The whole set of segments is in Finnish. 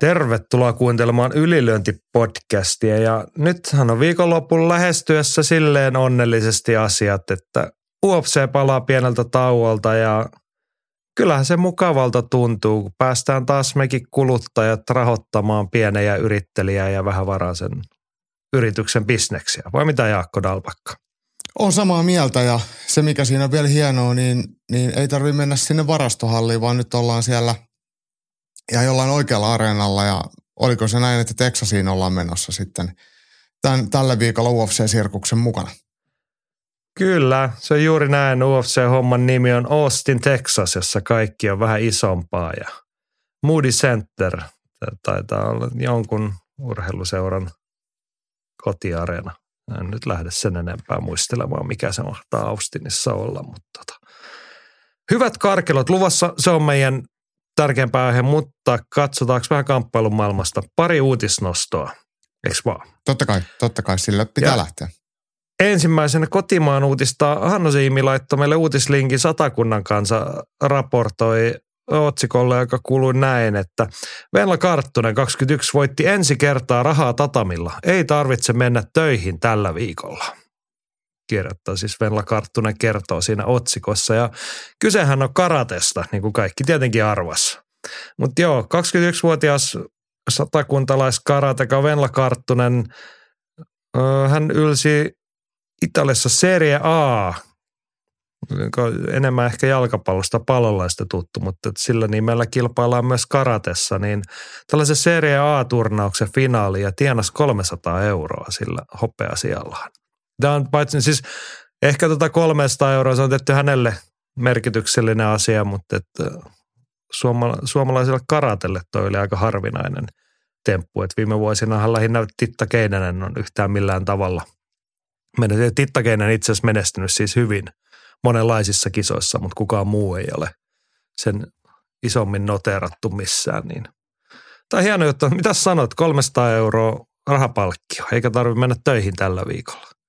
Tervetuloa kuuntelemaan Ylilöinti-podcastia ja nythän on viikonlopun lähestyessä silleen onnellisesti asiat, että UFC palaa pieneltä tauolta ja kyllähän se mukavalta tuntuu, kun päästään taas mekin kuluttajat rahoittamaan pienejä yrittelijää ja vähän varaisen yrityksen bisneksiä. Vai mitä Jaakko Dalpakka? On samaa mieltä ja se mikä siinä on vielä hienoa, niin, niin ei tarvitse mennä sinne varastohalliin, vaan nyt ollaan siellä – ja jollain oikealla areenalla ja oliko se näin, että Texasiin ollaan menossa sitten tämän, tällä viikolla UFC-sirkuksen mukana? Kyllä, se on juuri näin. UFC-homman nimi on Austin, Texas, jossa kaikki on vähän isompaa ja Moody Center taitaa olla jonkun urheiluseuran kotiareena. En nyt lähde sen enempää muistelemaan, mikä se mahtaa Austinissa olla, mutta tota. Hyvät karkelot luvassa, se on meidän tärkeämpää aihe, mutta katsotaanko vähän kamppailun maailmasta. Pari uutisnostoa, eikö vaan? Totta kai, totta kai, sillä pitää ja lähteä. Ensimmäisenä kotimaan uutista Hanno Siimi laittoi meille uutislinkin Satakunnan kanssa raportoi otsikolle, joka kuului näin, että Venla Karttunen 21 voitti ensi kertaa rahaa tatamilla. Ei tarvitse mennä töihin tällä viikolla kirjoittaa. Siis Venla Karttunen kertoo siinä otsikossa. Ja kysehän on karatesta, niin kuin kaikki tietenkin arvas. Mutta joo, 21-vuotias satakuntalaiskarateka Venla Karttunen, hän ylsi Italiassa Serie A, enemmän ehkä jalkapallosta palolaista tuttu, mutta sillä nimellä kilpaillaan myös karatessa, niin tällaisen Serie A-turnauksen finaali ja tienas 300 euroa sillä hopeasiallaan. Tämä on paitsi siis ehkä tota 300 euroa se on tehty hänelle merkityksellinen asia, mutta että suoma, suomalaiselle karatelle toi oli aika harvinainen temppu. Et viime vuosina lähinnä Titta Keinänen on yhtään millään tavalla. Titta Keinänen itse asiassa menestynyt siis hyvin monenlaisissa kisoissa, mutta kukaan muu ei ole sen isommin noterattu missään. Niin. Tämä on hieno juttu. Mitä sanot? 300 euroa rahapalkkio, eikä tarvitse mennä töihin tällä viikolla.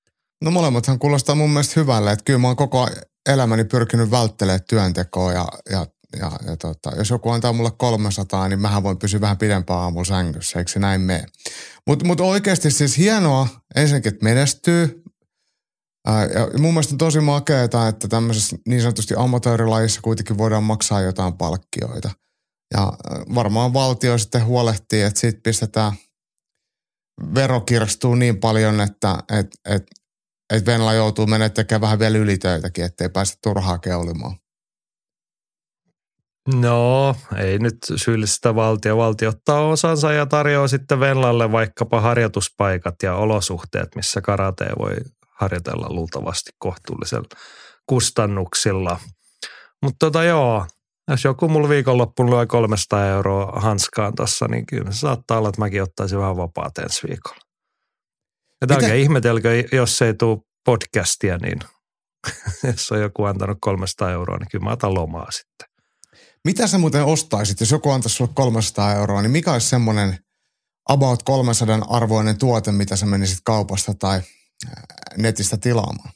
No molemmathan kuulostaa mun mielestä hyvälle, että kyllä mä oon koko elämäni pyrkinyt välttelemään työntekoa ja, ja, ja, ja tota, jos joku antaa mulle 300, niin mähän voin pysyä vähän pidempään aamulla sängyssä, eikö se näin mene? Mutta mut oikeasti siis hienoa ensinnäkin, että menestyy. Ää, ja mun mielestä on tosi makeeta, että tämmöisessä niin sanotusti amatöörilajissa kuitenkin voidaan maksaa jotain palkkioita. Ja varmaan valtio sitten huolehtii, että siitä pistetään verokirstuu niin paljon, että et, et, että Venla joutuu menemään tekemään vähän vielä ylitöitäkin, ettei pääse turhaa keulimaan. No, ei nyt syyllistä valtio. Valtio ottaa osansa ja tarjoaa sitten Venlalle vaikkapa harjoituspaikat ja olosuhteet, missä karate voi harjoitella luultavasti kohtuullisella kustannuksilla. Mutta tota joo, jos joku mulla viikonloppuun lyö 300 euroa hanskaan tuossa, niin kyllä se saattaa olla, että mäkin ottaisin vähän vapaat ensi viikolla. Että oikein ihmetelkö, jos ei tule podcastia, niin jos on joku antanut 300 euroa, niin kyllä mä otan lomaa sitten. Mitä sä muuten ostaisit, jos joku antaisi sulle 300 euroa, niin mikä olisi semmoinen about 300 arvoinen tuote, mitä sä menisit kaupasta tai äh, netistä tilaamaan?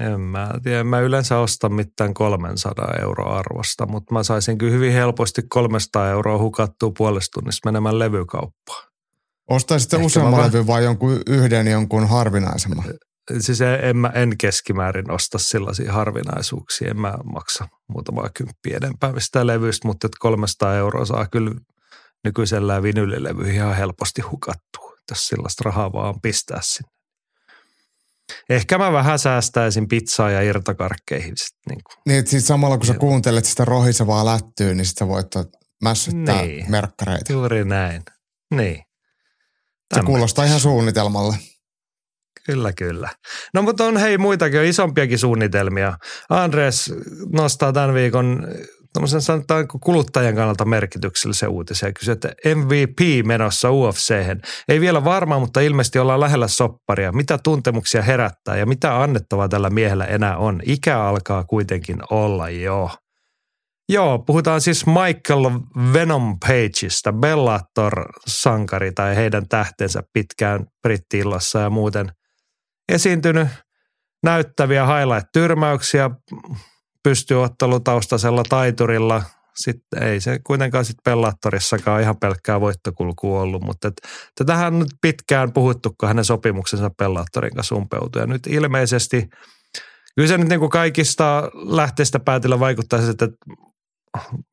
En mä tiedä. Mä yleensä ostan mitään 300 euroa arvosta, mutta mä saisin kyllä hyvin helposti 300 euroa hukattua puolesta tunnissa menemään levykauppaan. Ostaisit useamman mä... levy vai jonkun yhden jonkun harvinaisemman? Siis en, mä en keskimäärin osta sellaisia harvinaisuuksia. En mä maksa muutamaa kymppiä enempää mistä levyistä, mutta 300 euroa saa kyllä nykyisellään vinylilevy ihan helposti hukattua, jos sellaista rahaa vaan pistää sinne. Ehkä mä vähän säästäisin pizzaa ja irtokarkkeihin. Sit, niin, kuin. niin sit samalla kun sä kuuntelet sitä rohisevaa lättyä, niin sitä voit mässyttää niin. merkkareita. Juuri näin. Niin. Se kuulostaa ihan suunnitelmalle. Kyllä, kyllä. No mutta on hei muitakin, on isompiakin suunnitelmia. Andres nostaa tämän viikon tämmöisen sanotaan kuluttajan kannalta merkityksellisen uutisen ja kysyi, että MVP menossa ufc Ei vielä varmaa, mutta ilmeisesti ollaan lähellä sopparia. Mitä tuntemuksia herättää ja mitä annettavaa tällä miehellä enää on? Ikä alkaa kuitenkin olla jo. Joo, puhutaan siis Michael Venom Pageista, Bellator-sankari tai heidän tähtensä pitkään brittiillassa ja muuten esiintynyt näyttäviä highlight-tyrmäyksiä pystyottelutaustaisella taiturilla. Sitten ei se kuitenkaan sitten Bellaatorissakaan ihan pelkkää voittokulkua ollut, mutta et, on nyt pitkään puhuttu, kun hänen sopimuksensa Bellaattorin kanssa umpeutui. Ja nyt ilmeisesti, kyllä se nyt niin kuin kaikista lähteistä päätellä vaikuttaa että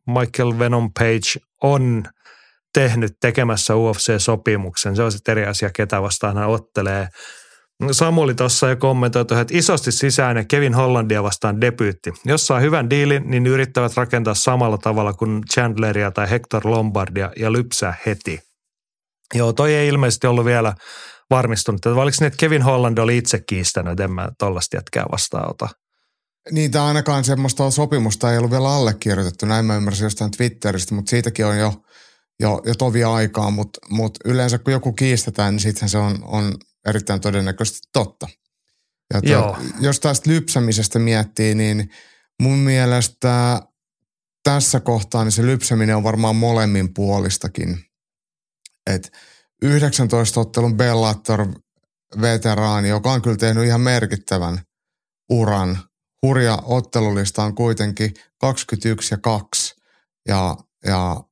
Michael Venom Page on tehnyt tekemässä UFC-sopimuksen. Se on sitten eri asia, ketä vastaan hän ottelee. Samuli tuossa jo kommentoi, että isosti sisäinen Kevin Hollandia vastaan debyytti. Jos saa hyvän diilin, niin yrittävät rakentaa samalla tavalla kuin Chandleria tai Hector Lombardia ja lypsää heti. Joo, toi ei ilmeisesti ollut vielä varmistunut. Että oliko niin, että Kevin Holland oli itse kiistänyt, että en mä tollaista jätkää vastaanota. Niitä ainakaan semmoista sopimusta ei ollut vielä allekirjoitettu, näin mä ymmärsin jostain Twitteristä, mutta siitäkin on jo, jo, jo tovia aikaa, mutta, mutta yleensä kun joku kiistetään, niin sittenhän se on, on erittäin todennäköisesti totta. Ja to, Joo. jos tästä lypsämisestä miettii, niin mun mielestä tässä kohtaa niin se lypsäminen on varmaan molemmin puolistakin. Et 19 ottelun Bellator veteraani, joka on kyllä tehnyt ihan merkittävän uran. Hurja ottelulista on kuitenkin 21 ja 2 ja, ja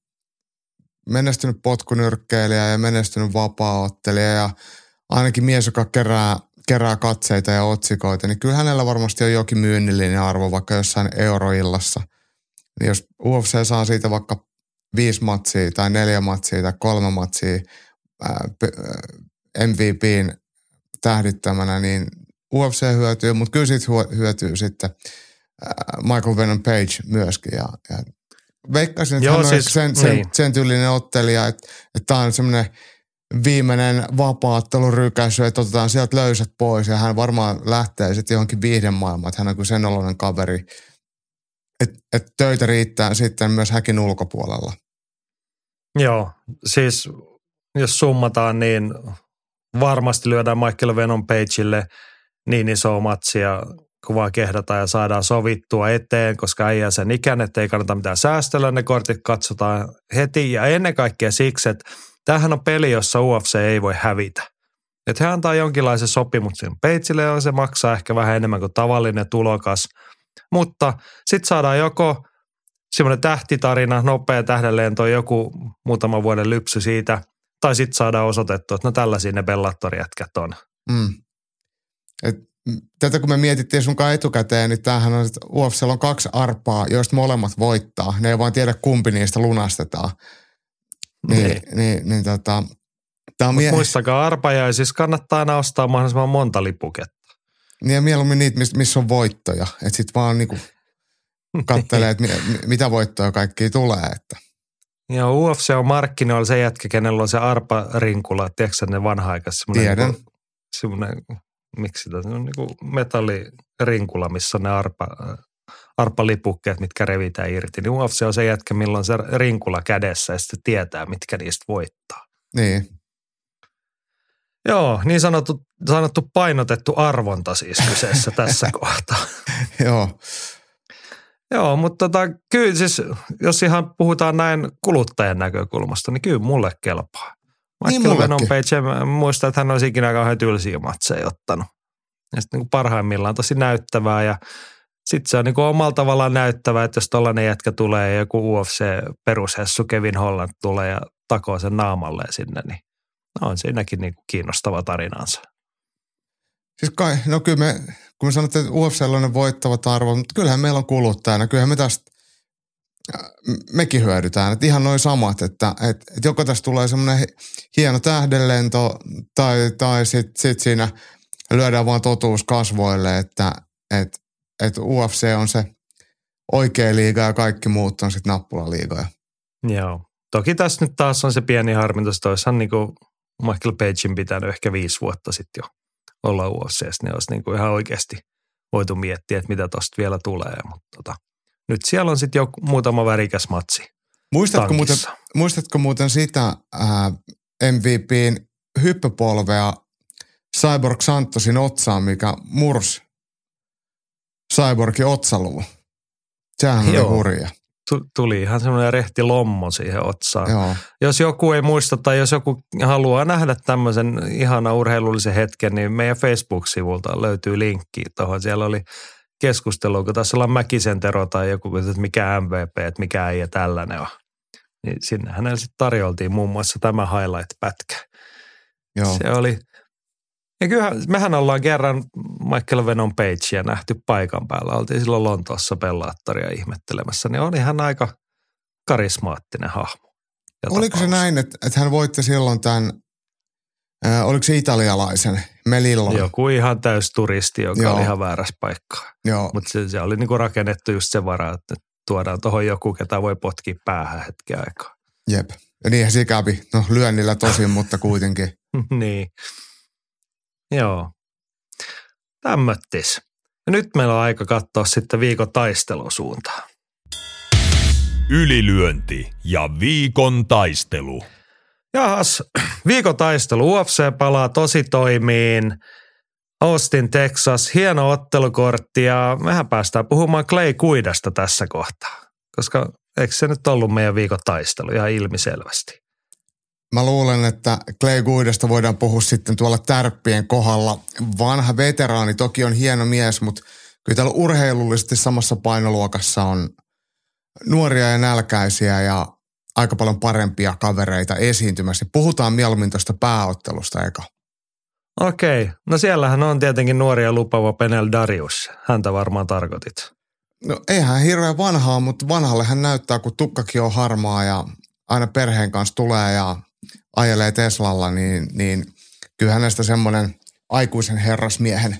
menestynyt potkunyrkkeilijä ja menestynyt vapaaottelija ja ainakin mies, joka kerää, kerää katseita ja otsikoita, niin kyllä hänellä varmasti on jokin myynnillinen arvo vaikka jossain euroillassa. Niin jos UFC saa siitä vaikka viisi matsia tai neljä matsia tai kolme matsia ää, MVPin tähdittämänä, niin UFC hyötyy, mutta kyllä siitä hyötyy sitten Michael Venom Page myöskin. Ja, ja veikkaisin, että Joo, hän siis, on sen, sen, niin. sen tyylinen ottelija, että, että tämä on semmoinen – viimeinen vapaattelurykäsy, että otetaan sieltä löysät pois ja hän varmaan lähtee sitten johonkin viihdemaailmaan, että hän on kuin sen oloinen kaveri. Että et töitä riittää sitten myös häkin ulkopuolella. Joo, siis jos summataan, niin varmasti lyödään Michael Venom Pageille niin iso matsia, kun vaan ja saadaan sovittua eteen, koska ei jää sen ikään, että ei kannata mitään säästellä, ne kortit katsotaan heti ja ennen kaikkea siksi, että Tämähän on peli, jossa UFC ei voi hävitä. Että he antaa jonkinlaisen sopimuksen peitsille ja se maksaa ehkä vähän enemmän kuin tavallinen tulokas. Mutta sitten saadaan joko semmoinen tähtitarina, nopea tähdenlento, joku muutaman vuoden lypsy siitä, tai sitten saadaan osoitettu, että no tällaisia ne Bellator-jätkät on. Mm. Et, tätä kun me mietittiin sunkaan etukäteen, niin tämähän on, että UFC on kaksi arpaa, joista molemmat voittaa. Ne ei vaan tiedä kumpi niistä lunastetaan. Niin, niin, niin, niin tota, Tämä on mie- muistakaa siis kannattaa aina ostaa mahdollisimman monta lipuketta. Niin ja mieluummin niitä, missä on voittoja. Että sitten vaan niinku kattelee, että mitä voittoja kaikki tulee. Että. Ja UFC on markkinoilla se jätkä, kenellä on se arpa-rinkula, tiedätkö ne vanha-aikaiset? Tiedän. Niinku, semmoinen, miksi sitä, se on niin metallirinkula, missä on ne arpa, arppalipukkeet, mitkä revitään irti, niin UFC on se jätkä, milloin se rinkula kädessä ja sitten tietää, mitkä niistä voittaa. Niin. Joo, niin sanottu, sanottu painotettu arvonta siis kyseessä tässä kohtaa. Joo. Joo, mutta tota, kyllä siis, jos ihan puhutaan näin kuluttajan näkökulmasta, niin kyllä mulle kelpaa. Michael niin Venom Page, muistan, että hän olisi ikinä kauhean tylsiä matseja ottanut. Ja sitten niin parhaimmillaan tosi näyttävää ja sitten se on niin omalla tavallaan näyttävä, että jos tollainen jätkä tulee ja joku UFC-perushessu Kevin Holland tulee ja takoo sen naamalle sinne, niin no on siinäkin niin kiinnostava tarinansa. Siis kai, no kyllä me, kun me sanotte, että UFC on voittava arvo, mutta kyllähän meillä on kuluttajana, kyllähän me tästä, mekin hyödytään, että ihan noin samat, että, että, että joko tästä tulee semmoinen hieno tähdenlento tai, tai sitten sit siinä lyödään vaan totuus kasvoille, että, että että UFC on se oikea liiga ja kaikki muut on sitten nappulaliigoja. Joo. Toki tässä nyt taas on se pieni harmitus, että niin kuin Michael Pagein pitänyt ehkä viisi vuotta sitten jo olla UFC, niin olisi niin kuin ihan oikeasti voitu miettiä, että mitä tuosta vielä tulee. Mutta tota, nyt siellä on sitten jo muutama värikäs matsi. Muistatko muuten, muistatko muuten sitä ää, MVPn hyppypolvea Cyborg Santosin otsaan, mikä murs Cyborgin otsaluvun? Sehän oli Joo. hurja. Tu- Tuli ihan semmoinen rehti lommo siihen otsaan. Joo. Jos joku ei muista tai jos joku haluaa nähdä tämmöisen ihana urheilullisen hetken, niin meidän Facebook-sivulta löytyy linkki tuohon. Siellä oli keskustelu, kun tässä ollaan Mäkisen Tero tai joku, että mikä MVP, että mikä ei ja tällainen on. Niin sinne hänelle sitten tarjoltiin muun muassa tämä highlight-pätkä. Joo. Se oli, ja kyllähän, mehän ollaan kerran Michael Venom Pagea nähty paikan päällä. Oltiin silloin Lontoossa pelaattoria ihmettelemässä, niin oli hän aika karismaattinen hahmo. Oliko se tapaus. näin, että, että hän voitti silloin tämän, ää, oliko se italialaisen Melillon? Joku ihan täys turisti, joka Joo. oli ihan väärässä paikkaa. Joo. Mutta se, se oli niinku rakennettu just sen varaa, että tuodaan tuohon joku, ketä voi potkia päähän hetken aikaa. Jep. Ja niinhän se kävi. No lyönnillä tosin, mutta kuitenkin. niin. Joo. Tämmöttis. Ja nyt meillä on aika katsoa sitten viikon taistelusuuntaan. Ylilyönti ja viikon taistelu. Jahas, viikon taistelu. UFC palaa tosi toimiin. Austin, Texas, hieno ottelukortti ja mehän päästään puhumaan Clay Kuidasta tässä kohtaa. Koska eikö se nyt ollut meidän viikon taistelu ihan ilmiselvästi? Mä luulen, että Clay Guidasta voidaan puhua sitten tuolla tärppien kohdalla. Vanha veteraani toki on hieno mies, mutta kyllä täällä urheilullisesti samassa painoluokassa on nuoria ja nälkäisiä ja aika paljon parempia kavereita esiintymässä. Puhutaan mieluummin tuosta pääottelusta eka. Okei, no siellähän on tietenkin nuoria lupava Penel Darius. Häntä varmaan tarkoitit. No eihän hirveän vanhaa, mutta vanhalle hän näyttää, kun tukkakin on harmaa ja aina perheen kanssa tulee ja ajelee Teslalla, niin, niin kyllä hänestä semmoinen aikuisen herrasmiehen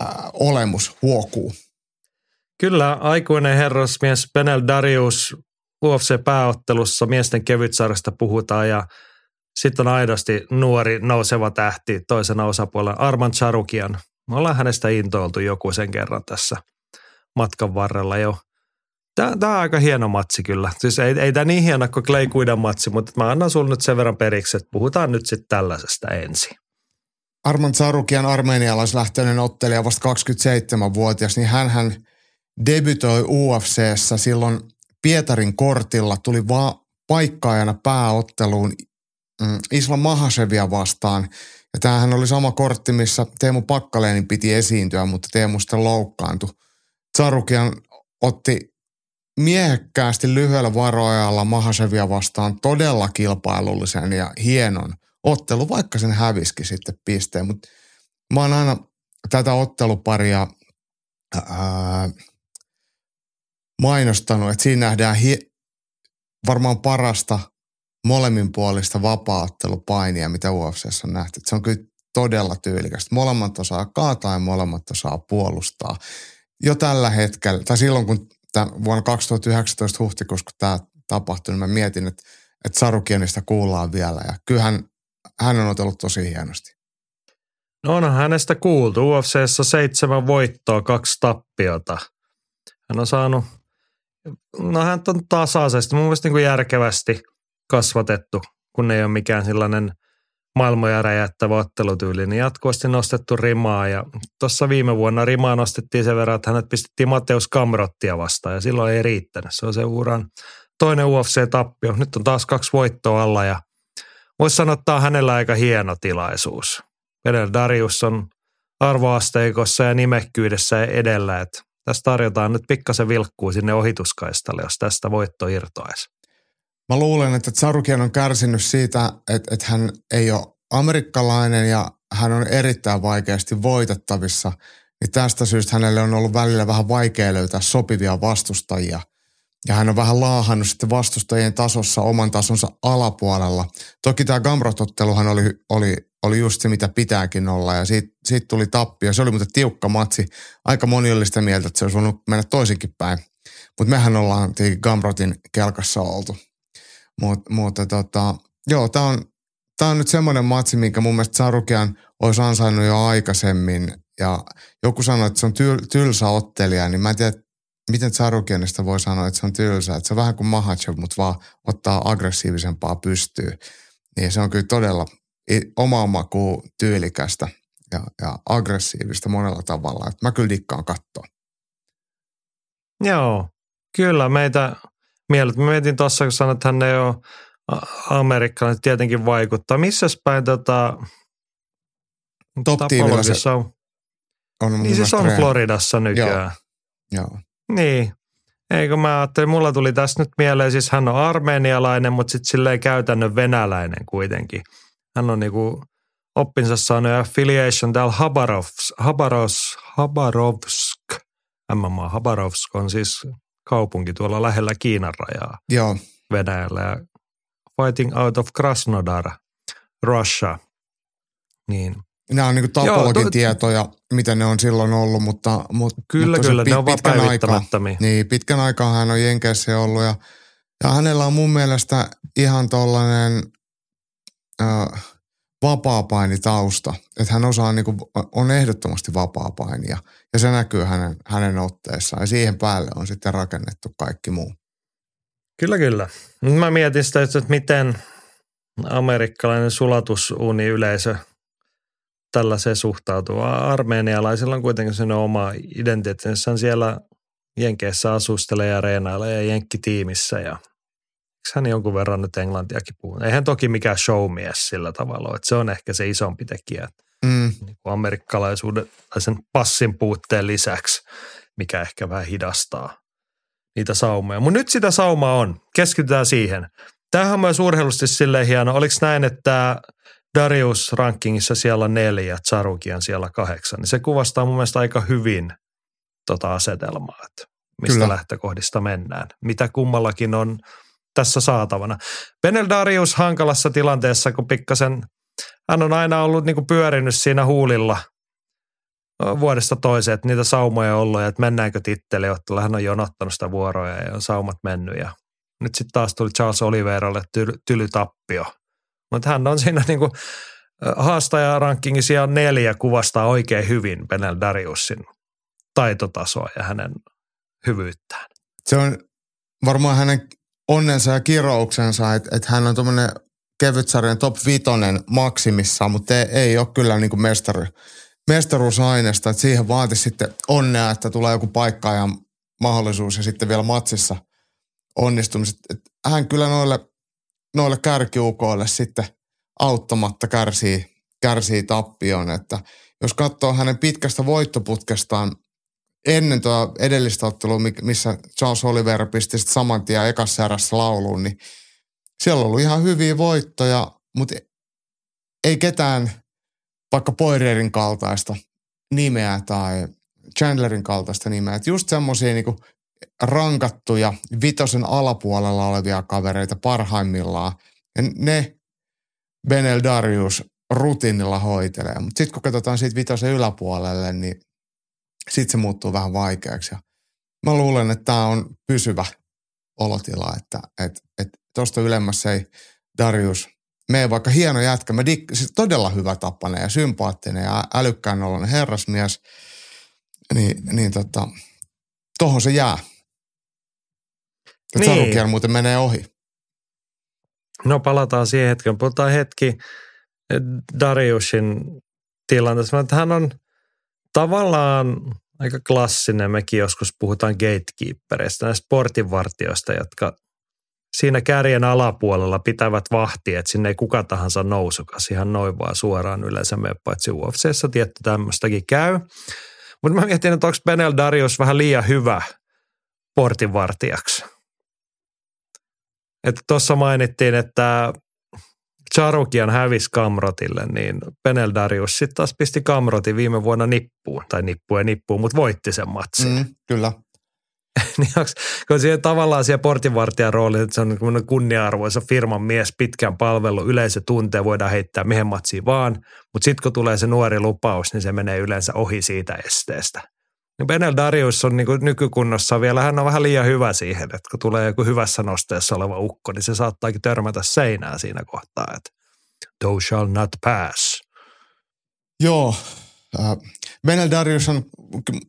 ää, olemus huokuu. Kyllä, aikuinen herrasmies Penel Darius UFC-pääottelussa miesten kevytsarjasta puhutaan ja sitten on aidosti nuori nouseva tähti toisena osapuolella Arman Charukian. Me ollaan hänestä intoiltu joku sen kerran tässä matkan varrella jo. Tämä, tämä on aika hieno matsi kyllä. Siis ei, ei tämä niin hieno kuin Clay Guidan matsi, mutta mä annan sulle nyt sen verran periksi, että puhutaan nyt sitten tällaisesta ensin. Arman Sarukian armenialaislähtöinen ottelija vasta 27-vuotias, niin hän debytoi UFCssä silloin Pietarin kortilla, tuli vaan paikkaajana pääotteluun mm, Islam Mahasevia vastaan. Ja tämähän oli sama kortti, missä Teemu Pakkaleenin piti esiintyä, mutta Teemu sitten loukkaantui. Sarukian otti miehekkäästi lyhyellä varoajalla Mahasevia vastaan todella kilpailullisen ja hienon ottelu, vaikka sen häviski sitten pisteen. Mutta mä oon aina tätä otteluparia ää, mainostanut, että siinä nähdään hi- varmaan parasta molemminpuolista vapaaottelupainia, mitä UFCssä on nähty. Se on kyllä todella tyylikästä. Molemmat osaa kaataa ja molemmat osaa puolustaa. Jo tällä hetkellä, tai silloin kun tämän, vuonna 2019 huhtikuussa, kun tämä tapahtui, niin mä mietin, että, että Sarukianista kuullaan vielä. Ja kyllähän hän on otellut tosi hienosti. No on hänestä kuultu. UFCssä seitsemän voittoa, kaksi tappiota. Hän on saanut, no hän on tasaisesti, mun mielestä niin kuin järkevästi kasvatettu, kun ei ole mikään sellainen maailmoja räjäyttävä ottelutyyli, niin jatkuvasti nostettu rimaa. Ja tuossa viime vuonna rimaa nostettiin sen verran, että hänet pistettiin Mateus Kamrottia vastaan ja silloin ei riittänyt. Se on se uran toinen UFC-tappio. Nyt on taas kaksi voittoa alla ja voisi sanoa, että tämä on hänellä aika hieno tilaisuus. Penel Darius on arvoasteikossa ja nimekkyydessä edellä, että tässä tarjotaan nyt pikkasen vilkkuu sinne ohituskaistalle, jos tästä voitto irtoaisi. Mä luulen, että Sarukian on kärsinyt siitä, että, että hän ei ole amerikkalainen ja hän on erittäin vaikeasti voitettavissa. Niin tästä syystä hänelle on ollut välillä vähän vaikea löytää sopivia vastustajia. Ja hän on vähän laahannut sitten vastustajien tasossa oman tasonsa alapuolella. Toki tämä Gamrot-otteluhan oli, oli, oli just se, mitä pitääkin olla. Ja siitä, siitä tuli tappio. Se oli muuten tiukka matsi. Aika moni oli sitä mieltä, että se olisi voinut mennä toisinkin päin. Mutta mehän ollaan Gamrotin kelkassa oltu. Mut, mutta tota, joo, tämä on, tää on nyt semmoinen matsi, minkä mun mielestä Sarukian olisi ansainnut jo aikaisemmin. Ja joku sanoi, että se on tyl, tylsä ottelija, niin mä en tiedä, miten Tsarukianista voi sanoa, että se on tylsä. Että se on vähän kuin Mahachev, mutta vaan ottaa aggressiivisempaa pystyy. Niin se on kyllä todella oma maku tyylikästä ja, ja aggressiivista monella tavalla. Että mä kyllä dikkaan katsoa. Joo, kyllä meitä mielet. Mä mietin tuossa, kun sanoit, että hän ei ole amerikkalainen, tietenkin vaikuttaa. Missä päin tota, Top se on? on niin siis on Floridassa nykyään. Joo. Joo. Niin. Eikö mä ajattelin, mulla tuli tässä nyt mieleen, siis hän on armeenialainen, mutta sitten silleen käytännön venäläinen kuitenkin. Hän on niinku oppinsa saanut affiliation täällä Habarovs, Habarovs, Habarovsk, MMA Habarovsk on siis kaupunki tuolla lähellä Kiinan rajaa. Joo. Venäjällä ja Fighting Out of Krasnodar, Russia. Niin. Nämä on niin tapologin to... tietoja, mitä ne on silloin ollut, mutta, mutta Kyllä, mutta kyllä, pit, ne on pitkän aikaa, Niin, pitkän aikaa hän on Jenkeissä ollut ja, ja hänellä on mun mielestä ihan tollainen äh, vapaapainitausta. Että hän osaa, niin kuin, on ehdottomasti vapaapainia ja se näkyy hänen, hänen otteessaan ja siihen päälle on sitten rakennettu kaikki muu. Kyllä, kyllä. Mä mietin sitä, että miten amerikkalainen sulatusuuni yleisö tällaiseen suhtautuu. Armeenialaisilla on kuitenkin sen oma identiteetinsä. On siellä Jenkeissä asustelee ja reenailee ja Jenkkitiimissä ja hän jonkun verran nyt englantiakin puhuu. Eihän toki mikään showmies sillä tavalla että se on ehkä se isompi tekijä. Mm. Niin kuin amerikkalaisuuden tai sen passin puutteen lisäksi, mikä ehkä vähän hidastaa niitä saumoja. Mutta nyt sitä saumaa on. Keskitytään siihen. Tämähän on myös urheilusti silleen hieno. Oliko näin, että Darius rankingissa siellä neljä, Tsarukian siellä kahdeksan. Niin se kuvastaa mun mielestä aika hyvin tota asetelmaa, että mistä Kyllä. lähtökohdista mennään. Mitä kummallakin on tässä saatavana. Benel Darius hankalassa tilanteessa, kun pikkasen, hän on aina ollut niin kuin pyörinyt siinä huulilla vuodesta toiseen, että niitä saumoja on ollut ja että mennäänkö titteliottelulla. Hän on jonottanut sitä vuoroja ja on saumat mennyt ja nyt sitten taas tuli Charles Oliveralle tyly, tylytappio. Mutta hän on siinä niin kuin haastaja-rankingin sijaan neljä kuvastaa oikein hyvin Benel Dariusin taitotasoa ja hänen hyvyyttään. Se on varmaan hänen onnensa ja kirouksensa, että, että hän on tuommoinen kevytsarjan top vitonen maksimissa, mutta ei, ei ole kyllä niin kuin mestari, mestaruusaineesta, että siihen vaatisi sitten onnea, että tulee joku paikka ja mahdollisuus ja sitten vielä matsissa onnistumiset. Että hän kyllä noille, noille kärkiukoille sitten auttamatta kärsii, kärsii tappioon, että jos katsoo hänen pitkästä voittoputkestaan ennen tuo edellistä ottelua, missä Charles Oliver pisti saman tien ekassa erässä lauluun, niin siellä on ollut ihan hyviä voittoja, mutta ei ketään vaikka Poirierin kaltaista nimeä tai Chandlerin kaltaista nimeä. Että just semmoisia niinku rankattuja vitosen alapuolella olevia kavereita parhaimmillaan. Ja ne Benel Darius rutiinilla hoitelee. Mutta sitten kun katsotaan siitä vitosen yläpuolelle, niin sitten se muuttuu vähän vaikeaksi. Ja mä luulen, että tämä on pysyvä olotila, että et, et tuosta ylemmässä ei Darius mene vaikka hieno jätkä. Mä dik, siis todella hyvä tapainen ja sympaattinen ja älykkään oloinen herrasmies. Niin, niin tota, tohon se jää. Niin. muuten menee ohi. No palataan siihen hetken. Puhutaan hetki Dariusin tilanteessa. Hän on – tavallaan aika klassinen. Mekin joskus puhutaan gatekeeperistä, näistä portinvartijoista, jotka siinä kärjen alapuolella pitävät vahtia, että sinne ei kuka tahansa nousukas ihan noin vaan suoraan yleensä mene, paitsi UFCssä tietty tämmöistäkin käy. Mutta mä mietin, että onko Benel Darius vähän liian hyvä portinvartijaksi. Että tuossa mainittiin, että Charukian hävisi Kamrotille, niin Penel Darius sitten taas pisti Kamrotin viime vuonna nippuun, tai nippuun ja nippuun, mutta voitti sen matsin. Mm, kyllä. niin onks, kun siihen tavallaan siellä portinvartijan rooli, että se on kunnia-arvoisa firman mies, pitkän palvelu, yleisö tuntee, voidaan heittää mihin matsiin vaan, mutta sitten kun tulee se nuori lupaus, niin se menee yleensä ohi siitä esteestä. Niin Benel Darius on niin nykykunnossa vielä, hän on vähän liian hyvä siihen, että kun tulee joku hyvässä nosteessa oleva ukko, niin se saattaakin törmätä seinään siinä kohtaa, että thou shall not pass. Joo, äh, Benel Darius on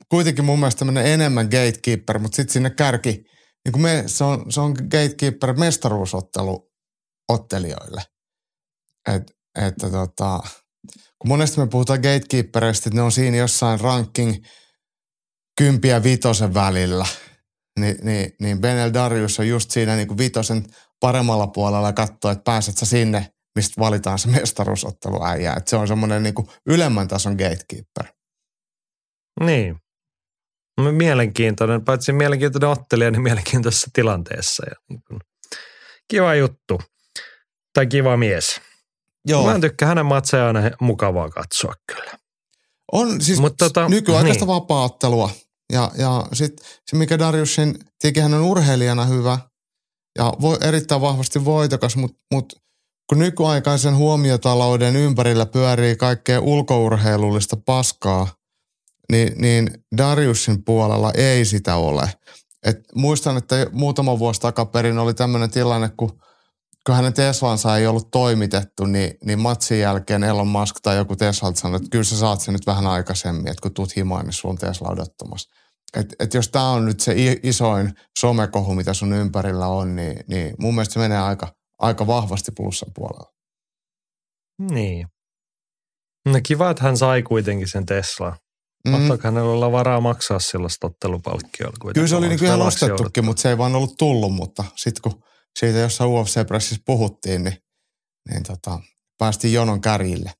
kuitenkin mun mielestä enemmän gatekeeper, mutta sitten sinne kärki, niin kuin me, se, on, se on gatekeeper mestaruusottelu ottelijoille. Et, että tota, kun monesti me puhutaan gatekeepereistä, että ne on siinä jossain ranking kympiä vitosen välillä, niin, niin, niin Benel Darius on just siinä niin kuin vitosen paremmalla puolella ja katsoo, että pääset sä sinne, mistä valitaan se mestaruusottelu äijä. Että se on semmoinen niin kuin ylemmän tason gatekeeper. Niin. Mielenkiintoinen, paitsi mielenkiintoinen ottelija, niin mielenkiintoisessa tilanteessa. Ja niin kuin, kiva juttu. Tai kiva mies. Joo. Mä tykkään hänen matseja aina mukavaa katsoa kyllä. On siis Mut tota, nykyaikaista niin. vapaa-ottelua. Ja, ja sitten se, mikä Dariusin teki, hän on urheilijana hyvä ja voi, erittäin vahvasti voitokas, mutta mut, kun nykyaikaisen huomiotalouden ympärillä pyörii kaikkea ulkourheilullista paskaa, niin, niin Dariusin puolella ei sitä ole. Et muistan, että muutama vuosi takaperin oli tämmöinen tilanne, kun, kun hänen Teslansa ei ollut toimitettu, niin, niin matsin jälkeen Elon Musk tai joku Tesla sanoi, että kyllä sä saat sen nyt vähän aikaisemmin, että kun tuut himaan, niin sulla on Tesla odottamassa. Et, et jos tämä on nyt se isoin somekohu, mitä sun ympärillä on, niin, niin mun mielestä se menee aika, aika vahvasti plussan puolella. Niin. No kiva, että hän sai kuitenkin sen Tesla. Mm. Mahtaako hänellä olla varaa maksaa sellaista ottelupalkkiolla? Kyllä se oli niin ihan ostettukin, mutta se ei vaan ollut tullut, mutta sitten kun siitä jossain UFC-pressissä puhuttiin, niin, niin tota, päästiin jonon kärjille.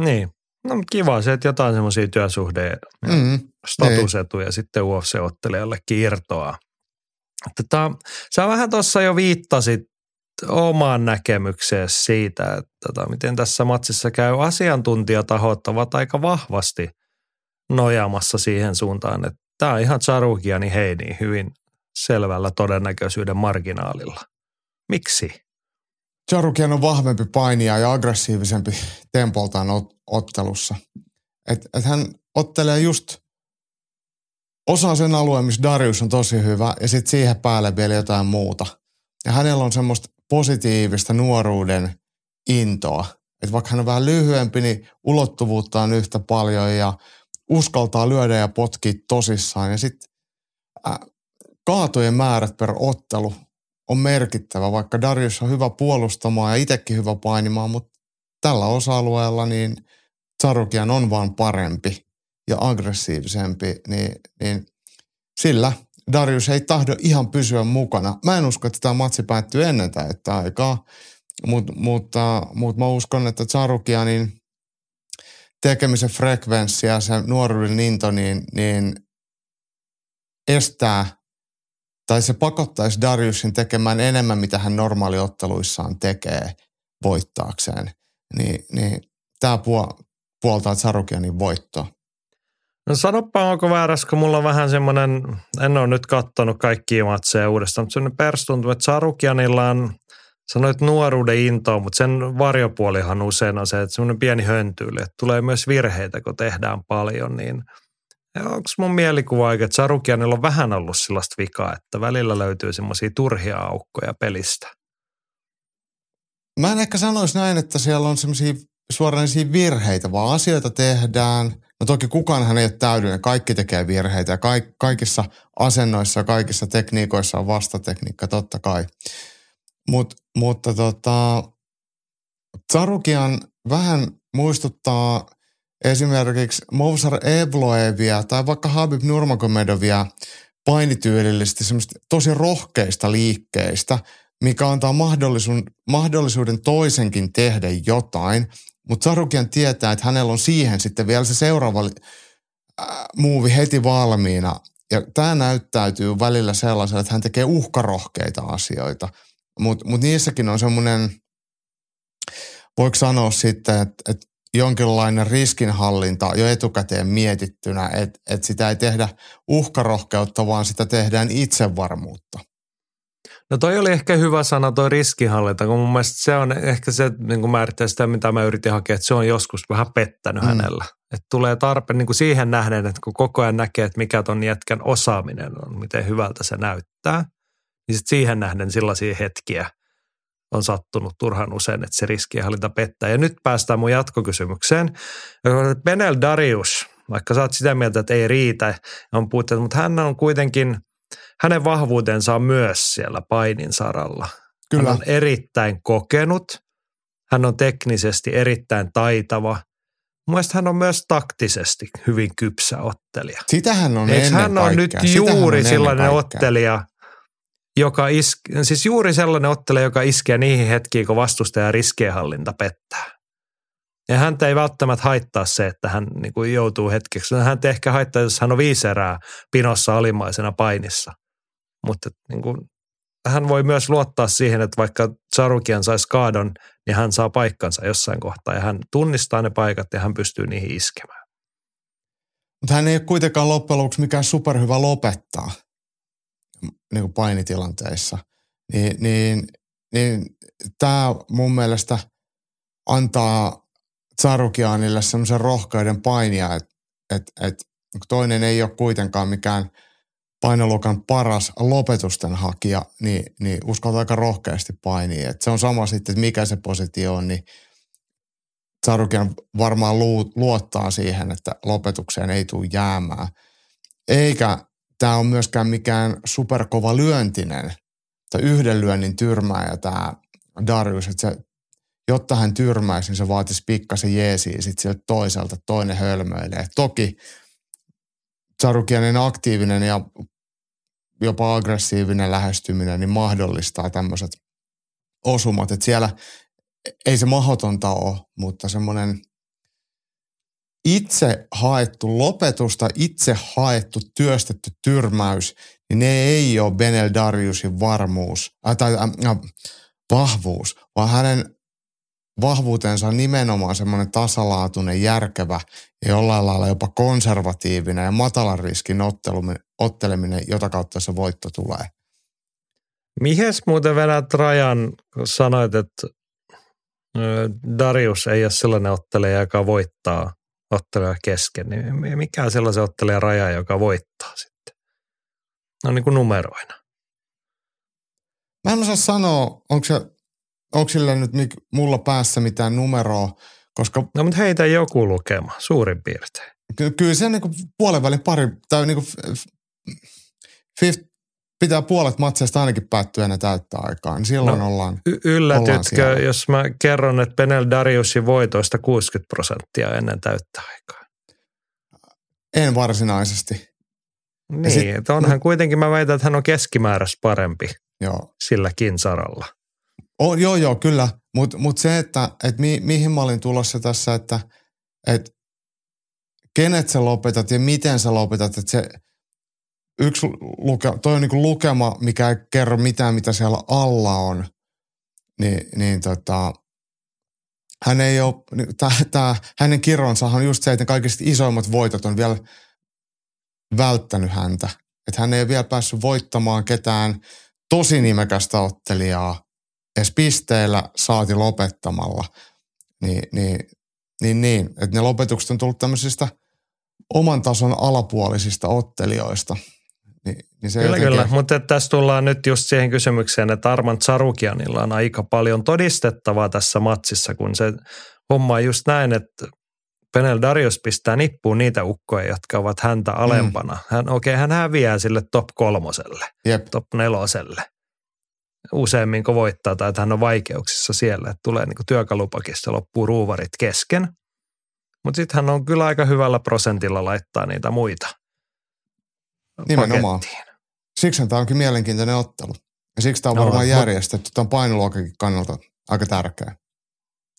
Niin. No kiva se, että jotain semmoisia työsuhde- ja Mm, statusetuja sitten UFC-ottelijallekin irtoaa. Tota, sä vähän tuossa jo viittasit omaan näkemykseen siitä, että tota, miten tässä matsissa käy. Asiantuntijatahot ovat aika vahvasti nojaamassa siihen suuntaan, että tämä on ihan Charukiani Heini hyvin selvällä todennäköisyyden marginaalilla. Miksi? Charukian on vahvempi painija ja aggressiivisempi tempoltaan ot- ottelussa. Et, et hän ottelee just osaa sen alueen, missä Darius on tosi hyvä ja sitten siihen päälle vielä jotain muuta. Ja hänellä on semmoista positiivista nuoruuden intoa. Että vaikka hän on vähän lyhyempi, niin ulottuvuutta on yhtä paljon ja uskaltaa lyödä ja potkia tosissaan. Ja sitten kaatojen määrät per ottelu on merkittävä, vaikka Darius on hyvä puolustamaan ja itsekin hyvä painimaan, mutta tällä osa-alueella niin Sarukian on vaan parempi ja aggressiivisempi, niin, niin sillä Darius ei tahdo ihan pysyä mukana. Mä en usko, että tämä matsi päättyy ennen täyttä aikaa, Mut, mutta, mutta mä uskon, että Sarukianin tekemisen frekvenssi ja se nuoruuden into niin, niin estää tai se pakottaisi Dariusin tekemään enemmän, mitä hän normaaliotteluissaan tekee voittaakseen. Niin, niin tämä puol, puoltaa Sarukianin voittoa. No sanoppa, onko väärässä, kun mulla on vähän semmoinen, en ole nyt kattonut kaikkia matseja uudestaan, mutta semmoinen perstuntuu, että Sarukianilla on, sanoit nuoruuden intoa, mutta sen varjopuolihan usein on se, että semmoinen pieni höntyyli, että tulee myös virheitä, kun tehdään paljon, niin onko mun mielikuva oikein, että Sarukianilla on vähän ollut sellaista vikaa, että välillä löytyy semmoisia turhia aukkoja pelistä. Mä en ehkä sanoisi näin, että siellä on semmoisia suoranaisia virheitä, vaan asioita tehdään. No toki kukaan ei ole täydellinen, kaikki tekee virheitä ja kaik, kaikissa asennoissa ja kaikissa tekniikoissa on vastatekniikka, totta kai. Mut, mutta tota, Tsarukian vähän muistuttaa esimerkiksi Mousar Evloevia tai vaikka Habib Nurmagomedovia painityylillisesti semmoista tosi rohkeista liikkeistä, mikä antaa mahdollisuuden, mahdollisuuden toisenkin tehdä jotain, mutta Sarukian tietää, että hänellä on siihen sitten vielä se seuraava äh, muuvi heti valmiina. Ja tämä näyttäytyy välillä sellaisella, että hän tekee uhkarohkeita asioita, mutta mut niissäkin on semmoinen, voiko sanoa sitten, että, että jonkinlainen riskinhallinta jo etukäteen mietittynä, että, että sitä ei tehdä uhkarohkeutta, vaan sitä tehdään itsevarmuutta. No toi oli ehkä hyvä sana toi riskihallinta, kun mun mielestä se on ehkä se, niin kuin määrittää sitä, mitä mä yritin hakea, että se on joskus vähän pettänyt mm. hänellä. Että tulee tarpeen niin kuin siihen nähden, että kun koko ajan näkee, että mikä ton jätkän osaaminen on, miten hyvältä se näyttää, niin sit siihen nähden sellaisia hetkiä on sattunut turhan usein, että se riskienhallinta pettää. Ja nyt päästään mun jatkokysymykseen. Benel Darius, vaikka sä oot sitä mieltä, että ei riitä, on puutteet, mutta hän on kuitenkin, hänen vahvuutensa on myös siellä painin saralla. Kyllä. Hän on erittäin kokenut, hän on teknisesti erittäin taitava. Mielestäni hän on myös taktisesti hyvin kypsä ottelija. Sitähän on Eikö ennen hän on nyt kaikkea. Sitähän juuri on sellainen kaikkea. ottelija, joka is, siis juuri sellainen ottelija, joka iskee niihin hetkiin, kun vastustaja riskienhallinta pettää. Ja häntä ei välttämättä haittaa se, että hän niin kuin joutuu hetkeksi. Hän ehkä haittaa, jos hän on viisi erää pinossa alimmaisena painissa. Mutta niin kuin, hän voi myös luottaa siihen, että vaikka Sarukian saisi kaadon, niin hän saa paikkansa jossain kohtaa. Ja hän tunnistaa ne paikat ja hän pystyy niihin iskemään. Mutta hän ei ole kuitenkaan loppujen lopuksi mikään superhyvä lopettaa niin kuin painitilanteissa. Niin, niin, niin tämä mun mielestä antaa Tsarukianille semmoisen rohkeuden painia, että et, et, toinen ei ole kuitenkaan mikään painoluokan paras lopetusten hakija, niin, niin uskaltaa aika rohkeasti painia. Et se on sama sitten, että mikä se positio on, niin Tsarukian varmaan lu, luottaa siihen, että lopetukseen ei tule jäämään. Eikä tämä on myöskään mikään superkova lyöntinen tai yhden lyönnin tyrmääjä tämä Darius, että se, jotta hän tyrmäisi, niin se vaatisi pikkasen jeesiä sitten sieltä toiselta, toinen hölmöilee. Toki Tsarukianin aktiivinen ja jopa aggressiivinen lähestyminen niin mahdollistaa tämmöiset osumat, että siellä ei se mahdotonta ole, mutta semmoinen itse haettu lopetus tai itse haettu työstetty tyrmäys, niin ne ei ole Benel Dariusin varmuus äh, tai äh, äh, vahvuus, vaan hänen vahvuutensa on nimenomaan semmoinen tasalaatuinen, järkevä ja jollain lailla jopa konservatiivinen ja matalan riskin otteleminen, jota kautta se voitto tulee. Mihes muuten vedät rajan, sanoit, että Darius ei ole sellainen ottelija, joka voittaa ottelija kesken, niin mikä on sellaisen ottelijan raja, joka voittaa sitten? No niin kuin numeroina. Mä en osaa sanoa, onko, se, onko sillä nyt mulla päässä mitään numeroa, koska No mutta heitä joku lukema, suurin piirtein. ky- kyllä se niinku puolen välin pari, tai f- f- fifth, pitää puolet matseista ainakin päättyä ennen täyttä aikaa, niin silloin No, ollaan. Y- yllätytkö, siellä. jos mä kerron, että Benel Dariusin voitoista 60 prosenttia ennen täyttä aikaa? En varsinaisesti, Niin, sit- että onhan kuitenkin, mä väitän, että hän on keskimääräistä parempi joo. silläkin saralla. Oh, joo, joo, kyllä. Mutta mut se, että et mi, mihin mä olin tulossa tässä, että et kenet sä lopetat ja miten sä lopetat, että se yksi luke, toi on niinku lukema, mikä ei kerro mitään, mitä siellä alla on, niin, niin tota, hän ei ole, tää, tää, hänen kirronsa on just se, että ne kaikista isoimmat voitot on vielä välttänyt häntä. Että hän ei ole vielä päässyt voittamaan ketään tosi nimekästä ottelijaa edes pisteillä saati lopettamalla. Niin, niin, niin, niin. että ne lopetukset on tullut tämmöisistä oman tason alapuolisista ottelijoista. Niin, niin se Kyllä, jotenkin- kyllä. Mutta tässä tullaan nyt just siihen kysymykseen, että Armand Sarukianilla on aika paljon todistettavaa tässä matsissa, kun se homma on just näin, että Penel Darius pistää nippuun niitä ukkoja, jotka ovat häntä alempana. Hän, okei, okay, hän häviää sille top kolmoselle, Jep, top neloselle. Useimmin kun voittaa tai että hän on vaikeuksissa siellä, että tulee niin työkalupakista loppuu ruuvarit kesken. Mutta sitten hän on kyllä aika hyvällä prosentilla laittaa niitä muita Nimenomaan. pakettiin. siksi tämä onkin mielenkiintoinen ottelu. Ja siksi tämä on No, varmaan järjestetty tämän painoluokakin kannalta aika tärkeä.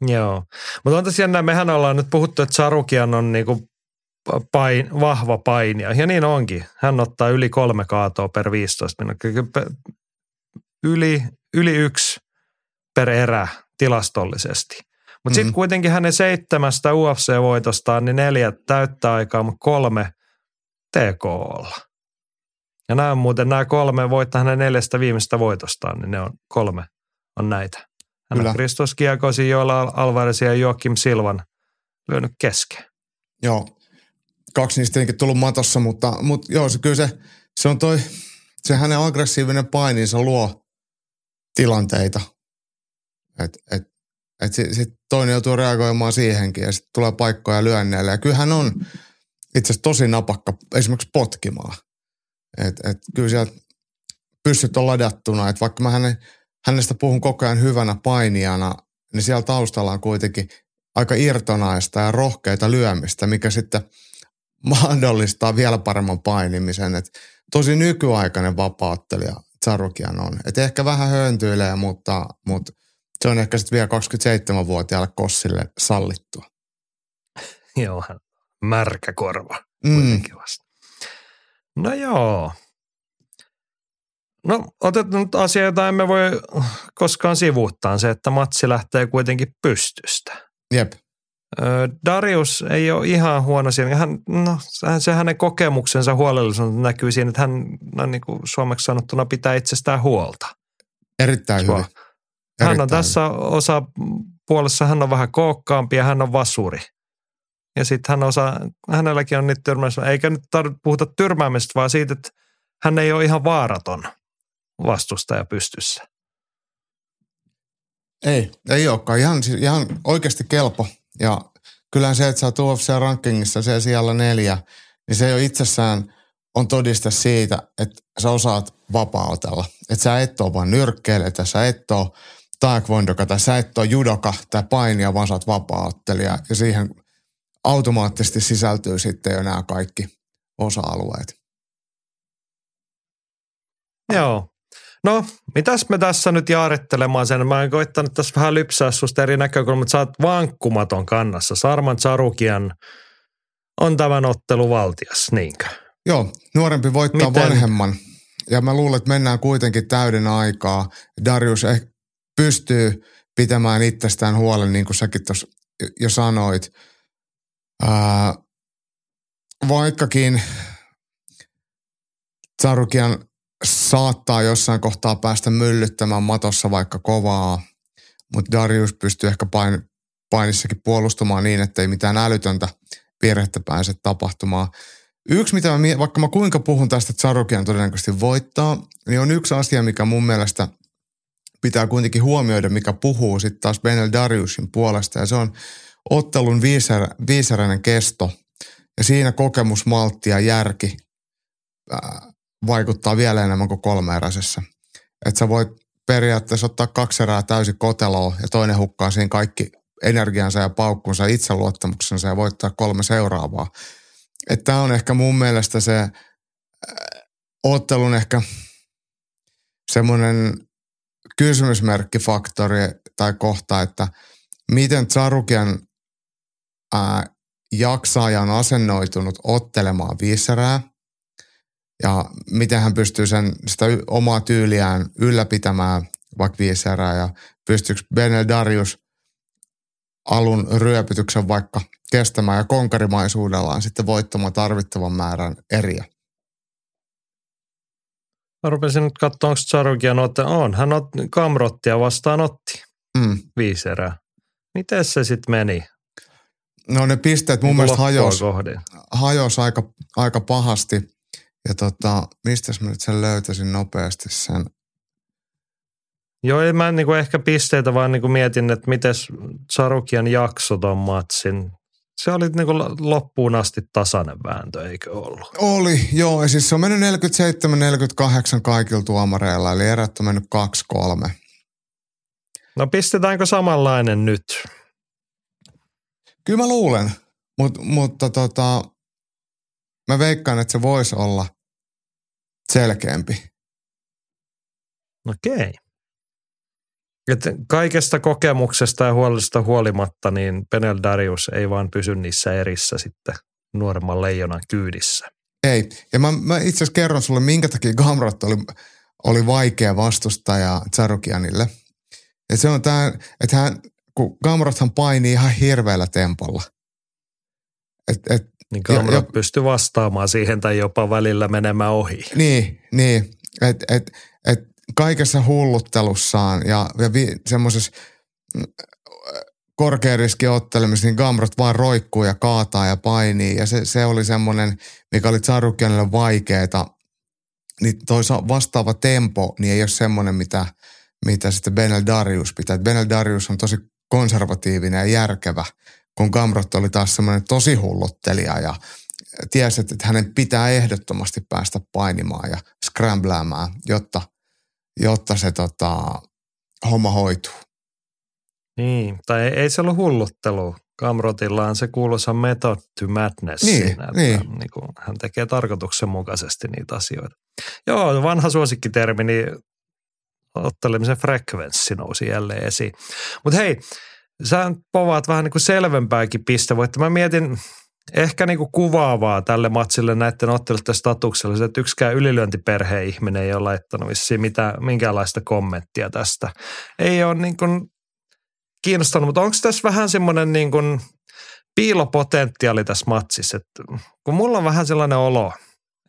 Joo, mutta on tässä jännä, mehän ollaan nyt puhuttu, että Sarukian on niinku pain, vahva painija, ja niin onkin. Hän ottaa yli kolme kaatoa per 15 minuuttia, yli, yli yksi per erä tilastollisesti. Mutta sitten Mhm. kuitenkin hänen seitsemästä UFC-voitostaan, niin neljä täyttä aikaa, mutta kolme TKOlla. Ja nämä on muuten nämä kolme voittaa hänen neljästä viimeistä voitostaan, niin ne on kolme on näitä. Hän Kyllä. on Kristos Kiakosi, Joela Alvarez ja Joakim Silvan lyönyt kesken. Joo, kaksi niistä tietenkin tullut matossa, mutta, mutta joo, se, kyllä se, se on toi, se hänen aggressiivinen paininsa luo tilanteita Et, et, et sitten sit toinen joutuu reagoimaan siihenkin ja sitten tulee paikkoja lyönneille. Ja kyllähän on itse asiassa tosi napakka esimerkiksi potkimaan. Et, et kyllä sieltä pyssyt on ladattuna, että vaikka mä hänen, hänestä puhun koko ajan hyvänä painijana, niin siellä taustalla on kuitenkin aika irtonaista ja rohkeita lyömistä, mikä sitten mahdollistaa vielä paremman painimisen. Et tosi nykyaikainen vapauttelija Tsarukian on. Et ehkä vähän höntyilee, mutta, mutta se on ehkä sitten vielä 27-vuotiaalle Kossille sallittua. Joo, hän märkä korva Mm. kuitenkin vasta. No joo. No otetaan nyt asia, jota emme voi koskaan sivuuttaa, se, että matsi lähtee kuitenkin pystystä. Jep. Darius ei ole ihan huono siinä. Hän, no, se hänen kokemuksensa huolellisuus näkyy siinä, että hän no, niin kuin suomeksi sanottuna pitää itsestään huolta. Erittäin Sua. hyvin. Hän on Erittäin tässä osa puolessa, hän on vähän kookkaampi ja hän on vasuri. Ja sitten hän osaa, hänelläkin on niitä tyrmäisiä, eikä nyt tarvitse puhuta tyrmäämisestä, vaan siitä, että hän ei ole ihan vaaraton vastustaja pystyssä. Ei, ei olekaan. Ihan, ihan oikeasti kelpo. Ja kyllähän se, että sä oot UFC-rankingissa se siellä neljä, niin se jo itsessään on todiste siitä, että sä osaat vapautella. Että sä et ole vaan nyrkkeile, että sä et ole taekwondoka tai sä et ole judoka tai painija, vaan sä oot vapauttelija. Ja siihen automaattisesti sisältyy sitten jo nämä kaikki osa-alueet. Joo. No, mitäs me tässä nyt jaarittelemaan sen? Mä oon koittanut tässä vähän lypsää susta eri näkökulmat. Sä oot vankkumaton kannassa. Sarman Sarukian on tämän ottelu valtias, niinkö? Joo, nuorempi voittaa Miten? vanhemman. Ja mä luulen, että mennään kuitenkin täyden aikaa. Darius eh, pystyy pitämään itsestään huolen, niin kuin säkin tuossa jo sanoit. Ää, vaikkakin Tsarukian saattaa jossain kohtaa päästä myllyttämään matossa vaikka kovaa, mutta Darius pystyy ehkä pain, painissakin puolustamaan niin, että ei mitään älytöntä virhettä pääse tapahtumaan. Yksi, mitä mä, vaikka mä kuinka puhun tästä, että Sarukian todennäköisesti voittaa, niin on yksi asia, mikä mun mielestä pitää kuitenkin huomioida, mikä puhuu sitten taas Benel Dariusin puolesta, ja se on ottelun viiseräinen kesto, ja siinä kokemus, maltti ja järki ää, vaikuttaa vielä enemmän kuin kolmeeräisessä. Että sä voit periaatteessa ottaa kaksi erää täysin koteloa, ja toinen hukkaa siinä kaikki energiansa ja paukkunsa, itseluottamuksensa ja voittaa kolme seuraavaa. Että tämä on ehkä mun mielestä se äh, ottelun ehkä semmoinen kysymysmerkkifaktori tai kohta, että miten Tsarukian ää, jaksaa ja on asennoitunut ottelemaan viiserää ja miten hän pystyy sen, sitä omaa tyyliään ylläpitämään vaikka viiserää ja pystyykö Benel Darius alun ryöpytyksen vaikka kestämään ja konkarimaisuudellaan sitten voittamaan tarvittavan määrän eriä. Mä rupesin nyt katsoa, onko Sarukian otte. On, hän ot, Kamrottia vastaan otti Mm. viisi erää. Miten se sitten meni? No ne pisteet mun mielestä Loppua hajosi kohden. hajos aika, aika pahasti. Ja tota, mistä mä nyt sen löytäisin nopeasti sen. Joo, en mä niinku ehkä pisteitä, vaan niinku mietin, että miten Sarukian jakso ton matsin. Se oli niinku loppuun asti tasainen vääntö, eikö ollut? Oli, joo. Ja siis se on mennyt 47-48 kaikilla tuomareilla, eli erät on mennyt 2-3. No pistetäänkö samanlainen nyt? Kyllä mä luulen, Mut, mutta tota, mä veikkaan, että se voisi olla selkeämpi. Okei. Et kaikesta kokemuksesta ja huolesta huolimatta, niin Penel Darius ei vaan pysy niissä erissä sitten nuoremman leijonan kyydissä. Ei. Ja mä, mä itse asiassa kerron sulle, minkä takia Gamrot oli, oli vaikea vastustaja Tsarukianille. Ja se on tämä, että hän, kun Gamrothan painii ihan hirveällä tempolla. Et, et, Niin Kamrot ja- pystyi vastaamaan siihen tai jopa välillä menemään ohi. niin, niin. Et, et, et kaikessa hulluttelussaan ja, ja vi, semmoisessa mm, korkean riskin ottelemisessa, niin Gamrot vaan roikkuu ja kaataa ja painii. Ja se, se oli semmoinen, mikä oli Tsarukianille vaikeeta. Niin toi sa- vastaava tempo, niin ei ole semmoinen, mitä mitä sitten Benel Darius pitää. Benel Darius on tosi konservatiivinen ja järkevä, kun Gamrot oli taas semmoinen tosi hulluttelija ja tiesi, että hänen pitää ehdottomasti päästä painimaan ja scrambläämään, jotta, jotta se tota, homma hoituu. Niin, tai ei, ei se ollut hulluttelu. Kamrotilla on se kuuluisa method to madness Niin, siinä, että niin. niin kuin hän tekee tarkoituksenmukaisesti niitä asioita. Joo, vanha suosikkitermi, niin ottelemisen frekvenssi nousi jälleen esiin. Mutta hei, sä povaat vähän niin kuin selvempääkin pistevoittoa. Mä mietin ehkä niin kuin kuvaavaa tälle matsille näiden otteluiden statuksella, se, että yksikään ylilyöntiperheen ihminen ei ole laittanut vissiin mitä, minkäänlaista kommenttia tästä. Ei ole niin kuin kiinnostanut, mutta onko tässä vähän semmoinen niin kuin piilopotentiaali tässä matsissa, että kun mulla on vähän sellainen olo,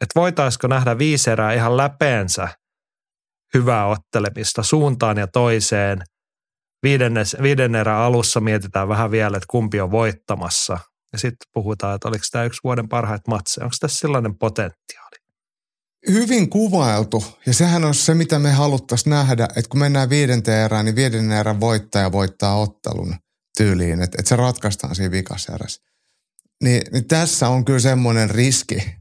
että voitaisiko nähdä viisi erää ihan läpeensä hyvää ottelemista suuntaan ja toiseen. Viidennes, viiden erän alussa mietitään vähän vielä, että kumpi on voittamassa. Ja sitten puhutaan, että oliko tämä yksi vuoden parhaita matseja. Onko tässä sellainen potentiaali? Hyvin kuvailtu, ja sehän on se, mitä me haluttaisiin nähdä, että kun mennään viidenteen erään, niin viidennen erän voittaja voittaa ottelun tyyliin, että, että se ratkaistaan siinä vikaserässä. Niin, niin tässä on kyllä semmoinen riski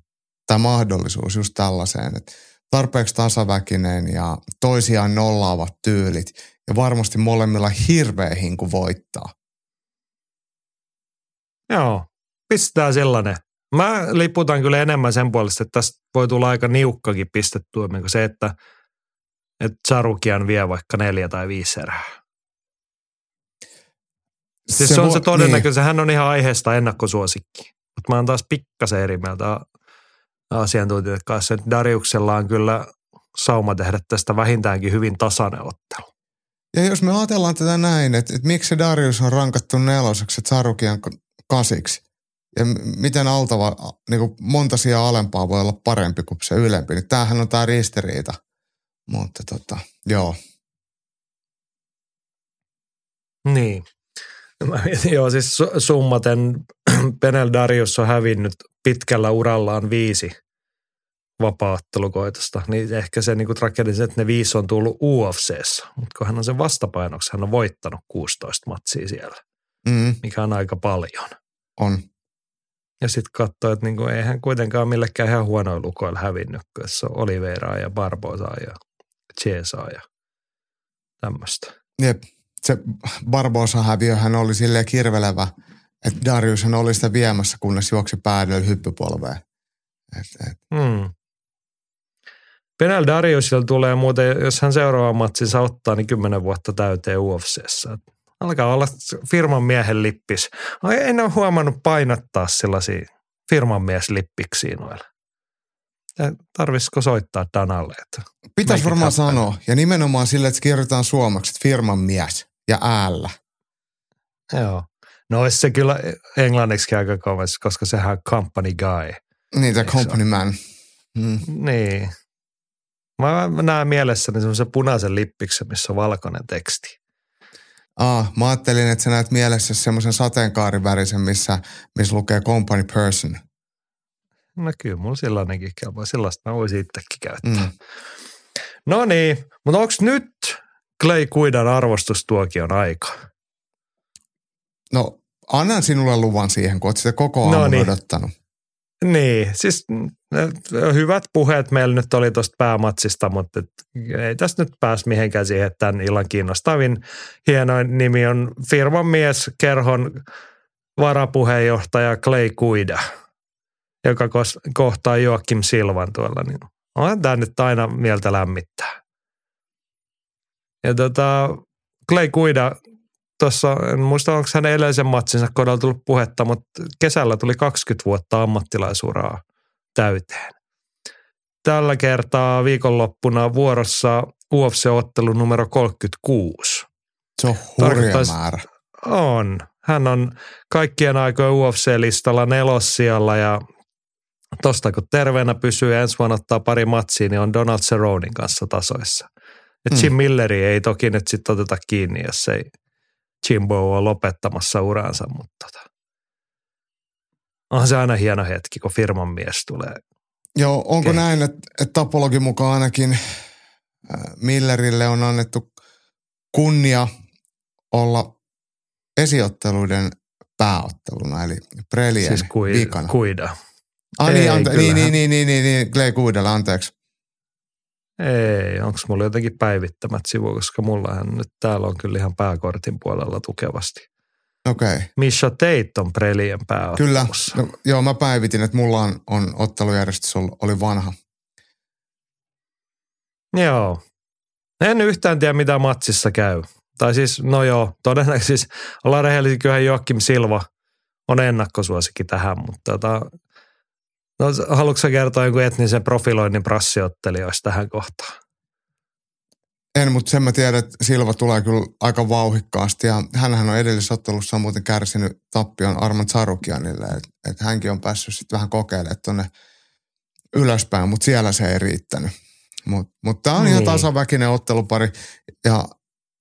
tai mahdollisuus just tällaiseen, että tarpeeksi tasaväkinen ja toisiaan nollaavat tyylit ja varmasti molemmilla hirveä hinku voittaa. Joo, pistetään sellainen. Mä liputan kyllä enemmän sen puolesta, että tästä voi tulla aika niukkakin pistettua, kuin se, että, että Sarukian vie vaikka neljä tai viisi erää. Siis se, se on se todennäköisesti, hän on ihan aiheesta ennakkosuosikki. Mutta mä oon taas pikkasen eri mieltä asiantuntijoiden kanssa, että Dariuksella on kyllä sauma tehdä tästä vähintäänkin hyvin tasainen ottelu. Ja jos me ajatellaan tätä näin, että, että miksi Darius on rankattu neloseksi, että Sarukian kasiksi, ja miten altava, niin kuin monta sijaa alempaa voi olla parempi kuin se ylempi, niin tämähän on tämä ristiriita. Mutta tota, joo. Niin. Mä mietin, joo, siis su- summaten Penel Darius on hävinnyt pitkällä urallaan viisi vapaattelukoitosta, niin ehkä se niin tragedisia, että ne viisi on tullut UFCssä, mutta kun hän on sen vastapainoksi, hän on voittanut 16 matsia siellä, Mm, mikä on aika paljon. on. Ja sitten katsoo, että niinku, eihän kuitenkaan millekään ihan huonoilla lukoilla hävinnyt, kun se on Oliveraa ja Barbosaa ja Chesaa ja tämmöistä. Jep. Se Barbosa häviöhän oli silleen kirvelevä, että Dariushan oli sitä viemässä, kunnes juoksi päädyllä hyppypolveen. Et, et, Hmm. Penel Dariusilla tulee muuten, jos hän seuraavan matsinsa ottaa, niin kymmenen vuotta täyteen UFCssä. Alkaa olla firman miehen lippis. En ole huomannut painottaa sellaisia firman mieslippiksi noilla. Tarvisiko soittaa Danalle? Pitäisi varmaan happen. sanoa, ja nimenomaan sille, että kirjoitetaan suomeksi, että firman mies ja äällä. joo. No olisi se kyllä englanniksi aika kovassa, koska sehän on company guy. Eikö se company man. Mm. Niin. Mä näen mielessäni semmoisen punaisen lippiksen, missä on valkoinen teksti. Ah, mä ajattelin, että sä näet mielessä semmoisen sateenkaarivärisen, missä, missä lukee company person. No kyllä, mulla sellainenkin kelpaa. Sellaista mä voisin itsekin käyttää. Mm. No niin, mutta onko nyt Clay Kuidan arvostustuokion aika? No, annan sinulle luvan siihen, kun oot sitä koko No aamun niin. odottanut. Niin, siis mm, hyvät puheet meillä nyt oli tuosta päämatsista, mutta ei tästä nyt pääs mihinkään siihen, että tämän illan kiinnostavin hienoin nimi on firman mies kerhon varapuheenjohtaja Clay Kuida, joka kos- kohtaa Joakim Silvan tuolla. Niin on tämä nyt aina mieltä lämmittää. Ja tota, Clay Kuida tuossa, en muista onko hänen edellisen matsinsa kohdalla tullut puhetta, mutta kesällä tuli 20 vuotta ammattilaisuraa täyteen. Tällä kertaa viikonloppuna vuorossa UFC-ottelu numero 36. Se on hurja määrä. On. Hän on kaikkien aikojen UFC-listalla nelossijalla ja tosta kun terveenä pysyy ja ensi vuonna ottaa pari matsia, niin on Donald Cerronein kanssa tasoissa. Ja Jim Mm. Milleri ei toki nyt sitten oteta kiinni, jos ei Jimbo ole lopettamassa uransa, mutta tota. on se aina hieno hetki, kun firman mies tulee. Joo, onko Okei. näin, että, että tapologin mukaan ainakin äh, Millerille on annettu kunnia olla esiotteluiden pääotteluna, eli Prelien Siis kui, viikana. kuida. ah, niin, ei, ante- niin, kyllähän. niin, niin, niin, niin, niin, Clay Kuidella, anteeksi. Ei, onko mulla jotenkin päivittämät sivu, koska mullahan nyt täällä on kyllä ihan pääkortin puolella tukevasti. Okei. Okay. Misha Tate on Prelien Kyllä, pääottelussa. no, joo mä päivitin, että mulla on, on ottelujärjestys ol- oli vanha. Joo. En yhtään tiedä, mitä matsissa käy. Tai siis, no joo, todennäköisesti siis ollaan rehellisiä, kyllähän Joakim Silva on ennakkosuosikki tähän, mutta tota, no, haluatko sä kertoa jonkun etnisen profiloinnin prassiottelijoista tähän kohtaan? En, mutta sen mä tiedän, että Silva tulee kyllä aika vauhikkaasti ja hänhän on edellisessä ottelussa muuten kärsinyt tappion Arman Sarukianille, että et hänkin on päässyt sitten vähän kokeilemaan tuonne ylöspäin, mutta siellä se ei riittänyt. Mutta mut tämä on niin. ihan tasaväkinen ottelupari ja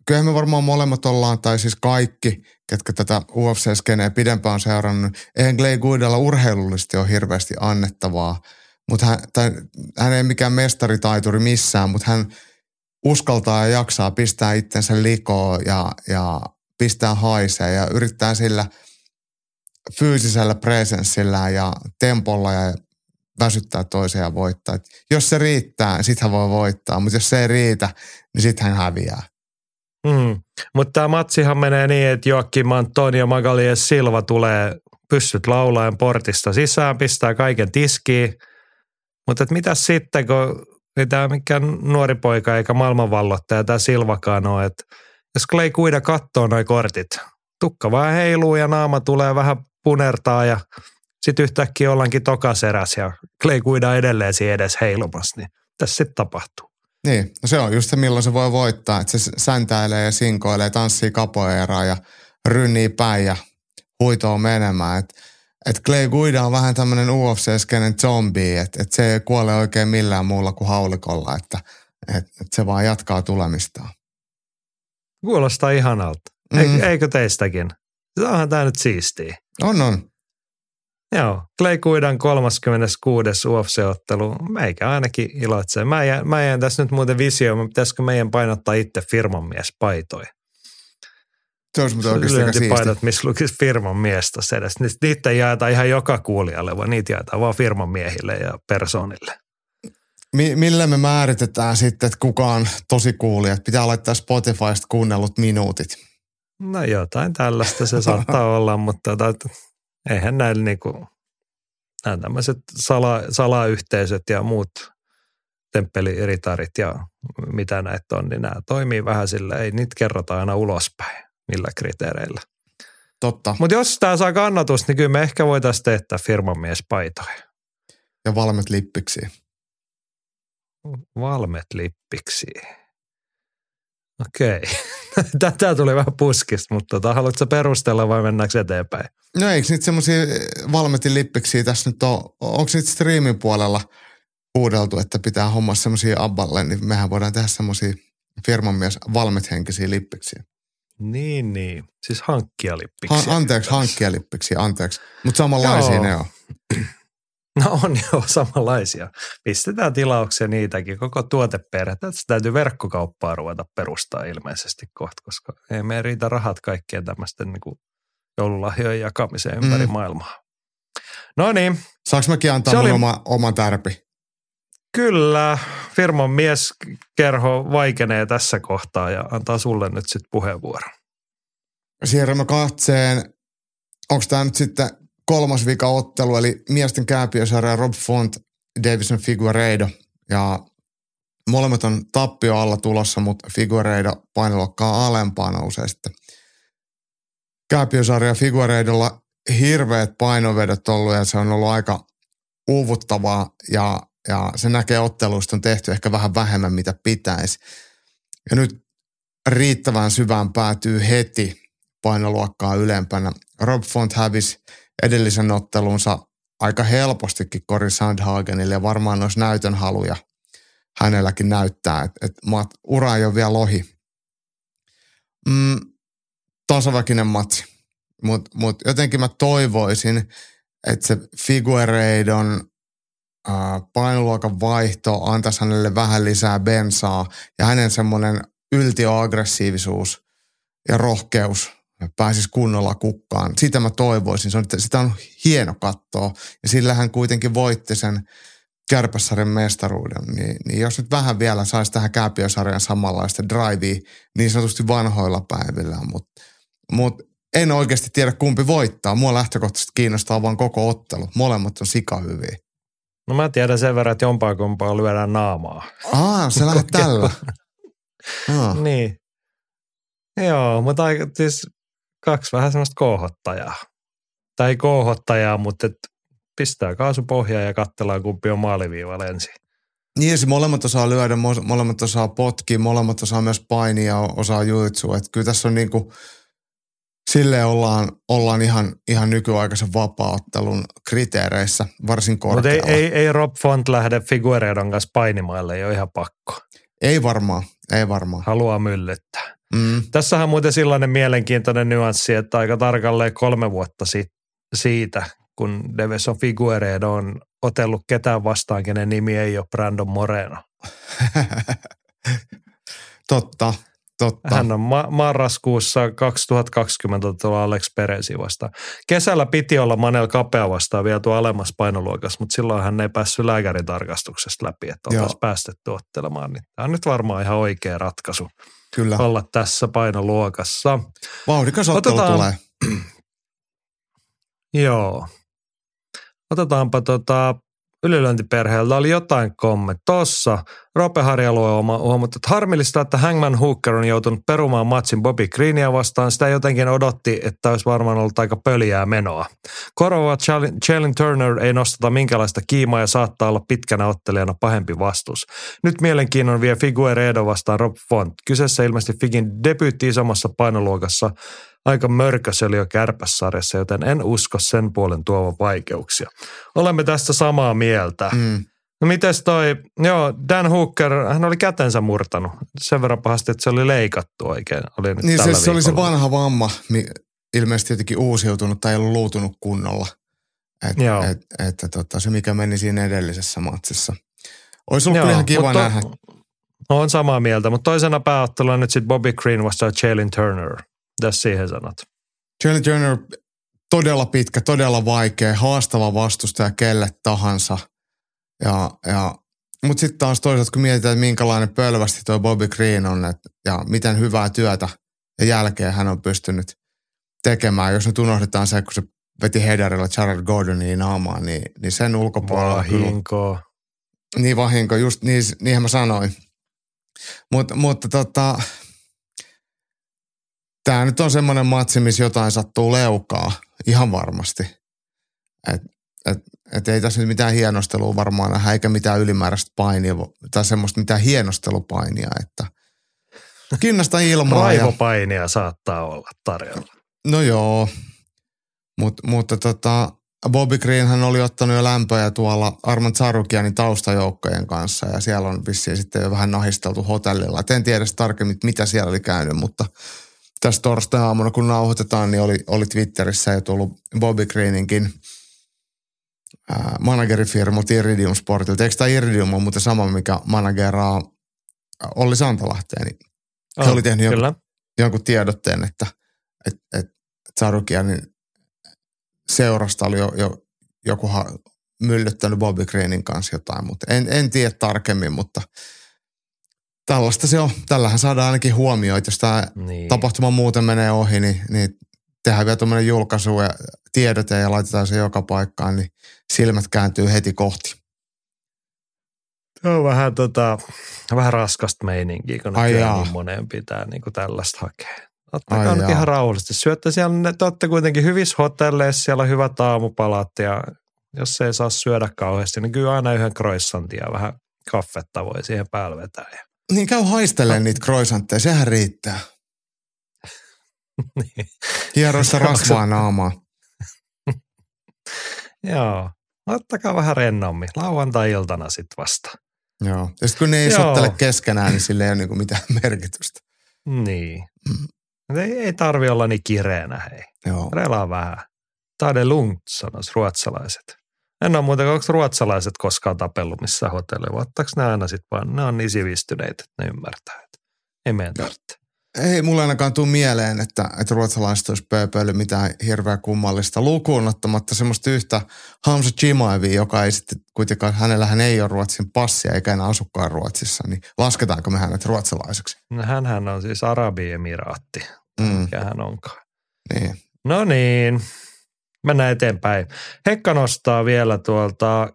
kyllä me varmaan molemmat ollaan, tai siis kaikki, ketkä tätä UFC-skeneä pidempään on seurannut, eihän Clay Guidalla urheilullisesti ole hirveästi annettavaa, mutta hän, tai, hän ei mikään mestaritaituri missään, mutta hän uskaltaa ja jaksaa pistää itsensä likoon ja, ja pistää haisee ja yrittää sillä fyysisellä presenssillä ja tempolla ja väsyttää toisia ja voittaa. Et jos se riittää, sit hän voi voittaa, mutta jos se ei riitä, niin sit hän häviää. Mm. Mutta tämä matsihan menee niin, että Joakim Antonio Magalies Silva tulee pyssyt laulaen portista sisään, pistää kaiken tiskiin. Mutta mitä sitten, kun ei tämä mikään nuori poika eikä maailmanvallottaja tämä Silvakaan ole, että jos Clay Guida katsoo noi kortit, tukka vaan heiluu ja naama tulee vähän punertaa ja sitten yhtäkkiä ollaankin tokaseräs ja Clay Guida edelleen siinä edes heilumassa, niin tässä sitten tapahtuu. Niin, no se on just se, milloin se voi voittaa. Että se säntäilee ja sinkoilee, tanssii kapoeeraa ja rynnii päin ja huitoo menemään. Että et Clay Guida on vähän tämmöinen UFC-skenen zombie, että et se ei kuole oikein millään muulla kuin haulikolla, että et, et se vaan jatkaa tulemistaan. Kuulostaa ihanalta. Mm. Eikö, eikö teistäkin? Onhan tämä nyt siistiä. On, on. Joo, Clay Kuidan 36. UFC-ottelu. Meikä ainakin iloitsee. Mä jään, mä jään tässä nyt muuten visioon, pitäisikö meidän painottaa itse firman paitoja. Se olisi muuten oikeasti aika painot, missä lukisi firman mies tuossa edes. Ni- Niitä ei jaeta ihan joka kuulijalle, vaan niitä jaetaan vaan firman miehille ja persoonille. Mi- millä me määritetään sitten, että kuka on tosi kuulija? Että pitää laittaa Spotifysta kuunnellut minuutit. No jotain tällaista se saattaa olla, mutta tota, eihän näillä niinku, nämä tämmöiset sala, salayhteisöt ja muut temppeliritarit ja mitä näitä on, niin nämä toimii vähän sillä, ei niitä kerrota aina ulospäin, millä kriteereillä. Totta. Mutta jos tämä saa kannatusta, niin kyllä me ehkä voitaisiin tehdä firman paitoja. Ja valmet lippiksi. Valmet lippiksi. Okei. Tätä tuli vähän puskista, mutta tota, haluatko perustella vai mennäänkö eteenpäin? No eikö niitä semmoisia valmetin lippiksi tässä nyt ole, onko niitä streamin puolella huudeltu, että pitää hommaa semmoisia abballe, niin mehän voidaan tehdä semmoisia firman mies valmethenkisiä lippiksi. Niin, niin. Siis hankkia lippiksi. Ha- anteeksi, hankkia lippiksi, anteeksi. Mutta samanlaisia Joo. ne on. No on jo samanlaisia. Pistetään tilauksia niitäkin. Koko tuoteperhe. Tässä täytyy verkkokauppaa ruveta perustaa ilmeisesti kohta, koska ei me riitä rahat kaikkien tämmöisten niin joululahjojen jakamiseen ympäri Mm. maailmaa. No niin, Saanko mäkin antaa Se oli- oma, oman tärpi? kyllä firman mieskerho vaikenee tässä kohtaa ja antaa sulle nyt sitten puheenvuoron. Siirrämme katseen, onko tämä nyt sitten kolmas vika ottelu, eli miesten kääpiösarja Rob Font, Davison Figueiredo. Ja molemmat on tappio alla tulossa, mutta Figueiredo painoluokkaa alempaa nousee sitten. Kääpiösarja Figueiredolla hirveät painovedot ollut ja se on ollut aika uuvuttavaa ja, ja se näkee otteluista on tehty ehkä vähän vähemmän mitä pitäisi. Ja nyt riittävän syvään päätyy heti painoluokkaa ylempänä. Rob Font hävisi edellisen ottelunsa aika helpostikin Cory Sandhagenille ja varmaan olisi näytön haluja hänelläkin näyttää, että et, mat, ura ei ole vielä ohi. Mm, tasaväkinen matsi, mutta mut jotenkin mä toivoisin, että se Figueiredon äh, painoluokan vaihto antaisi hänelle vähän lisää bensaa ja hänen semmoinen yltiöaggressiivisuus ja rohkeus pääsisi kunnolla kukkaan. Sitä mä toivoisin. Se on, sitä on hieno katsoa. Ja sillä hän kuitenkin voitti sen kärpäsarjan mestaruuden. Niin, niin jos nyt vähän vielä saisi tähän kääpiösarjan samanlaista drivea niin sanotusti vanhoilla päivillä. Mutta mut en oikeasti tiedä kumpi voittaa. Mua lähtökohtaisesti kiinnostaa vaan koko ottelu. Molemmat on sika hyviä. No mä tiedän sen verran, että jompaa kumpaa lyödään naamaa. Aa, se lähdet tällä. Ah. Niin. Joo, mutta aika, siis kaksi vähän semmoista kohottajaa. Tai ei kohottajaa, mutta et pistää kaasupohjaa ja katsellaan kumpi on maaliviivalla ensin. Niin, se molemmat osaa lyödä, molemmat osaa potkia, molemmat osaa myös painia, osaa juitsua. Että kyllä tässä on niin kuin, silleen ollaan, ollaan ihan, ihan nykyaikaisen vapauttelun kriteereissä varsin korkealla. Mutta ei, ei, ei Rob Font lähde Figueredon kanssa painimaille, ei ole ihan pakko. Ei varmaan, ei varmaan. Haluaa myllyttää. Mm. Tässähän on muuten sellainen mielenkiintoinen nyanssi, että aika tarkalleen kolme vuotta sit, siitä, kun Deveson Figueredo on otellut ketään vastaan, kenen nimi ei ole Brandon Moreno. Totta, Totta. Hän on ma- marraskuussa 2020 tuolla Alex Perezi vastaan. Kesällä piti olla Manel Kapea vastaan vielä tuo alemmassa painoluokassa, mutta silloin hän ei päässyt lääkäritarkastuksesta läpi, että oltaisiin päästetty ottelemaan. Niin tämä on nyt varmaan ihan oikea ratkaisu Kyllä. olla tässä painoluokassa. Vauhdikas ottelu Otetaan, tulee. Joo. Otetaanpa tota ylilöintiperheeltä oli jotain kommentti. Tossa Rope Harjalue on huomattu, että harmillista, että Hangman Hooker on joutunut perumaan matsin Bobby Greenia vastaan. Sitä jotenkin odotti, että olisi varmaan ollut aika pöliää menoa. Korova Jalen Turner ei nostata minkälaista kiimaa ja saattaa olla pitkänä ottelijana pahempi vastus. Nyt mielenkiinnon vie Figueredo vastaan Rob Font. Kyseessä ilmeisesti Figin debyytti isommassa painoluokassa – aika oli jo kärpässarjassa, joten en usko sen puolen tuovan vaikeuksia. Olemme tästä samaa mieltä. Mm. No mites toi, joo, Dan Hooker, hän oli kätensä murtanut sen verran pahasti, että se oli leikattu oikein. Oli nyt niin se, se oli se vanha vamma, ilmeisesti jotenkin uusiutunut tai ei ollut luutunut kunnolla. Et, joo. Et, että tota, se, mikä meni siinä edellisessä matsissa. Olisi ollut joo, ihan kiva mutta, nähdä. On samaa mieltä, mutta toisena pääotteluna nyt sitten Bobby Green vastaan Jalen Turner. Mitä siihen sanot? Jalen Turner todella pitkä, todella vaikea, haastava vastustaja kelle tahansa. Ja, ja, mutta sitten taas toisaalta, kun mietitään, että minkälainen pölvästi tuo Bobby Green on et, ja miten hyvää työtä ja jälkeen hän on pystynyt tekemään. Jos nyt unohdetaan se, kun se veti Hederillä Jared Gordonin naamaan, niin, niin sen ulkopuolella... Vahinko. Niin vahinko, just niin, niinhän mä sanoin. Mut, mutta tota, Tämä nyt on semmoinen matsi, missä jotain sattuu leukaa, ihan varmasti. Et, et, et ei tässä nyt mitään hienostelua varmaan nähdä, eikä mitään ylimääräistä painia, tai semmoista mitään hienostelupainia, että kinnasta ilmaa. Raivopainia ja... saattaa olla tarjolla. No joo, Mut, mutta tota, Bobby Green hän oli ottanut jo lämpöjä tuolla Armand Sarukianin taustajoukkojen kanssa ja siellä on vissiin sitten jo vähän nahisteltu hotellilla. Et en tiedä tarkemmin, mitä siellä oli käynyt, mutta tässä torstai-aamuna, kun nauhoitetaan, niin oli, oli Twitterissä jo tullut Bobby Greeninkin ää, managerifirma Iridium Sportilta. Eikö tämä Iridium on muuten sama, mikä manageraa Olli Santalahteen? Niin oh, he oli tehnyt jonkun, jonkun tiedotteen, että et, et Sarukianin seurasta oli jo, jo joku ha, myllyttänyt Bobby Greenin kanssa jotain, mutta en, en tiedä tarkemmin, mutta – tällaista se on. Tällähän saadaan ainakin huomioita. Jos tämä niin. tapahtuma muuten menee ohi, niin, niin tehdään vielä tuommoinen julkaisu ja tiedote ja laitetaan se joka paikkaan, niin silmät kääntyy heti kohti. Se on vähän, tota, vähän raskasta meininkiä, kun Ai niin moneen pitää niin kuin tällaista hakea. Ottakaa nyt ihan rauhallisesti. Syötte siellä, ne, te olette kuitenkin hyvissä hotelleissa, siellä on hyvät aamupalat ja jos ei saa syödä kauheasti, niin kyllä aina yhden croissantin ja vähän kaffetta voi siihen päälle vetää. Ja niin käy haistelemaan niitä croissantteja, sehän riittää. niin. Hieroista rasvaa naamaa. Joo, ottakaa vähän rennommin. Lauantai-iltana sitten vasta. Joo, ja sitten kun ne ei Joo. sottele keskenään, niin sille ei ole niinku mitään merkitystä. Niin. Mm. Ei, ei tarvi olla niin kireenä, hei. Joo. Relaa vähän. Tade lugnt, sanoisi ruotsalaiset. En ole muuten, onko ruotsalaiset koskaan tapellut missään hotellilla, vai ottaako ne aina sitten vaan, ne on niin sivistyneitä, että ne ymmärtää, että Ei meidän tarvitse. Ei mulle ainakaan tule mieleen, että, että ruotsalaiset olisi pööpöily mitään hirveä kummallista lukuun ottamatta semmoista yhtä Hamza Chimaevia, joka ei sitten kuitenkaan, hänellähän ei ole Ruotsin passia eikä enää asukkaan Ruotsissa, niin lasketaanko me hänet ruotsalaiseksi? No hänhän on siis Arabiemiraatti, Mm, mikä hän onkaan. niin. No niin, mennään eteenpäin. Hekka nostaa vielä tuolta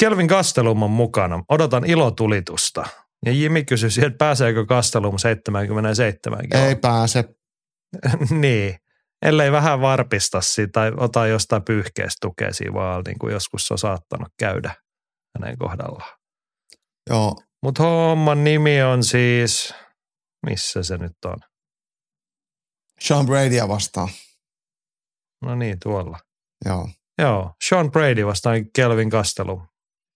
Kelvin Gastelum on mukana. Odotan ilotulitusta. Ja Jimi kysyi, että pääseekö Gastelum 77 Ei pääse. niin, ellei vähän varpista sitä tai ota jostain pyyhkeestä tukea siinä vaan, niin kuin joskus on saattanut käydä hänen kohdallaan. Joo, Mutta homman nimi on siis, missä se nyt on? Sean Bradya vastaan. No niin, tuolla. Joo. Joo, Sean Brady vastaan Kelvin Gastelum.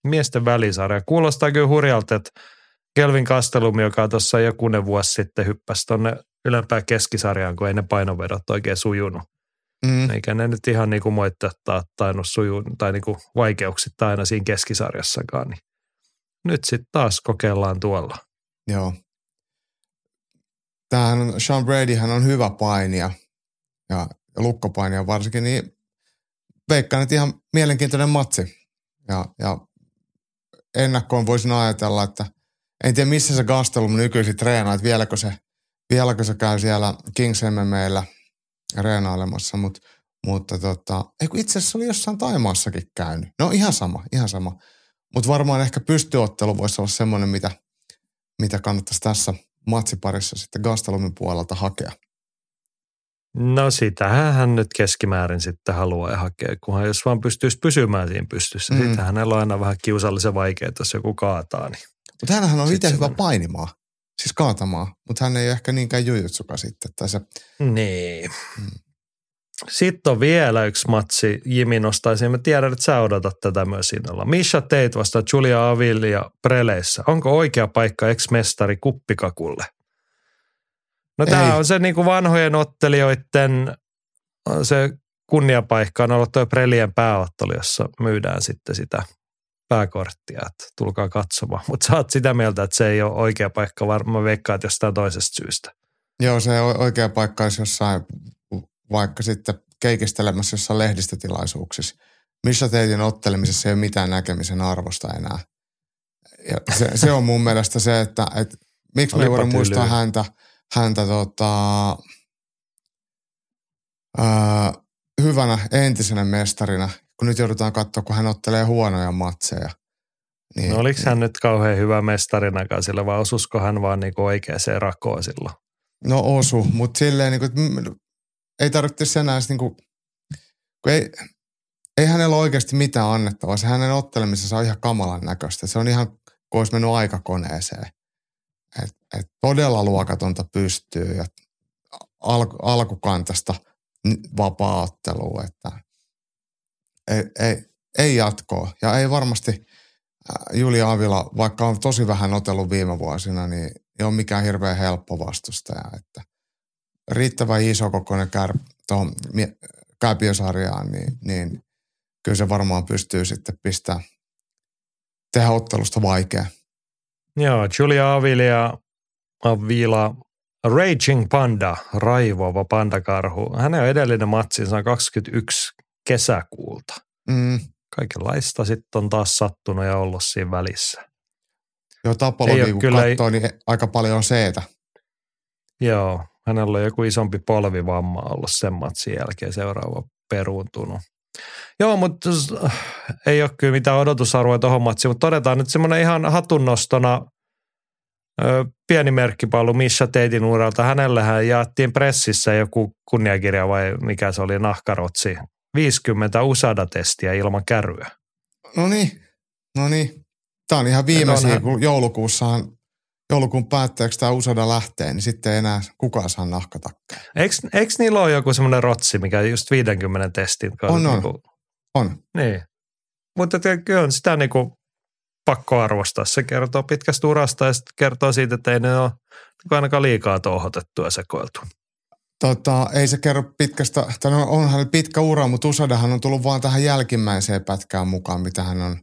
Miesten välisarja. Kuulostaa kyllä hurjalta, että Kelvin Gastelum, joka tuossa jokunen vuosi sitten hyppäsi tuonne ylempään keskisarjaan, kun ei ne painovedot oikein sujunut. Mm, Eikä ne nyt ihan niinku moittaa tainnut sujun, tai niinku vaikeuksista aina siinä keskisarjassakaan. Niin nyt sitten taas kokeillaan tuolla. joo. Tämähän on, Sean Brady hän on hyvä painija ja, ja lukkopainija varsinkin, niin veikkaan, että ihan mielenkiintoinen matsi. Ja, ja ennakkoon voisin ajatella, että en tiedä missä se Gastelum nykyisin treenaa, että vieläkö se, vieläkö se käy siellä Kings MMAllä reenailemassa, mutta, mutta tota, itse asiassa oli jossain Taimaassakin käynyt. No ihan sama, ihan sama. Mutta varmaan ehkä pystyottelu voisi olla semmoinen, mitä, mitä kannattaisi tässä matsiparissa sitten Gastelumin puolelta hakea. No sitähän hän nyt keskimäärin sitten haluaa hakea, kunhan jos vaan pystyisi pysymään siinä pystyssä. Mm. Mm. Sitten hänellä on aina vähän kiusallisen vaikeaa, jos joku kaataa. Niin. Mutta hänhän on itse se hyvä on- painimaa, siis kaatamaa, mutta hän ei ole ehkä niinkään jujutsuka sitten. Tai se, Niin. Sitten on vielä yksi matsi, Jimi nostaisin. Mä tiedän, että sä odotat tätä myös innolla. Misha Tate vastaa Julia Avilia Preleissä. Onko oikea paikka ex-mestari kuppikakulle? No tämä on se niin kuin vanhojen ottelijoiden se kunniapaikka on ollut tuo Prelien pääottelu, jossa myydään sitten sitä pääkorttia, että tulkaa katsomaan. Mutta sä oot sitä mieltä, että se ei ole oikea paikka, varmaan veikkaat jostain toisesta syystä. joo, se oikea paikka olisi jossain vaikka sitten keikistelemässä jossain lehdistötilaisuuksissa. Missä teidän ottelemisessa ei ole mitään näkemisen arvosta enää. Ja se, se on mun mielestä se, että, että miksi me ei voida muistaa häntä, häntä tota, ää, hyvänä entisenä mestarina, kun nyt joudutaan katsoa, kun hän ottelee huonoja matseja. Niin, No oliko hän nyt kauhean hyvä mestarinakaan sillä, vai osusko hän vaan niinku oikeaan rakoon silloin? No osu, mutta silleen niin kuin, mm, ei tarvitse enää niin kuin, kun ei, ei hänellä ole oikeasti mitään annettavaa. Se hänen ottelemisensa on ihan kamalan näköistä. Se on ihan, kun olisi mennyt aikakoneeseen. Et, et todella luokatonta pystyy ja al, alkukantasta vapaa-ottelua, että ei, ei, ei jatkoa. Ja ei varmasti äh, Julia Avila, vaikka on tosi vähän otellut viime vuosina, niin ei ole mikään hirveän helppo vastustaja. Että riittävän iso kokoinen kär, tuohon kääpiösarjaan, niin, niin kyllä se varmaan pystyy sitten pistää tehdä ottelusta vaikea. Joo, Julia Avilia, Avila, Raging Panda, raivoava pandakarhu. Hänen on edellinen matsinsa on 21 kesäkuulta. Mm, Kaikenlaista sitten on taas sattunut ja ollut siinä välissä. joo, ole kun kyllä- katsoo, niin aika paljon on seetä. Joo, hänellä on joku isompi polvivamma ollut sen matsin jälkeen seuraava peruuntunut. Joo, mutta s- ei ole kyllä mitään odotusarvoa tuohon matsiin, mutta todetaan nyt semmoinen ihan hatunnostona ö, pieni merkkipallu Misha Teitin uralta. Hänellähän jaettiin pressissä joku kunniakirja vai mikä se oli, nahkarotsi. 50 USADA-testiä ilman kärryä. No niin, no niin. Tämä on ihan viimeisiä, onhan- kun joulukuussahan, joulukuun päätteeksi tämä USADA lähtee, niin sitten ei enää kukaan saa nahkatakkeja. Eikö, eikö niillä ole joku semmoinen rotsi, mikä just 50 testin? On, on. niinku- On. Niin. Mutta kyllä on sitä niinku pakko arvostaa. Se kertoo pitkästä urasta ja sitten kertoo siitä, että ei ne ole ainakaan liikaa touhotettu ja sekoiltu. Tota, ei se kerro pitkästä, tai no onhan pitkä ura, mutta Usadahan on tullut vaan tähän jälkimmäiseen pätkään mukaan, mitä hän on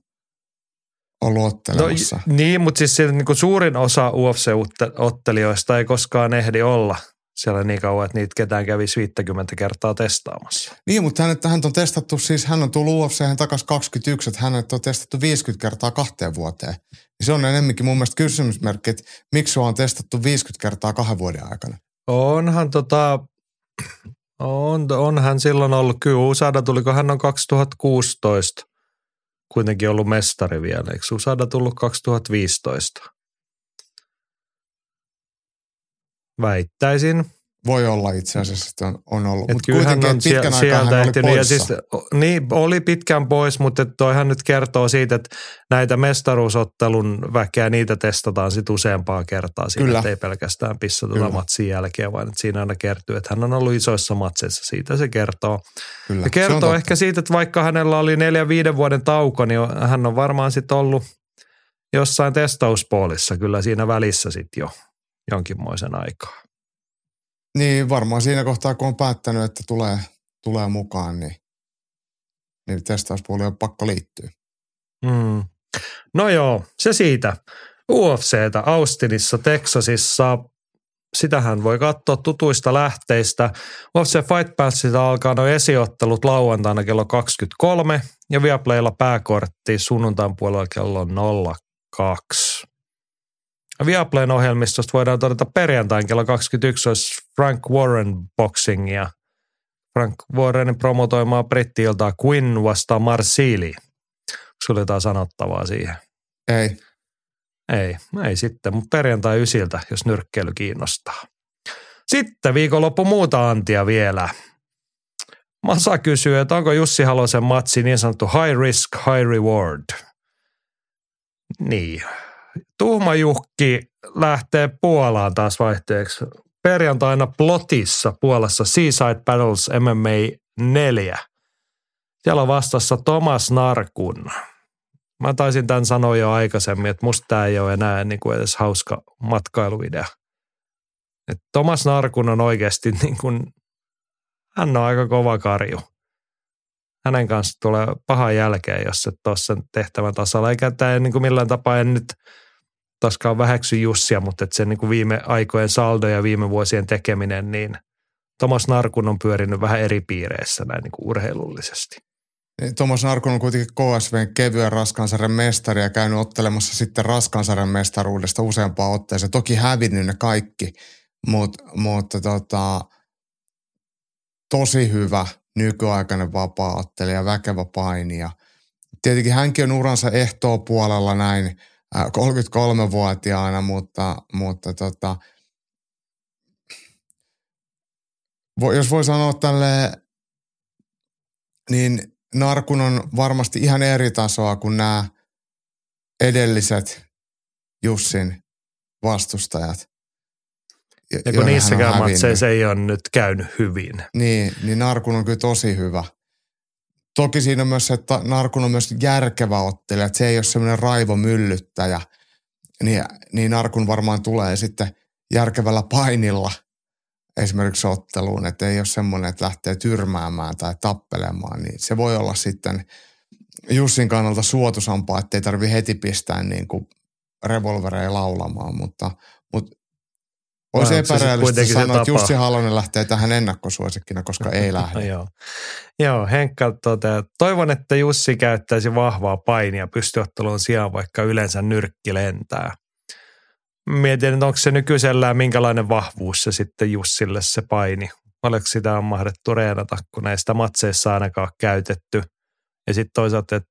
ollut No, ottelemassa. j- niin, mutta siis siinä, niin kuin suurin osa UFC-ottelijoista ei koskaan ehdi olla siellä niin kauan, että niitä ketään kävisi 50 kertaa testaamassa. Niin, mutta hänet, hän on testattu, siis hän on tullut UFC takaisin 21, että hänet on testattu 50 kertaa kahteen vuoteen. Se on enemmänkin mun mielestä kysymysmerkki, että miksi sua on testattu 50 kertaa kahden vuoden aikana. Onhan tota, on, onhan silloin ollut, kyllä. Usada tuliko hän on 2016 kuitenkin ollut mestari vielä, eikö Usada tullut 2015? Väittäisin, Voi olla itse asiassa, että on, on ollut. Mutta kuitenkin on pitkän sie- aikaa hän sieltä oli ehtinyt. Ja poissa. siis, niin, oli pitkään pois, mutta toihan nyt kertoo siitä, että näitä mestaruusottelun väkeä, niitä testataan sitten useampaa kertaa siinä, Kyllä. ei pelkästään pissa tuota Kyllä. matsin jälkeen, vaan että siinä aina kertyy, että hän on ollut isoissa matseissa, siitä se kertoo. Kyllä, Ja kertoo totta. ehkä siitä, että vaikka hänellä oli neljä viiden vuoden tauko, niin hän on varmaan sitten ollut jossain testauspoolissa kyllä siinä välissä sitten jo jonkinmoisen aikaa. Niin, varmaan siinä kohtaa, kun on päättänyt, että tulee, tulee mukaan, niin, niin testauspuoli on pakko liittyä. Mm. No joo, se siitä. UFCtä Austinissa, Texasissa. Sitähän voi katsoa tutuista lähteistä. UFC Fight Passista alkaa noin esiottelut lauantaina kello 23 ja Viaplaylla pääkortti sunnuntain puolella kello 02. Viaplayn ohjelmistosta voidaan todeta perjantain kello 21 olisi Frank Warren Boxingia. Frank Warrenin promotoimaa brittiiltaa Quinn vastaan Marsili. Sulla jotain sanottavaa siihen? Ei, Ei, ei sitten, mutta perjantai ysiltä, jos nyrkkeily kiinnostaa. Sitten viikonloppu muuta antia vielä. Masa kysyy, että onko Jussi Halosen matsi niin sanottu high risk, high reward. Niin. Tuhma Juhki lähtee Puolaan taas vaihteeksi. Perjantaina Plotissa Puolassa Seaside Battles MMA 4. Siellä on vastassa Thomas Narkun. Mä taisin tämän sanoa jo aikaisemmin, että musta tämä ei ole enää niin kuin edes hauska matkailuidea. Et Thomas Narkun on oikeasti niin kuin, hän on aika kova karju. Hänen kanssa tulee pahan jälkeen, jos et ole sen tehtävän tasalla. Eikä tämä niin kuin millään tapaa en nyt toskaan vähäksy Jussia, mutta että sen niin kuin viime aikojen saldo ja viime vuosien tekeminen, niin Thomas Narkun on pyörinyt vähän eri piireissä näin niin kuin urheilullisesti. Tuomas Narkon on kuitenkin KSVn kevyen raskansarjan mestari ja käynyt ottelemassa sitten raskansarjan mestaruudesta useampaan otteeseen. Toki hävinnyt ne kaikki, mutta, mutta tota, tosi hyvä nykyaikainen vapaa-ottelija, väkevä painija. Tietenkin hänkin on uransa ehtoo puolella näin 33-vuotiaana, mutta, mutta tota, jos voi sanoa tälle, niin Narkun on varmasti ihan eri tasoa kuin nämä edelliset Jussin vastustajat. Ja kun niissäkään matseissa ei ole nyt käynyt hyvin. Niin, niin Narkun on kyllä tosi hyvä. Toki siinä on myös se, että Narkun on myös järkevä ottelija, että se ei ole semmoinen raivomyllyttäjä. Niin, niin Narkun varmaan tulee sitten järkevällä painilla esimerkiksi otteluun, että ei ole semmoinen, että lähtee tyrmäämään tai tappelemaan, niin se voi olla sitten Jussin kannalta suotusampaa, että ei tarvi heti pistää niin kuin revolvereja laulamaan, mutta, olisi se epärealistista se sanoa, että? Jussi Halonen lähtee tähän ennakkosuosikkina, koska ei lähde. joo. joo, Henkka toteaa, toivon, että Jussi käyttäisi vahvaa painia pystyottelun sijaan, vaikka yleensä nyrkki lentää. Mietin, että onko se nykyisellään minkälainen vahvuus se sitten Jussille se paini. Oliko sitä on mahdettu reenata, kun näistä matseissa ainakaan käytetty. Ja sitten toisaalta, että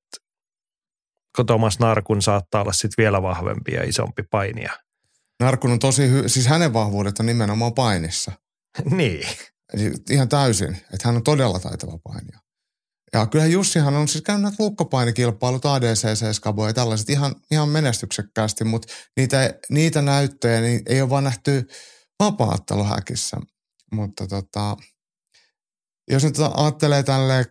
kun Thomas Narkun saattaa olla sitten vielä vahvempi ja isompi painija. Narkun on tosi hy- siis hänen vahvuudet on nimenomaan painissa. niin. Eli ihan täysin, että hän on todella taitava painija. Ja kyllähän Jussihan on siis käynyt näitä lukkopainikilpailut, ADCC, Skabo ja tällaiset ihan, ihan menestyksekkäästi, mutta niitä, niitä näyttöjä niin ei ole vaan nähty vapaatteluhäkissä. Mutta tota, jos nyt ajattelee tälle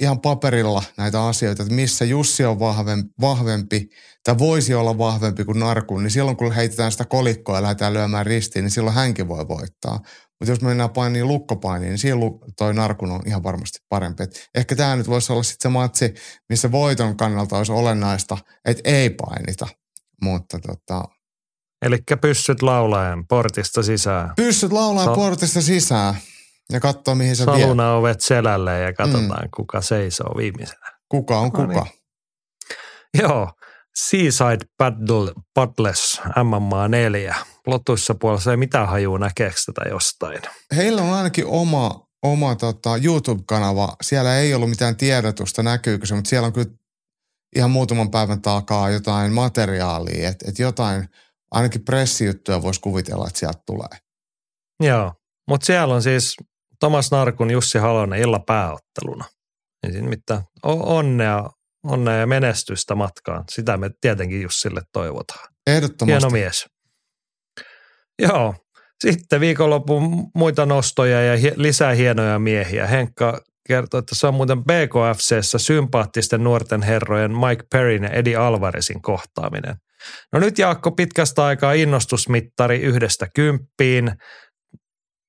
ihan paperilla näitä asioita, että missä Jussi on vahvempi, vahvempi tai voisi olla vahvempi kuin Narku, niin silloin kun heitetään sitä kolikkoa ja lähdetään lyömään ristiin, niin silloin hänkin voi voittaa. Mutta jos mennään painiin lukkopainiin, niin silloin toi Narkun on ihan varmasti parempi. Et ehkä tämä nyt voisi olla sitten se matsi, missä voiton kannalta olisi olennaista, että ei painita. Mutta tota, Eli pyssyt laulaen portista sisään. Pyssyt laulaa so, portista sisään ja katsoo mihin se vie. Saluna ovet selälle ja katsotaan, mm. kuka seisoo viimeisenä. Kuka on kuka. No niin. Joo, Seaside Paddle, Paddles MMA 4. Lotuissa puolessa ei mitään hajua näkeekö tätä jostain. Heillä on ainakin oma, oma tota, YouTube-kanava. Siellä ei ollut mitään tiedotusta, näkyykö se, mutta siellä on kyllä ihan muutaman päivän takaa jotain materiaalia, että et jotain, ainakin pressijuttuja voisi kuvitella, että sieltä tulee. Joo, mutta siellä on siis Thomas Narkun Jussi Halonen illa pääotteluna. Niin mitään onnea onnea ja menestystä matkaan. Sitä me tietenkin Jussille toivotaan. Ehdottomasti. Hieno mies. Joo. Sitten viikonlopun muita nostoja ja hi- lisää hienoja miehiä. Henkka kertoi, että se on muuten BKFCssä sympaattisten nuorten herrojen Mike Perrin ja Eddie Alvarezin kohtaaminen. No nyt Jaakko pitkästä aikaa innostusmittari yhdestä kymppiin.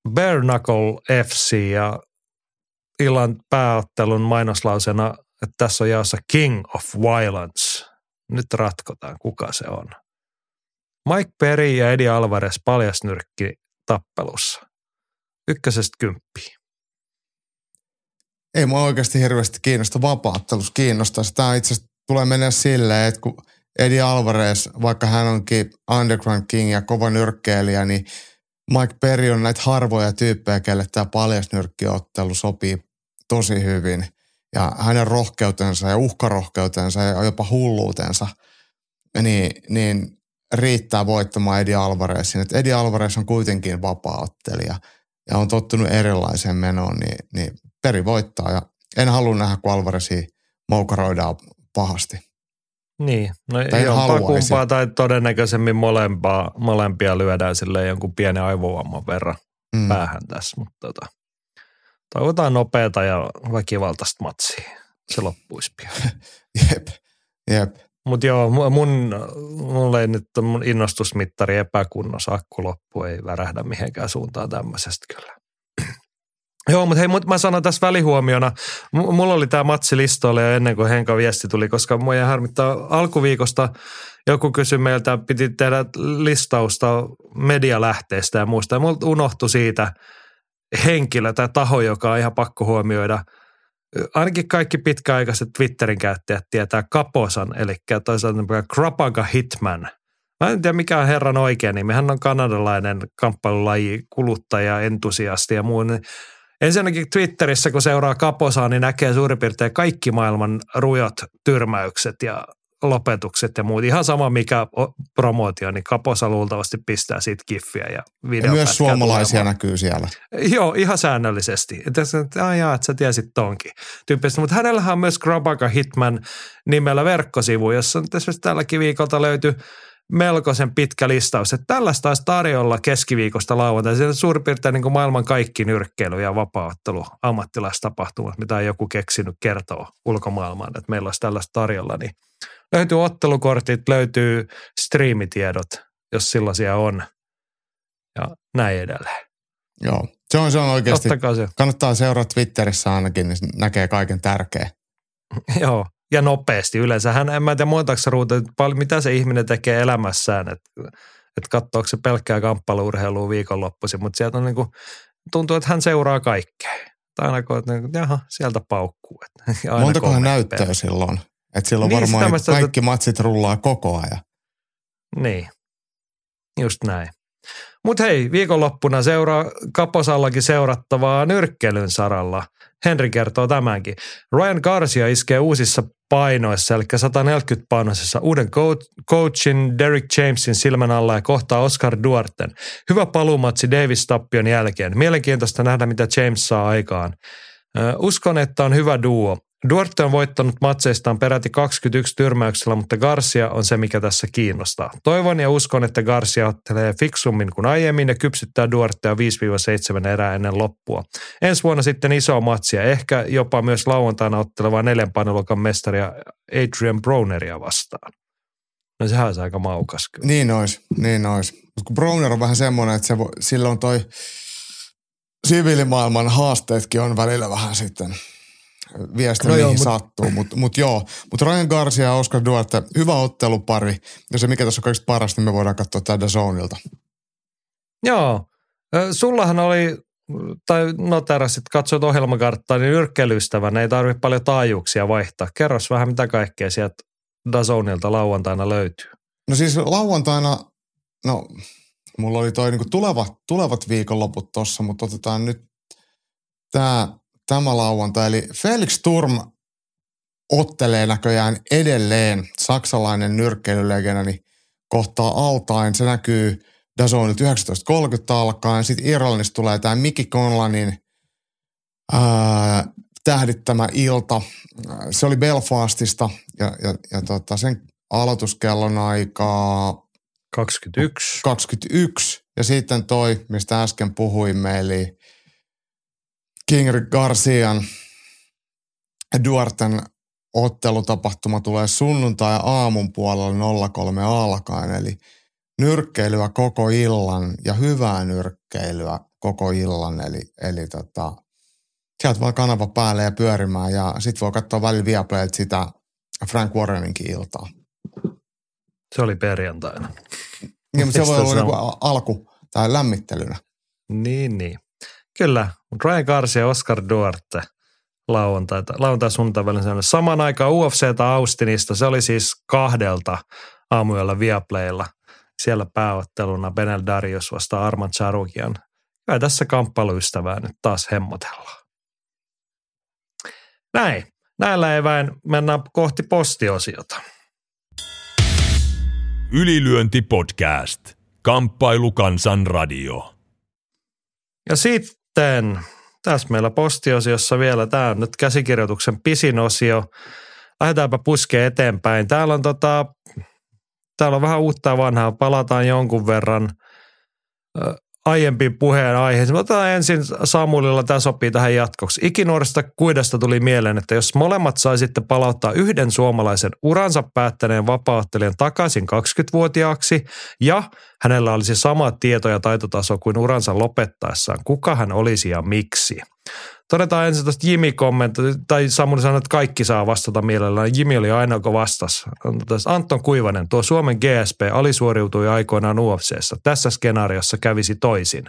Bare Knuckle FC ja illan pääottelun mainoslausena että tässä on jaossa King of Violence. Nyt ratkotaan, kuka se on. Mike Perry ja Eddie Alvarez paljasnyrkki tappelussa. Ykkösestä kymppiin. Ei mua oikeasti hirveästi kiinnosta vapaattelus kiinnostaa. Tämä itse asiassa tulee mennä silleen, että kun Eddie Alvarez, vaikka hän onkin Underground King ja kova nyrkkeilijä, niin Mike Perry on näitä harvoja tyyppejä, kelle tämä paljasnyrkkiottelu sopii tosi hyvin – ja hänen rohkeutensa ja uhkarohkeutensa ja jopa hulluutensa, niin, niin riittää voittamaan Edi Alvarezin. Et Edi Alvarez on kuitenkin vapaaottelija ja on tottunut erilaiseen menoon, niin, niin peri voittaa. Ja en halua nähdä, kun Alvarezi moukaroidaan pahasti. Niin, no jompaa kumpaa tai todennäköisemmin molempaa, molempia lyödään sille jonkun pienen aivovamman verran mm. päähän tässä, mutta tota, Toivotaan nopeata ja väkivaltaista matsia. Se loppuisi pian. jep, jep. Mutta joo, mun, mulla ei nyt mun innostusmittari epäkunnossa, akku loppu ei värähdä mihinkään suuntaan tämmöisestä kyllä. Joo, mutta hei, mä sanon tässä välihuomiona, mulla oli tämä matsi listoilla jo ennen kuin Henka viesti tuli, koska mua jäi harmittaa alkuviikosta joku kysyi meiltä, piti tehdä listausta medialähteistä ja muista. Ja mulla unohtui siitä – henkilö tai taho, joka on ihan pakko huomioida. Ainakin kaikki pitkäaikaiset Twitterin käyttäjät tietää Kaposan, eli toisaalta Krapaga Hitman. Mä en tiedä mikä on herran oikea nimi. Hän on kanadalainen kamppailulaji, kuluttaja, entusiasti ja muu. Ensinnäkin Twitterissä, kun seuraa Kaposaa, niin näkee suurin piirtein kaikki maailman rujot tyrmäykset ja lopetukset ja muut. Ihan sama mikä promootio, niin Kaposa luultavasti pistää siitä kiffiä ja Ja myös suomalaisia tulemaan. näkyy siellä. Joo, ihan säännöllisesti. Että, että, jaa, että sä tiesit tonkin tyyppistä. Mutta hänellähän on myös Grabaka Hitman nimellä verkkosivu, jossa esimerkiksi tälläkin viikolta löytyy melkoisen pitkä listaus. Että tällaista olisi tarjolla keskiviikosta lauantai. Se on suurin piirtein niin kuin maailman kaikki nyrkkeily ja vapaaottelu ammattilaistapahtumat, mitä on joku keksinyt kertoa ulkomaailmaan, että meillä olisi tällaista tarjolla. Niin löytyy ottelukortit, löytyy striimitiedot, jos sellaisia on ja näin edelleen. Joo, se on, se on oikeasti, se. kannattaa seurata Twitterissä ainakin, niin näkee kaiken tärkeä. Joo, ja nopeasti. Yleensähän, en mä tiedä montaksi ruuta, mitä se ihminen tekee elämässään, että että katsoako se pelkkää kamppailuurheilua viikonloppuisin, mutta sieltä on niin kuin, tuntuu, että hän seuraa kaikkea. Tai aina kun, että jaha, sieltä paukkuu. Montakohan näyttöä silloin? Että silloin niin, varmaan niin kaikki että... matsit rullaa koko ajan. Niin, just näin. Mutta hei, viikonloppuna seuraa Kaposallakin seurattavaa nyrkkelyn saralla. Henri kertoo tämänkin. Ryan Garcia iskee uusissa painoissa, eli 140 painoisessa uuden coachin Derek Jamesin silmän alla ja kohtaa Oscar Duarten. Hyvä paluumatsi Davis Tappion jälkeen. Mielenkiintoista nähdä, mitä James saa aikaan. Uskon, että on hyvä duo. Duarte on voittanut matseistaan peräti 21 tyrmäyksellä, mutta Garcia on se, mikä tässä kiinnostaa. Toivon ja uskon, että Garcia ottelee fiksummin kuin aiemmin ja kypsyttää Duartea 5-7 erää ennen loppua. Ensi vuonna sitten iso matsia, ehkä jopa myös lauantaina ottelevaa neljän paneluokan mestaria Adrian Browneria vastaan. No sehän olisi aika maukas kyllä. Niin ois, niin ois. Mutta kun Browner on vähän semmoinen, että se vo, silloin toi siviilimaailman haasteetkin on välillä vähän sitten viesti, no mihin joo, sattuu. Mutta mut joo, mutta Ryan Garcia ja Oscar Duarte, hyvä ottelupari. Ja se, mikä tässä on kaikista parasta, niin me voidaan katsoa tätä Zoneilta. Joo. Sullahan oli, tai noterasit, katsoit ohjelmakarttaa, niin yrkkelystävänä ei tarvitse paljon taajuuksia vaihtaa. Kerros vähän, mitä kaikkea sieltä Dazonilta lauantaina löytyy. No siis lauantaina, no mulla oli toi niinku tulevat, tulevat viikonloput tossa, mutta otetaan nyt tämä tämä lauantai. Eli Felix Turm ottelee näköjään edelleen saksalainen nyrkkeilylegenda, niin kohtaa altain. Se näkyy Dazonilta 19.30 alkaen. Sitten Irlannista tulee tämä Mickey Conlanin ää, tähdittämä ilta. Se oli Belfastista ja, ja, ja tota, sen aloituskellon aikaa 21. 21. Ja sitten toi, mistä äsken puhuimme, eli King Garcian Duarten ottelutapahtuma tulee sunnuntai aamun puolella 03 alkaen, eli nyrkkeilyä koko illan ja hyvää nyrkkeilyä koko illan, eli, eli tota, sieltä voi kanava päälle ja pyörimään ja sitten voi katsoa välillä Viaplayt sitä Frank Warreninkin iltaa. Se oli perjantaina. Niin, mutta se voi olla niin alku tai lämmittelynä. Niin, niin. Kyllä, Ryan Garcia ja Oscar Duarte lauantai, lauantai sunnuntai välillä Saman aikaan UFCtä Austinista, se oli siis kahdelta aamuyöllä Viaplaylla. Siellä pääotteluna Benel Darius vasta Arman Charukian. Kyllä tässä kamppailuystävää nyt taas hemmotellaan. Näin. Näillä eväin mennään kohti postiosiota. Ylilyönti podcast. Kamppailu kansan radio. Ja sitten tässä meillä postiosiossa vielä, tämä on nyt käsikirjoituksen pisin osio. Lähdetäänpä puskeen eteenpäin. Täällä on, tota, täällä on vähän uutta vanhaa, palataan jonkun verran aiempiin puheen aiheeseen. Otetaan ensin Samulilla, tämä sopii tähän jatkoksi. Ikinuorista kuidasta tuli mieleen, että jos molemmat saisitte palauttaa yhden suomalaisen uransa päättäneen vapaattelijan takaisin 20-vuotiaaksi ja hänellä olisi sama tieto ja taitotaso kuin uransa lopettaessaan, kuka hän olisi ja miksi? Todetaan ensin tuosta Jimi kommentti, tai Samuli sanoi, että kaikki saa vastata mielellään. Jimi oli ainoa, kun vastasi. Anton Kuivanen, tuo Suomen GSP alisuoriutui aikoinaan UFCssä. Tässä skenaariossa kävisi toisin.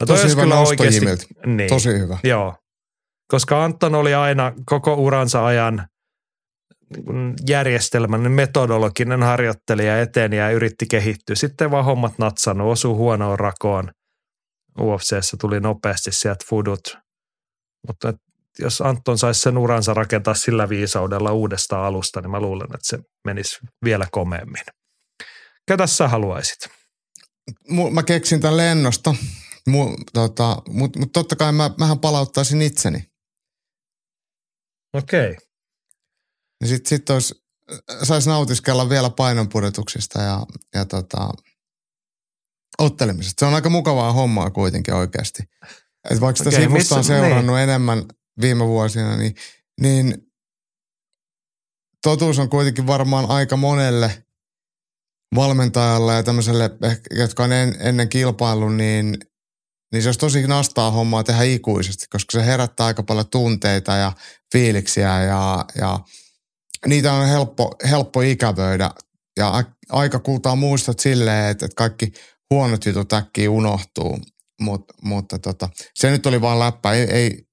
No Tosi hyvä kyllä oikeasti, niin, Tosi hyvä. Joo, koska Anton oli aina koko uransa ajan järjestelmän metodologinen harjoittelija eteen ja yritti kehittyä. Sitten vaan hommat natsannut, osui huonoon rakoon. UFCssä tuli nopeasti sieltä fudut – mutta jos Anton saisi sen uransa rakentaa sillä viisaudella uudesta alusta, niin mä luulen, että se menisi vielä komeemmin. Ketä sä haluaisit? Mä keksin tämän lennosta, tota, mutta mut totta kai mä, mähän palauttaisin itseni. Okei. Okay. Sitten sit olisi, saisi nautiskella vielä painonpudotuksista ja, ja tota, ottelemisesta. Se on aika mukavaa hommaa kuitenkin oikeasti. Et vaikka sitä okay, sivusta on seurannut niin. enemmän viime vuosina, niin, niin totuus on kuitenkin varmaan aika monelle valmentajalle ja tämmöiselle, jotka on en, ennen kilpailun, niin, niin se olisi tosi nastaa hommaa tehdä ikuisesti, koska se herättää aika paljon tunteita ja fiiliksiä ja, ja niitä on helppo, helppo ikävöidä. Ja aika kultaa muistot silleen, että, että kaikki huonot jutut äkkiä unohtuu. Mut, mutta tota, se nyt oli vaan läppä, ei, ei,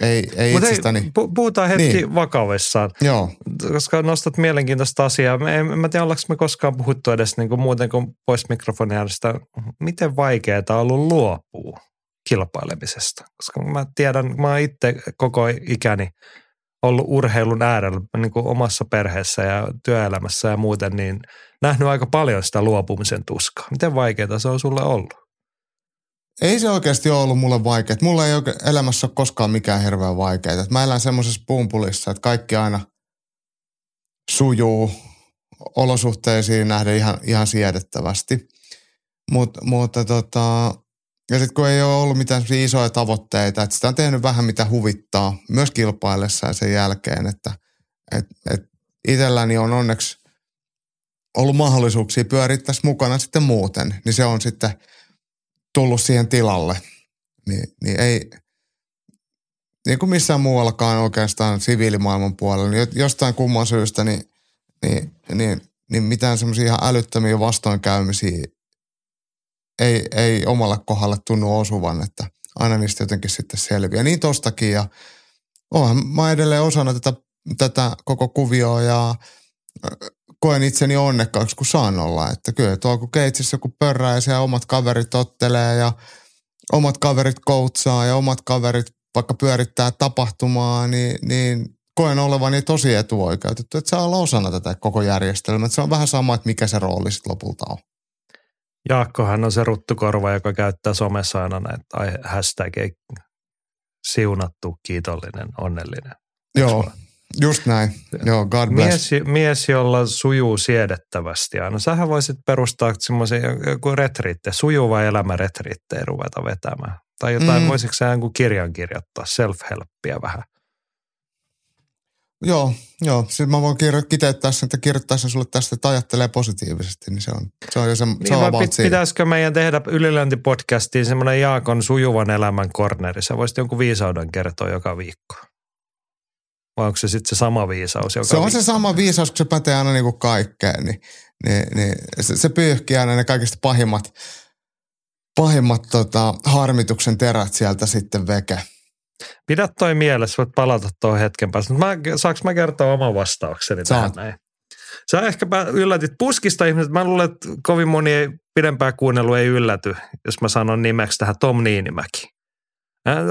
ei, ei Mut itsestäni. Ei, puhutaan hetki niin. vakavissaan. Joo. Koska nostat mielenkiintoista asiaa. En, en mä tiedä, ollaanko me koskaan puhuttu edes niin kuin muuten kuin pois mikrofonia, miten vaikeaa on ollut luopua kilpailemisesta. Koska mä tiedän, mä oon itse koko ikäni ollut urheilun äärellä niin kuin omassa perheessä ja työelämässä ja muuten, niin nähnyt aika paljon sitä luopumisen tuskaa. Miten vaikeaa se on sulle ollut? Ei se oikeasti ole ollut mulle vaikeaa. Mulla ei oikein elämässä ole koskaan mikään hirveän vaikeaa. Mä elän semmoisessa pumpulissa, että kaikki aina sujuu olosuhteisiin nähden ihan, ihan siedettävästi. Mut, mutta tota, ja sitten kun ei ole ollut mitään isoja tavoitteita, että sitä on tehnyt vähän mitä huvittaa, myös kilpaillessa sen jälkeen, että et, et itselläni on onneksi ollut mahdollisuuksia pyörittää mukana sitten muuten, niin se on sitten tullut siihen tilalle. Niin, niin ei, niin kuin missään muuallakaan oikeastaan siviilimaailman puolella, niin jostain kumman syystä, niin, niin, niin, niin mitään semmoisia ihan älyttömiä vastoinkäymisiä ei, ei omalle kohdalle tunnu osuvan, että aina niistä jotenkin sitten selviää. Niin tostakin ja mä edelleen osana tätä, tätä koko kuvioa ja koen itseni onnekkaaksi, kun saan olla. Että kyllä tuolla kun keitsissä joku pörrää ja siellä omat kaverit ottelee ja omat kaverit koutsaa ja omat kaverit vaikka pyörittää tapahtumaa, niin, niin koen olevani tosi etuoikeutettu, että saa olla osana tätä koko järjestelmää. Että se on vähän sama, että mikä se rooli sitten lopulta on. Jaakkohan on se ruttukorva, joka käyttää somessa aina näitä hashtag siunattu, kiitollinen, onnellinen. Joo, just näin. Joo, God bless. Mies, mies, jolla sujuu siedettävästi aina. Sähän voisit perustaa semmoisen joku retriitte, sujuva elämä retriittejä ruveta vetämään. Tai jotain, mm. voisitko sä jonkun kirjan kirjoittaa, self-helppiä vähän? Joo, joo. Siis mä voin kirjo- kiteyttää sen, että kirjoittaa sen sulle tästä, että ajattelee positiivisesti, niin se on, se on jo se, niin se on pit, Pitäisikö meidän tehdä ylilöintipodcastiin semmoinen Jaakon sujuvan elämän korneri? Sä voisit jonkun viisauden kertoa joka viikko. Vai onko se sitten se sama viisaus joka Se on viikko? se sama viisaus, kun se pätee aina niin kuin kaikkeen, niin, niin, niin se, se pyyhkii aina ne kaikista pahimmat, pahimmat tota, harmituksen terät sieltä sitten veke. Pidä toi mielessä, voit palata tuohon hetken päästä. Mä, saanko mä kertoa oman vastaukseni Saat. tähän näin? Sä ehkä yllätit puskista ihmiset. Mä luulen, että kovin moni ei, pidempää kuunnelu ei ylläty, jos mä sanon nimeksi tähän Tom Niinimäki.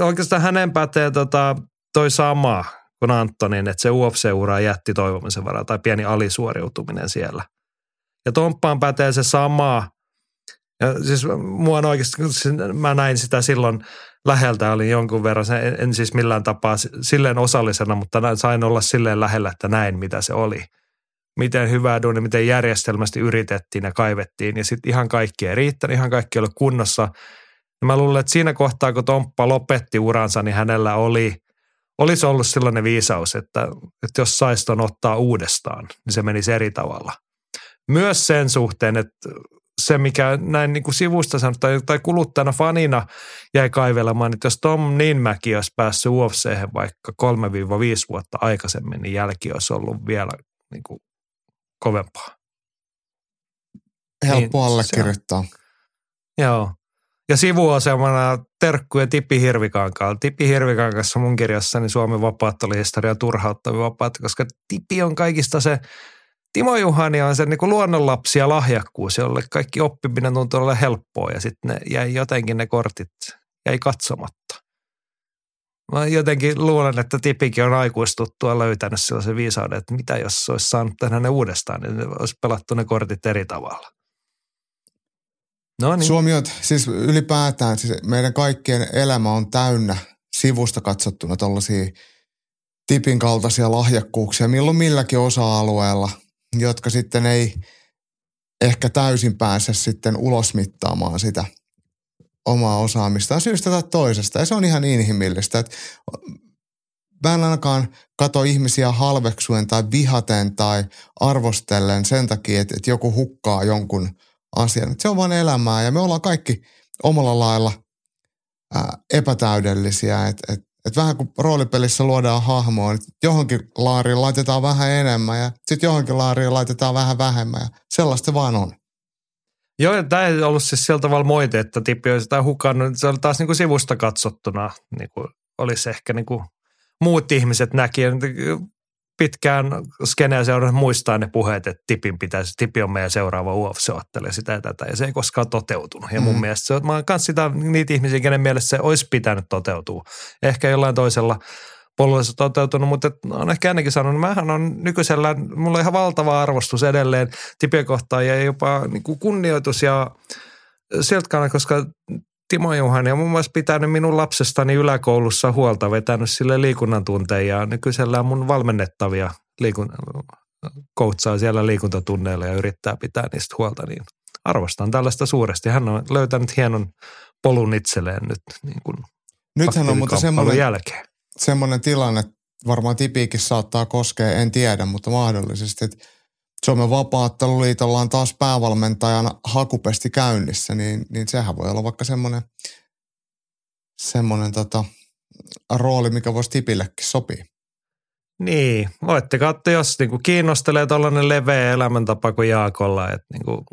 Oikeastaan hänen pätee tota, toi sama kuin Antonin, että se UFC-ura jätti toivomisen varaa tai pieni alisuoriutuminen siellä. Ja Tomppaan pätee se sama. Ja siis mua on oikeasti, mä näin sitä silloin läheltä, olin jonkun verran, en, en siis millään tapaa silleen osallisena, mutta sain olla silleen lähellä, että näin mitä se oli. Miten hyvää duuni, miten järjestelmästi yritettiin ja kaivettiin ja sitten ihan kaikki ei riittänyt, ihan kaikki oli kunnossa. Ja mä luulen, että siinä kohtaa, kun Tomppa lopetti uransa, niin hänellä oli, olisi ollut sellainen viisaus, että, että jos saisi ton ottaa uudestaan, niin se menisi eri tavalla. Myös sen suhteen, että se, mikä näin niin kuin sivusta sanotaan, tai kuluttajana fanina jäi kaivelemaan, että jos Tom Ninmäki olisi päässyt ufc vaikka 3-5 vuotta aikaisemmin, niin jälki olisi ollut vielä niin kuin kovempaa. Helppo Niin, allekirjoittaa. Joo. Ja sivuasemana terkkuja Tippi Hirvikankaalla. Tippi Hirvikankaassa mun kirjassani Suomen vapaat oli historia turhauttavia vapaat, koska Tippi on kaikista se, Timo Juhani on se niin luonnonlapsi ja lahjakkuus, jolle kaikki oppiminen tuntuu olla helppoa ja sitten ne jäi jotenkin ne kortit jäi katsomatta. Mä jotenkin luulen, että Tipikin on aikuistuttua löytänyt sellaisen viisauden, että mitä jos olisi saanut tehdä ne uudestaan, niin olisi pelattu ne kortit eri tavalla. No niin. Suomi on, siis ylipäätään, siis meidän kaikkien elämä on täynnä sivusta katsottuna tuollaisia tipin kaltaisia lahjakkuuksia, milloin milläkin osa-alueella, jotka sitten ei ehkä täysin pääse sitten ulosmittaamaan sitä omaa osaamistaan syystä tai toisesta. Ja se on ihan inhimillistä. Että mä en ainakaan kato ihmisiä halveksuen tai vihaten tai arvostellen sen takia, että, että joku hukkaa jonkun asian. Että se on vain elämää ja me ollaan kaikki omalla lailla ää, epätäydellisiä. Että et, et vähän kuin roolipelissä luodaan hahmoa, että johonkin laariin laitetaan vähän enemmän ja sitten johonkin laariin laitetaan vähän vähemmän ja sellaista se vaan on. Joo, tämä ei ollut siis sillä tavalla moite, että Tippi olisi sitä hukannut. Se oli taas niin kuin sivusta katsottuna, niin kuin olisi ehkä niin kuin muut ihmiset näki. Pitkään skeneä seurannut muistaa ne puheet, että Tipin pitäisi, Tipi on meidän seuraava UFC-ottelija, sitä ja tätä. Ja se ei koskaan toteutunut. Ja mun Mm. mielestä se, mä oon kanssa sitä, niitä ihmisiä, kenen mielestä se olisi pitänyt toteutua. Ehkä jollain toisella polulla se toteutunut, mutta on ehkä ennenkin sanonut, mähän on nykyisellä, mulla on ihan valtava arvostus edelleen Tipien kohtaan ja jopa niin kuin kunnioitus ja sieltä kannalta, koska Timo Juhani on muun muassa pitänyt minun lapsestani yläkoulussa huolta, vetänyt sille liikunnan tunteja ja nykyisellään mun valmennettavia liikun, koutsaa siellä liikuntatunneilla ja yrittää pitää niistä huolta, niin arvostan tällaista suuresti. Hän on löytänyt hienon polun itselleen nyt niin kuin Nythän on mutta semmoinen, jälkeen. semmoinen tilanne, varmaan Tipiikin saattaa koskea, en tiedä, mutta mahdollisesti, että Suomen vapaatteluliitolla on taas päävalmentajan hakupesti käynnissä, niin, niin sehän voi olla vaikka semmoinen, semmoinen tota, rooli, mikä voisi Tipillekin sopia. Niin, voitte katsoa, jos niinku kiinnostelee tällainen leveä elämäntapa kuin Jaakolla, että niinku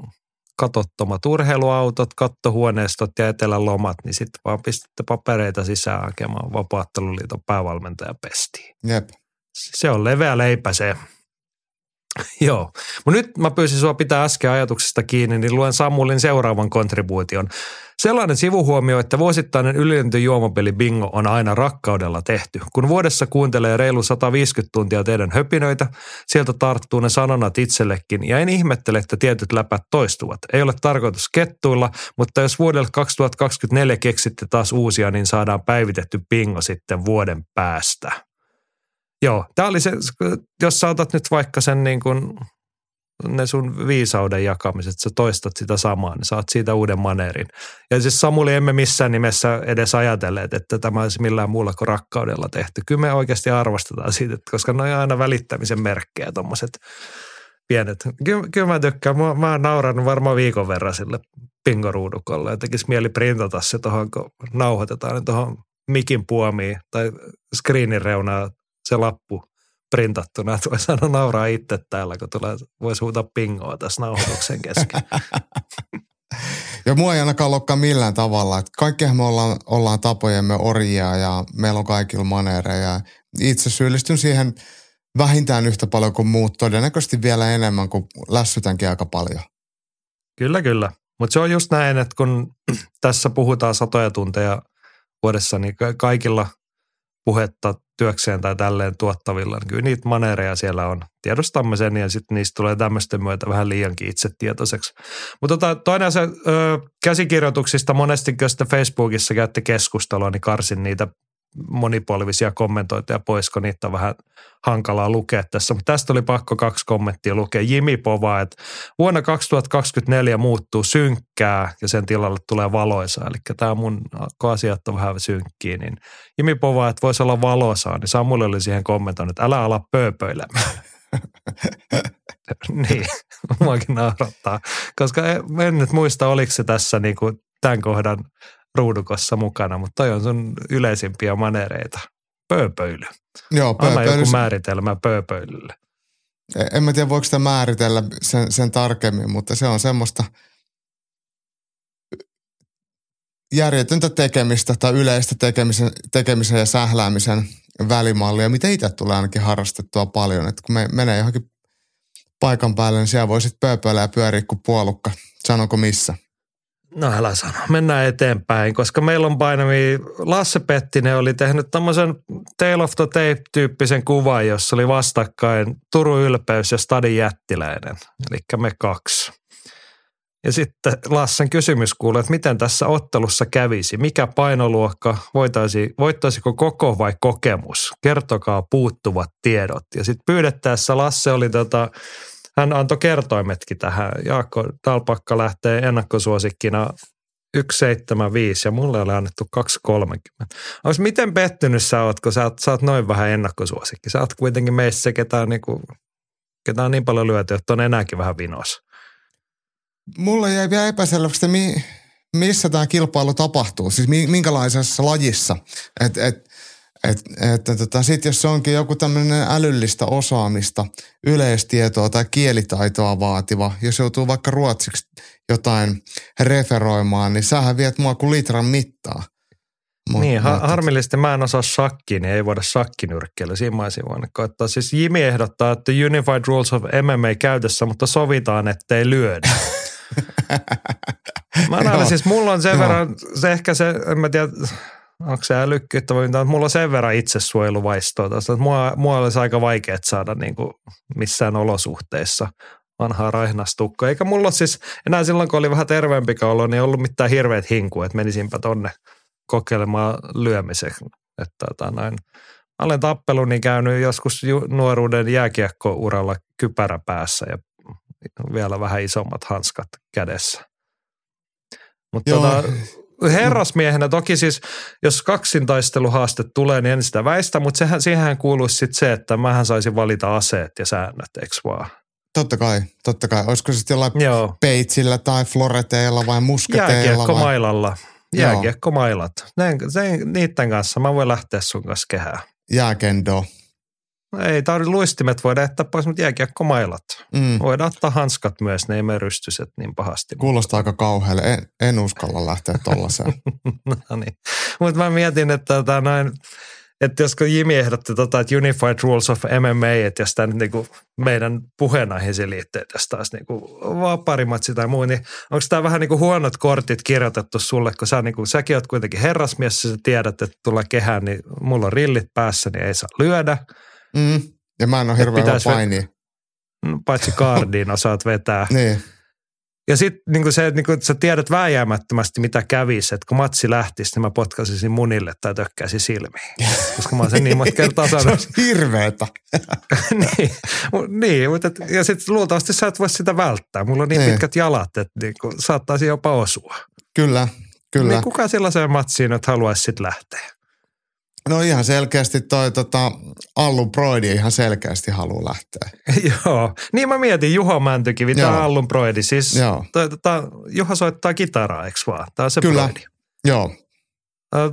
katottomat urheiluautot, kattohuoneistot ja etelälomat, niin sitten vaan pistätte papereita sisään hakemaan vapaatteluliiton päävalmentaja pestiin. Jep. Se on leveä leipä se. Joo, mutta nyt mä pyysin sua pitää äsken ajatuksesta kiinni, niin luen Samulin seuraavan kontribuution. Sellainen sivuhuomio, että vuosittainen ylintö juomapeli bingo on aina rakkaudella tehty. Kun vuodessa kuuntelee reilu 150 tuntia teidän höpinöitä, sieltä tarttuu ne sanonat itsellekin ja en ihmettele, että tietyt läpät toistuvat. Ei ole tarkoitus kettuilla, mutta jos vuodelle 2024 keksitte taas uusia, niin saadaan päivitetty bingo sitten vuoden päästä. Joo, tämä oli se, jos sä otat nyt vaikka sen niin kuin ne sun viisauden jakamiset, sä toistat sitä samaa, niin saat siitä uuden maneerin. Ja siis Samuli emme missään nimessä edes ajatelleet, että tämä olisi millään muulla kuin rakkaudella tehty. Kyllä me oikeasti arvostetaan siitä, koska ne on aina välittämisen merkkejä tuommoiset pienet. Kyllä, kyllä mä tykkään. Mä, mä oon naurannut varmaan viikon verran sille pingoruudukolle ja tekisi mieli printata se tuohon, kun nauhoitetaan niin tuohon mikin puomiin tai screenin reunaa se lappu printattuna, että voi sanoa nauraa itse täällä, kun tulee, voisi huutaa pingoa tässä nauhoituksen kesken. ja mua ei ainakaan olekaan millään tavalla. Että kaikkihan me ollaan, ollaan tapojemme orjia ja meillä on kaikilla maneereja. Itse syyllistyn siihen vähintään yhtä paljon kuin muut, todennäköisesti vielä enemmän, kuin lässytänkin aika paljon. Kyllä, kyllä. Mutta se on just näin, että kun tässä puhutaan satoja tunteja vuodessa, niin kaikilla puhetta työkseen tai tälleen tuottavilla, niin kyllä niitä manereja siellä on. Tiedostamme sen ja sitten niistä tulee tämmöisten myötä vähän liiankin itsetietoiseksi. Mutta tota, toinen se ö, käsikirjoituksista monesti, kun Facebookissa käytte keskustelua, niin karsin niitä monipolvisia kommentointeja pois, kun niitä on vähän hankalaa lukea tässä. Mutta tästä oli pakko kaksi kommenttia lukea. Jimi Pova, että vuonna 2024 muuttuu synkkää ja sen tilalle tulee valoisa. Eli tämä mun, kun asiat on vähän synkkiä, niin Jimi Pova, että voisi olla valoisaa, niin Samuli oli siihen kommentoinut, että älä ala pööpöilemään. niin, muakin naurattaa. Koska en nyt muista, oliko se tässä niin kuin tämän kohdan ruudukossa mukana, mutta toi on sun yleisimpiä manereita. Pööpöily. Joo, pööpöily. Anna joku määritelmä pööpöilylle. En mä tiedä, voiko sitä määritellä sen, sen tarkemmin, mutta se on semmoista järjetöntä tekemistä tai yleistä tekemisen, tekemisen ja sähläämisen välimallia, mitä itse tulee ainakin harrastettua paljon. Että kun me menee johonkin paikan päälle, niin siellä voisit pööpöillä ja pyöriä kuin puolukka. Sanonko missä? No älä sano, mennään eteenpäin, koska meillä on painami, Lasse Pettinen oli tehnyt tämmöisen Tale of the Tape-tyyppisen kuvan, jossa oli vastakkain Turun ylpeys ja Stadin jättiläinen, eli me kaksi. Ja sitten Lassen kysymys kuului, että miten tässä ottelussa kävisi, mikä painoluokka, voitaisi, voittaisiko koko vai kokemus, kertokaa puuttuvat tiedot. Ja sitten pyydettäessä Lasse oli tota, hän antoi kertoimetkin tähän. Jaakko Dalpakka lähtee ennakkosuosikkina 175 ja mulle oli annettu 230. Olisi miten pettynyt sä oot, kun sä oot, sä oot noin vähän ennakkosuosikki. Sä oot kuitenkin meissä se, ketä on, niin kuin, ketä on niin paljon lyöty, että on enääkin vähän vinos. Mulle jäi vielä epäselväksi, missä tämä kilpailu tapahtuu, siis minkälaisessa lajissa. Et, et, että et, tota, sitten jos se onkin joku tämmöinen älyllistä osaamista, yleistietoa tai kielitaitoa vaativa, jos joutuu vaikka ruotsiksi jotain referoimaan, niin sähän viet mua kuin litran mittaa. Mut, niin, ha- harmillisesti mä en osaa shakkiin, niin ei voida shakkinyrkkeellä. Siinä mä olisin voinut koittaa. Siis Jimi ehdottaa, että Unified Rules of MMA käytössä, mutta sovitaan, ettei lyödä. mä näen, siis mulla on sen verran, se ehkä se, en mä tiedä, onko se älykkyyttä vai mitä, mulla on sen verran itsesuojeluvaistoa tuosta, että mua, mua olisi aika vaikea saada niin kuin missään olosuhteissa vanhaa raihnastukkoa. Eikä mulla siis enää silloin, kun oli vähän terveempi olo, niin ei ollut mitään hirveät hinkua, että menisinpä tonne kokeilemaan lyömisen. Että tota, noin. Mä olen tappeluni käynyt joskus nuoruuden jääkiekkouralla kypärä päässä ja vielä vähän isommat hanskat kädessä. Mutta tota, herrasmiehenä toki siis, jos kaksintaisteluhaaste tulee, niin en sitä väistä, mutta sehän, siihen kuuluisi sitten se, että mähän saisin valita aseet ja säännöt, eikö vaan? Totta kai, totta kai. Olisiko sitten jollain Joo. peitsillä tai floreteilla vai musketeilla? vai? Jääkiekkomailalla. Joo. Jääkiekkomailat. Ne, niiden kanssa mä voin lähteä sun kanssa kehään. Jääkendo. Ei tarvitse luistimet voida jättää pois, mutta jääkiekkomailat. Mm. Voidaan ottaa hanskat myös, ne ei mene rystyset niin pahasti. Kuulostaa aika kauhealle. En, en uskalla lähteä tollaiseen. no niin. Mutta mä mietin, että tota, noin, että josko Jimi ehdotti tota, että Unified Rules of MMA, että jos tämä nyt niinku meidän puheenaiheisiin liittyy, että jos taas niinku vaparimatsi tai muu, niin onko tämä vähän niinku huonot kortit kirjoitettu sulle, kun sä, niinku, säkin oot kuitenkin herrasmies ja sä tiedät, että tulee kehään, niin mulla on rillit päässä, niin ei saa lyödä. Mm. Ja mä en ole hirveän hyvä pitäis ve- painia. No, Paitsi kaardiin osaat vetää. Niin. Ja sitten niin se, että niinku, että sä tiedät vääjäämättömästi, mitä kävisi, että kun matsi lähtisi, niin mä potkaisin munille tai tökkäisin silmiin. Koska mä oon sen niin monta kertaa Se on sanonut. hirveetä. niin, niin mutta, et- ja sitten luultavasti sä et voi sitä välttää. Mulla on niin, Niin. pitkät jalat, että niin kuin, saattaisi jopa osua. Kyllä, kyllä. Niin kuka sellaiseen matsiin nyt haluaisi sitten lähteä? No ihan selkeästi toi tota, Allu Broidi ihan selkeästi haluaa lähteä. Joo, niin mä mietin Juho Mäntykivi, tämä on Allun Broidi. Siis Joo. toi, tota, Juho soittaa kitaraa, eikö vaan? Tämä on se Kyllä. Broidi. Joo,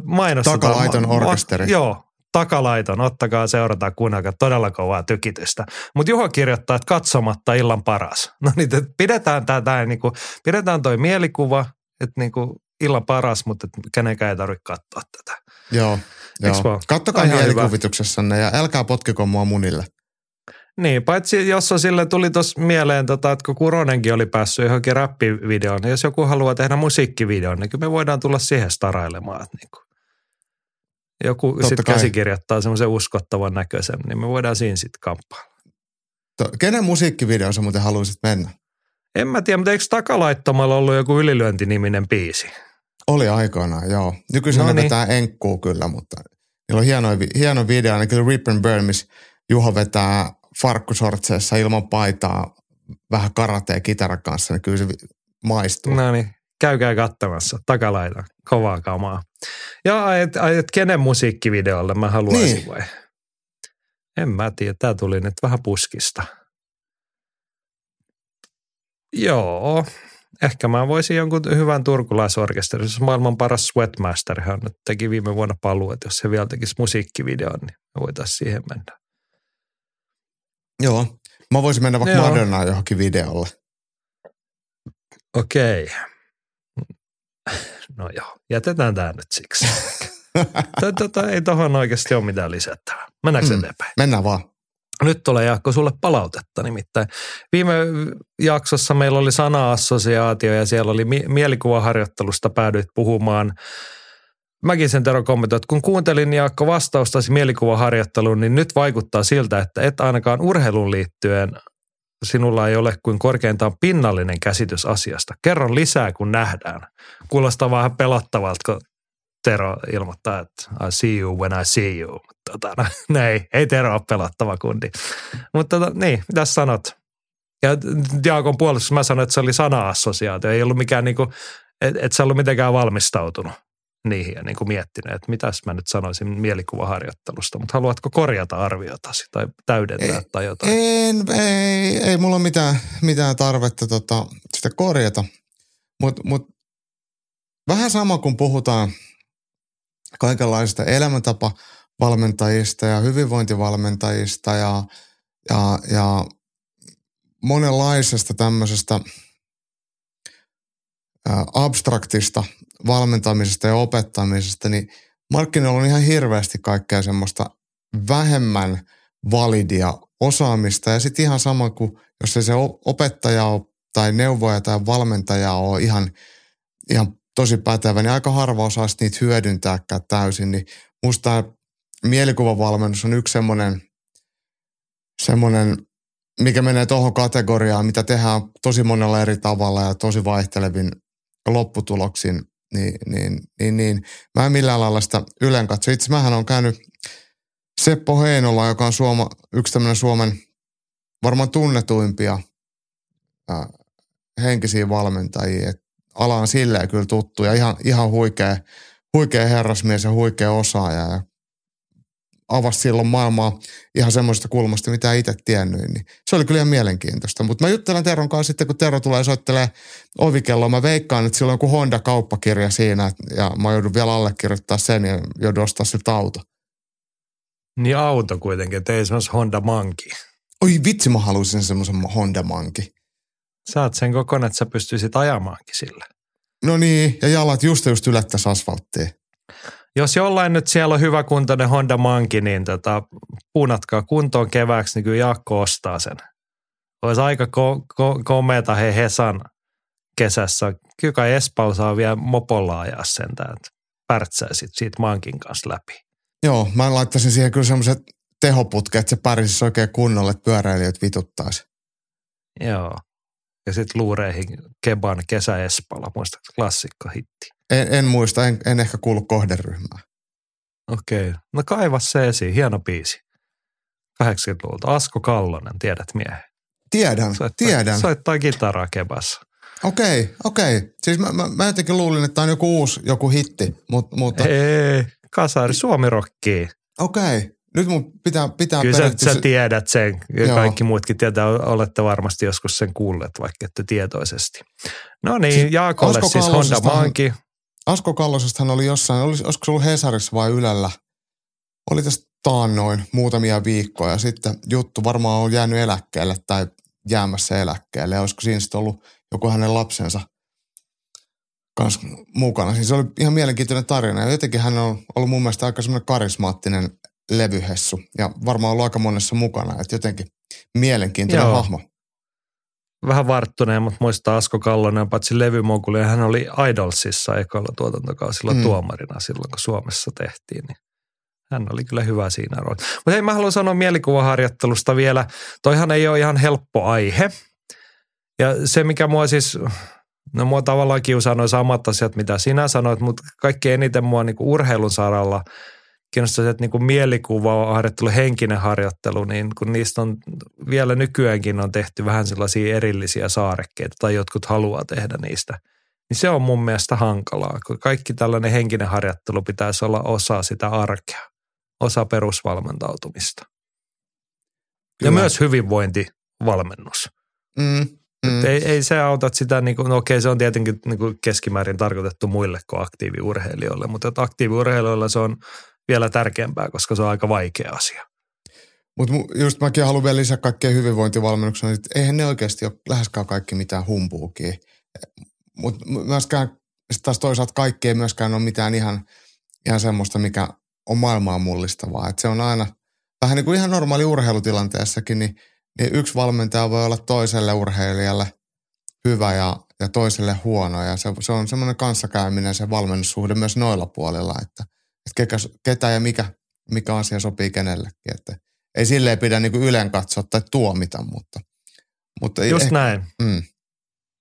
Mainostetaan. Takalaiton ma- ma- orkesteri. Joo, takalaiton. Ottakaa seurata kuunnelkaa todella kovaa tykitystä. Mutta Juho kirjoittaa, että katsomatta illan paras. No niin, että pidetään tätä, niinku, pidetään toi mielikuva, että niinku illan paras, mutta kenenkään ei tarvitse katsoa tätä. joo. Joo. vaan? Kattokaa mielikuvituksessanne ja älkää potkiko mua munille. Niin, paitsi jos on sille tuli tuossa mieleen, tota, että kun Kuronenkin oli päässyt johonkin räppivideoon, niin jos joku haluaa tehdä musiikkivideon, niin kyllä me voidaan tulla siihen starailemaan. Että niin kuin. Joku sitten käsikirjoittaa semmoisen uskottavan näköisen, niin me voidaan siinä sitten kamppailla. To, kenen musiikkivideon sä muuten haluaisit mennä? En mä tiedä, mutta eikö Takalaittomalla ollut joku ylilyöntiniminen biisi? Oli aikoinaan, joo. Nykyisin No niin. vetää enkkuu kyllä, mutta niillä on hieno, hieno video, ainakin Rip and Burn, missä Juho vetää farkkusortseessa ilman paitaa vähän karatea kitaran kanssa, niin kyllä se maistuu. No niin, käykää katsomassa. Takalaita, kovaa kamaa. Ja et, et kenen musiikkivideolle mä haluaisin Niin. vai? En mä tiedä, tää tuli nyt vähän puskista. Joo, ehkä mä voisin jonkun hyvän turkulaisorkesterin. Se maailman paras Sweatmasterhan nyt teki viime vuonna paluu, että jos se vielä tekisi musiikkivideon, niin me voitaisiin siihen mennä. Joo. Mä voisin mennä vaikka Joo. Madonnaan johonkin videolle. Okei. No joo, jätetään tämä nyt siksi. Tota, ei tohon oikeasti ole mitään lisättävää. Mennäänkö Mm. eteenpäin? Mennään vaan. Nyt tulee Jaakko sulle palautetta nimittäin. Viime jaksossa meillä oli sana-assosiaatio ja siellä oli mi- mielikuvaharjoittelusta päädyit puhumaan. Mäkin sen Tero kommentoin, että kun kuuntelin Jaakko vastaustasi mielikuvaharjoitteluun, niin nyt vaikuttaa siltä, että et ainakaan urheiluun liittyen sinulla ei ole kuin korkeintaan pinnallinen käsitys asiasta. Kerron lisää, kun nähdään. Kuulostaa vähän pelottavalta, kun Tero ilmoittaa, että I see you when I see you. Tota, no, ei, ei Tero ole pelottava kundi. Mutta tota, niin, mitä sanot? Ja Jaakon puolesta mä sanoin, että se oli sana-assosiaatio. Ei ollut mikään niinku, et, et sä ollut mitenkään valmistautunut niihin ja niinku miettinyt, että mitäs mä nyt sanoisin mielikuvaharjoittelusta. Mutta haluatko korjata arviotasi tai täydentää Ei, tai jotain? En, ei, ei mulla ole mitään, mitään tarvetta tota, sitä korjata. Mutta mut, vähän sama kun puhutaan kaikenlaisista elämäntapa-valmentajista ja hyvinvointivalmentajista ja, ja, ja monenlaisesta tämmöisestä abstraktista valmentamisesta ja opettamisesta, niin markkinoilla on ihan hirveästi kaikkea semmoista vähemmän validia osaamista. Ja sitten ihan sama kuin, jos ei se opettaja ole, tai neuvoja tai valmentaja ole ihan, ihan tosi pätevä, niin aika harva osaa niitä hyödyntääkään täysin. Niin musta mielikuvavalmennus on yksi semmoinen, semmoinen mikä menee tuohon kategoriaan, mitä tehdään tosi monella eri tavalla ja tosi vaihtelevin lopputuloksin, niin, niin, niin, niin mä en millään lailla sitä Ylen katso. Itse mähän on käynyt Seppo Heinola, joka on Suoma, yksi tämmöinen Suomen varmaan tunnetuimpia ää, henkisiä valmentajia. Et ala on silleen kyllä tuttu ja ihan, ihan huikea, huikea herrasmies ja huikea osaaja. Ja avasi silloin maailmaa ihan semmoisesta kulmasta, mitä itse tiennyt. Niin se oli kyllä ihan mielenkiintoista. Mutta mä juttelen Teron kanssa sitten, kun Tero tulee soittelee ovikelloa. Mä veikkaan, että sillä on joku Honda-kauppakirja siinä ja mä joudun vielä allekirjoittaa sen ja joudun ostaa siltä auto. Niin auto kuitenkin, että ei semmoista Honda Manki. Oi vitsi, mä haluaisin semmoisen Honda Manki. Saat sen kokonaan, että sä pystyisit ajamaankin sillä. No niin, ja jalat just just ylättäisi asfalttiin. Jos jollain nyt siellä on hyvä kuntoinen Honda Manki, niin tota, puunatkaa kuntoon kevääksi, niin kyllä Jaakko ostaa sen. Olisi aika ko- ko- komeata he Hesan kesässä. Kyllä kai Espal saa vielä mopolla ajaa sentään, että pärtsäisit siitä Mankin kanssa läpi. Joo, mä laittaisin siihen kyllä semmoiset tehoputket, että se pärjäisi oikein kunnolle, että pyöräilijät vituttaisi. Joo. Ja sitten luureihin Keban kesä Espala, muistatko klassikko hitti? En, en muista, en, en ehkä kuulu kohderyhmään. Okei, okay. no kaiva se esiin, hieno biisi. 80-luvulta, Asko Kallonen, tiedät miehen. Tiedän, Soittaa, tiedän. Soittaa kitaraa Kebassa. Okei, okay, okei. Okay. Siis mä, mä, mä jotenkin luulin, että tämä on joku uusi, joku hitti, mutta... mutta Ei, kasari, Suomi rokkii. Okei, okay. Nyt mun pitää, pitää Kyllä sä, sä tiedät sen, ja Joo. kaikki muutkin tietää, olette varmasti joskus sen kuulleet, vaikka ette tietoisesti. No niin, Siis Jaakolle Asko siis Honda Manki. Asko Kallosestahan oli jossain, oli, olisiko se ollut Hesarissa vai Ylellä? Oli tästä taannoin muutamia viikkoja. Sitten juttu varmaan on jäänyt eläkkeelle tai jäämässä eläkkeelle. Ja olisiko siinä sitten ollut joku hänen lapsensa kanssa mukana. Siis se oli ihan mielenkiintoinen tarina. Ja jotenkin hän on ollut mun mielestä aika semmoinen karismaattinen levyhessu. Ja varmaan ollut aika monessa mukana. Että jotenkin mielenkiintoinen Joo. hahmo. Vähän varttuneen, mutta muistaa Asko Kallonen, paitsi levymoguli, ja hän oli Idolsissa ekalla tuotantokausilla Mm. tuomarina silloin, kun Suomessa tehtiin. Niin hän oli kyllä hyvä siinä roolissa. Mutta hei, mä haluan sanoa mielikuvaharjoittelusta vielä. Toihan ei ole ihan helppo aihe. Ja se, mikä mua siis, no mua tavallaan kiusaa noin samat asiat, mitä sinä sanoit, mutta kaikkein eniten mua niin urheilun saralla kiinnostaa se, että niin mielikuva, harjoittelu, henkinen harjoittelu, niin kun niistä on vielä nykyäänkin on tehty vähän sellaisia erillisiä saarekkeita tai jotkut haluaa tehdä niistä, niin se on mun mielestä hankalaa, kun kaikki tällainen henkinen harjoittelu pitäisi olla osa sitä arkea, osa perusvalmentautumista. Ja Kyllä. myös hyvinvointivalmennus. Mm, mm. Ei, ei se auta sitä, niin kuin, no okei se on tietenkin niin kuin keskimäärin tarkoitettu muille kuin aktiiviurheilijoille, mutta että aktiiviurheilijoille se on vielä tärkeämpää, koska se on aika vaikea asia. Mutta just mäkin haluan vielä lisää kaikkea hyvinvointivalmennuksen, että eihän ne oikeasti ole läheskään kaikki mitään humpuukia. Mutta myöskään, taas toisaalta kaikki ei myöskään ole mitään ihan, ihan semmoista, mikä on maailmaa mullistavaa. Et se on aina vähän niin kuin ihan normaali urheilutilanteessakin, niin, niin yksi valmentaja voi olla toiselle urheilijalle hyvä ja, ja toiselle huono. Ja se, se on semmoinen kanssakäyminen, se valmennussuhde myös noilla puolilla, että, että kekä, ketä ja mikä, mikä asia sopii kenellekin. Että ei silleen pidä niin ylen katsoa tai tuomita, mutta, mutta Just ehkä, näin. Mm,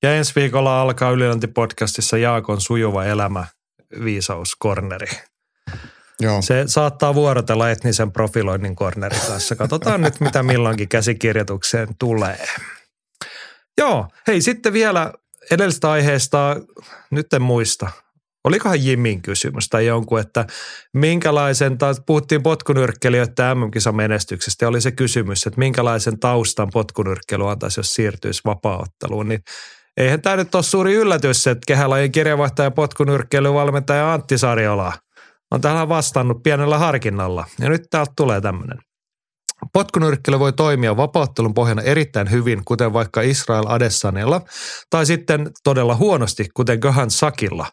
Ja ensi viikolla alkaa Ylilönti-podcastissa Jaakon sujuva elämä viisauskorneri. joo. Se saattaa vuorotella etnisen profiloinnin kornerin kanssa. Katsotaan nyt, mitä milloinkin käsikirjoitukseen tulee. Joo, hei sitten vielä edellisestä aiheesta, nyt en muista. Olikohan Jimin kysymys tai jonkun, että minkälaisen, tai puhuttiin potkunyrkkelijöiden MM-kisamenestyksestä oli se kysymys, että minkälaisen taustan potkunyrkkely antaisi, jos siirtyisi vapaaotteluun, niin eihän tämä nyt ole suuri yllätys, että kehälajien kirjavaihtaja potkunyrkkeilyvalmentaja Antti Sarjola on tähän vastannut pienellä harkinnalla. Ja nyt täältä tulee tämmöinen. Potkunyrkkely voi toimia vapauttelun pohjana erittäin hyvin, kuten vaikka Israel Adesanella, tai sitten todella huonosti, kuten Gahan Sakilla.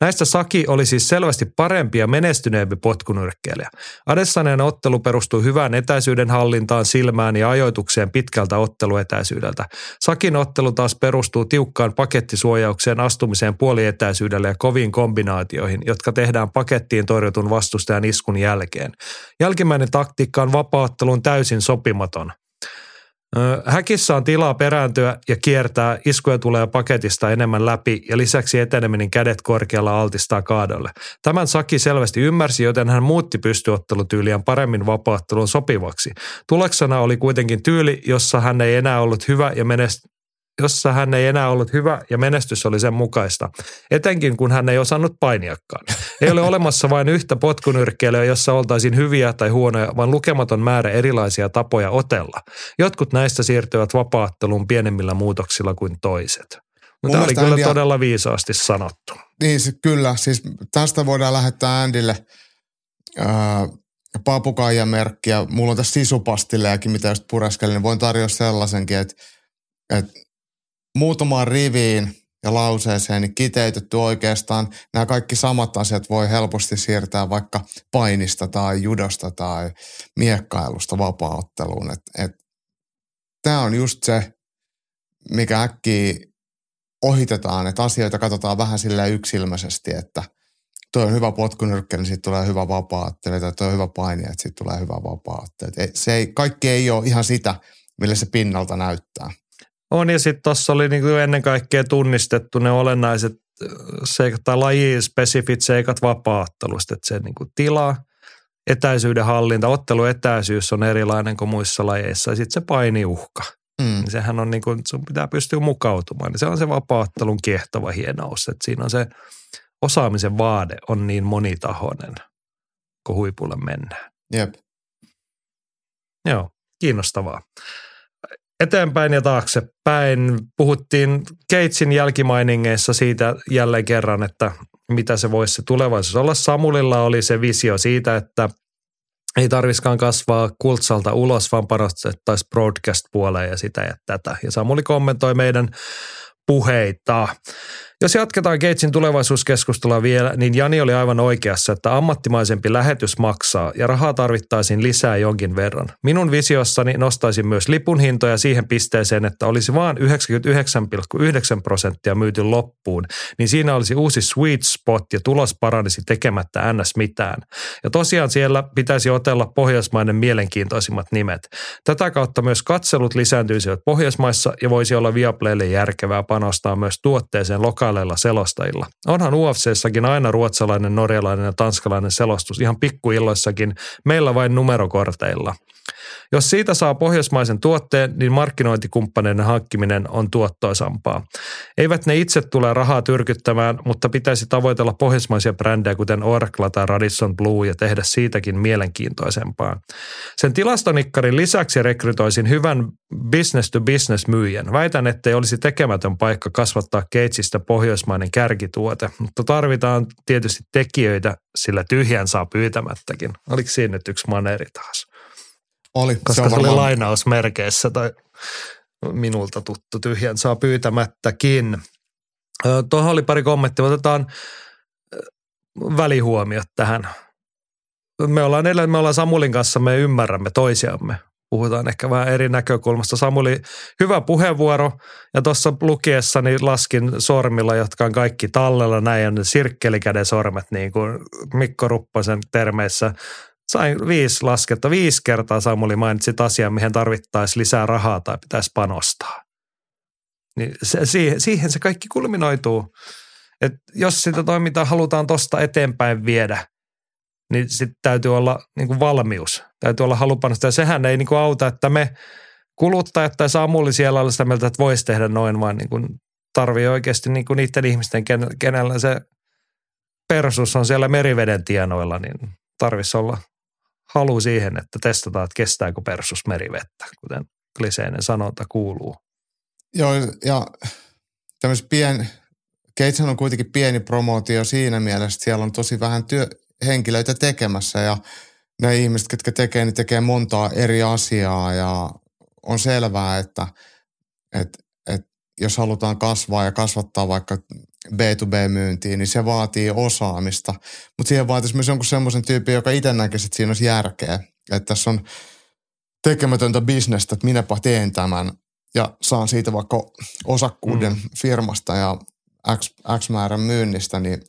Näistä Saki oli siis selvästi parempi ja menestyneempi potkunyrkkeilijä. Adesaneen ottelu perustuu hyvään etäisyyden hallintaan, silmään ja ajoitukseen pitkältä otteluetäisyydeltä. Sakin ottelu taas perustuu tiukkaan pakettisuojaukseen, astumiseen puolietäisyydelle ja koviin kombinaatioihin, jotka tehdään pakettiin torjutun vastustajan iskun jälkeen. Jälkimmäinen taktiikka on vapauttelun täysin sopimaton. Häkissä on tilaa perääntyä ja kiertää, iskuja tulee paketista enemmän läpi ja lisäksi eteneminen kädet korkealla altistaa kaadolle. Tämän Saki selvästi ymmärsi, joten hän muutti pystyottelutyyliään paremmin vapaattelun sopivaksi. Tuloksena oli kuitenkin tyyli, jossa hän ei enää ollut hyvä ja menest- jossa hän ei enää ollut hyvä ja menestys oli sen mukaista, etenkin kun hän ei osannut painiakaan. Ei ole olemassa vain yhtä potkunyrkkeilyä, jossa oltaisiin hyviä tai huonoja, vaan lukematon määrä erilaisia tapoja otella. Jotkut näistä siirtyvät vapaatteluun pienemmillä muutoksilla kuin toiset. Mutta tämä oli kyllä Andy... todella viisaasti sanottu. Niin, kyllä. Siis tästä voidaan lähettää Andille äh, papukaijamerkkiä. Mulla on tässä sisupastillejakin, mitä just pureskelin. Voin tarjota sellaisenkin, että, että muutamaan riviin lauseeseen niin kiteytetty oikeastaan nämä kaikki samat asiat voi helposti siirtää vaikka painista tai judosta tai miekkailusta vapautteluun. Et, et, Tämä on just se, mikä äkkiä ohitetaan, että asioita katsotaan vähän sillä yksilmäisesti, että toi on hyvä potkunyrkkä, niin siitä tulee hyvä vapaattelu, tai toi on hyvä paini, että siitä tulee hyvä vapaattelu. Se ei, kaikki ei ole ihan sitä, millä se pinnalta näyttää. On ja sitten tuossa oli niinku ennen kaikkea tunnistettu ne olennaiset seikat tai lajispesifit seikat vapaattelusta, että se niinku tila, etäisyyden hallinta, otteluetäisyys on erilainen kuin muissa lajeissa ja sitten se painiuhka. Mm. Niin sehän on niin kuin, sun pitää pystyä mukautumaan. Niin se on se vapaattelun kiehtova hienous, että siinä on se osaamisen vaade on niin monitahoinen, kun huipulle mennään. Jep. Joo, kiinnostavaa eteenpäin ja taaksepäin. Puhuttiin Keitsin jälkimainingeissa siitä jälleen kerran, että mitä se voisi se tulevaisuus olla. Samulilla oli se visio siitä, että ei tarviskaan kasvaa kultsalta ulos, vaan panostettaisiin broadcast-puoleen ja sitä ja tätä. Ja Samuli kommentoi meidän puheita. Jos jatketaan Gatesin tulevaisuuskeskustelua vielä, niin Jani oli aivan oikeassa, että ammattimaisempi lähetys maksaa ja rahaa tarvittaisiin lisää jonkin verran. Minun visiossani nostaisin myös lipun hintoja siihen pisteeseen, että olisi vain 99,9 prosenttia myyty loppuun, niin siinä olisi uusi sweet spot ja tulos paranisi tekemättä ns. mitään. Ja tosiaan siellä pitäisi otella pohjoismainen mielenkiintoisimmat nimet. Tätä kautta myös katselut lisääntyisivät Pohjoismaissa ja voisi olla Viaplaylle järkevää panostaa myös tuotteeseen lokaaliin lokaaleilla selostajilla. Onhan UFCssäkin aina ruotsalainen, norjalainen ja tanskalainen selostus ihan pikkuilloissakin, meillä vain numerokorteilla. Jos siitä saa pohjoismaisen tuotteen, niin markkinointikumppaneiden hankkiminen on tuottoisampaa. Eivät ne itse tule rahaa tyrkyttämään, mutta pitäisi tavoitella pohjoismaisia brändejä kuten Oracle tai Radisson Blue ja tehdä siitäkin mielenkiintoisempaa. Sen tilastonikkarin lisäksi rekrytoisin hyvän business-to-business myyjän. Väitän, ettei olisi tekemätön paikka kasvattaa Keitsistä pohjoismainen kärkituote, mutta tarvitaan tietysti tekijöitä, sillä tyhjän saa pyytämättäkin. Oliko siinä nyt yksi maneri taas? Oli. Koska se, se oli lainausmerkeissä tai minulta tuttu tyhjän saa pyytämättäkin. Tuohon oli pari kommenttia. Otetaan välihuomiot tähän. Me ollaan, me ollaan Samulin kanssa, me ymmärrämme toisiamme. Puhutaan ehkä vähän eri näkökulmasta. Samuli, hyvä puheenvuoro. Ja tuossa lukiessani laskin sormilla, jotka on kaikki tallella. Näin on sirkkelikäden sormet, niin kuin Mikko Ruppasen termeissä sain viisi lasketta. Viisi kertaa Samuli mainitsit asian, mihin tarvittaisiin lisää rahaa tai pitäisi panostaa. Niin se, siihen, siihen se kaikki kulminoituu. Et jos sitä toimintaa halutaan tuosta eteenpäin viedä, niin sitten täytyy olla niin kuin valmius. Täytyy olla halu panostaa. Ja sehän ei niin kuin auta, että me kuluttajat tai Samuli siellä olla sitä mieltä, että voisi tehdä noin, vaan niin kuin tarvii oikeasti niin kuin niiden ihmisten, kenellä se persus on siellä meriveden tienoilla, niin tarvitsisi olla halu siihen, että testataan, että kestääkö persus merivettä, kuten kliseinen sanonta kuuluu. Joo, ja tämmöisen pien, Keitsen on kuitenkin pieni promootio siinä mielessä, että siellä on tosi vähän työ, henkilöitä tekemässä ja ne ihmiset, jotka tekee, niin tekee montaa eri asiaa ja on selvää, että, että, että jos halutaan kasvaa ja kasvattaa vaikka B2B-myyntiin, niin se vaatii osaamista. Mutta siihen vaatisi myös jonkun semmoisen tyypin, joka itse näkisi, että siinä olisi järkeä. Että tässä on tekemätöntä bisnestä, että minäpä teen tämän ja saan siitä vaikka osakkuuden mm. firmasta ja X, X määrän myynnistä, niin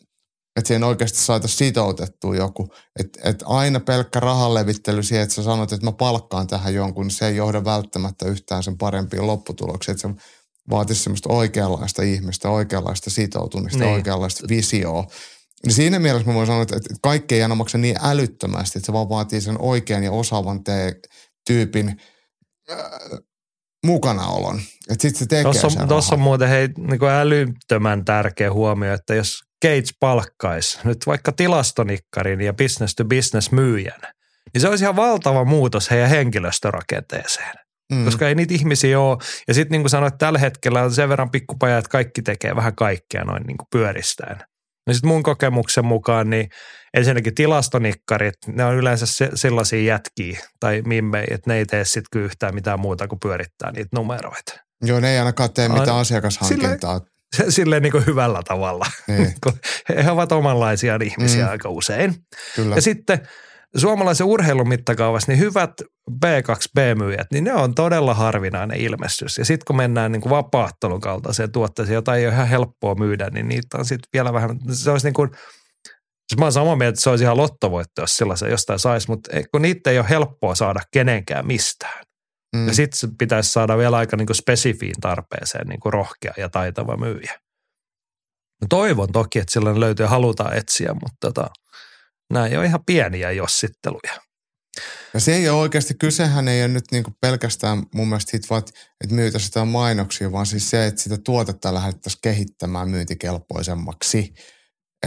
Että siihen oikeasti saataisiin sitoutettua joku. Että et aina pelkkä rahan levittely siihen, että sä sanot, että mä palkkaan tähän jonkun, niin se ei johda välttämättä yhtään sen parempiin lopputuloksiin. Että se vaatisi semmoista oikeanlaista ihmistä, oikeanlaista sitoutumista, niin. oikeanlaista visioa. Niin siinä mielessä mä voin sanoa, että kaikki ei aina maksa niin älyttömästi, että se vaan vaatii sen oikean ja osaavan te- tyypin äh, mukanaolon. Että sitten se tekee Tuossa sen on, tossa on muuten hei, niin kuin älyttömän tärkeä huomio, että jos Gates palkkaisi nyt vaikka tilastonikkarin ja business to business myyjän, niin se olisi ihan valtava muutos heidän henkilöstörakenteeseen. Mm. Koska ei niitä ihmisiä ole. Ja sitten niin kuin sanoit, tällä hetkellä on sen verran pikkupaja, että kaikki tekee vähän kaikkea noin niin kuin pyöristäen. No sitten mun kokemuksen mukaan, niin ensinnäkin tilastonikkarit, ne on yleensä se, sellaisia jätkiä tai mimmei, että ne ei tee sitten yhtään mitään muuta kuin pyörittää niitä numeroita. Joo, ne ei ainakaan tee mitään asiakashankintaa. Silleen niin hyvällä tavalla. Niin, he ovat omanlaisia ihmisiä Mm. aika usein. kyllä. Ja sitten suomalaisen urheilun mittakaavassa, niin hyvät B2B-myyjät, niin ne on todella harvinainen ilmestys. Ja sitten kun mennään niin vapaattelun kaltaiseen tuotteeseen, jota ei ole ihan helppoa myydä, niin niitä on sitten vielä vähän, se olisi niin kuin, siis mä oon samaa mieltä, että se olisi ihan lottovoitto, jos sellaisen jostain saisi, mutta kun niitä ei ole helppoa saada kenenkään mistään. Mm. Ja sitten pitäisi saada vielä aika niin kuin spesifiin tarpeeseen niin kuin rohkea ja taitava myyjä. No toivon toki, että sillä löytyy ja halutaan etsiä, mutta tota, nämä ei ole ihan pieniä jossitteluja. Ja se ei ole oikeasti, kysehän ei ole nyt niinku pelkästään mun mielestä siitä vaan, että myytäisiin jotain mainoksia, vaan siis se, että sitä tuotetta lähdettäisiin kehittämään myyntikelpoisemmaksi.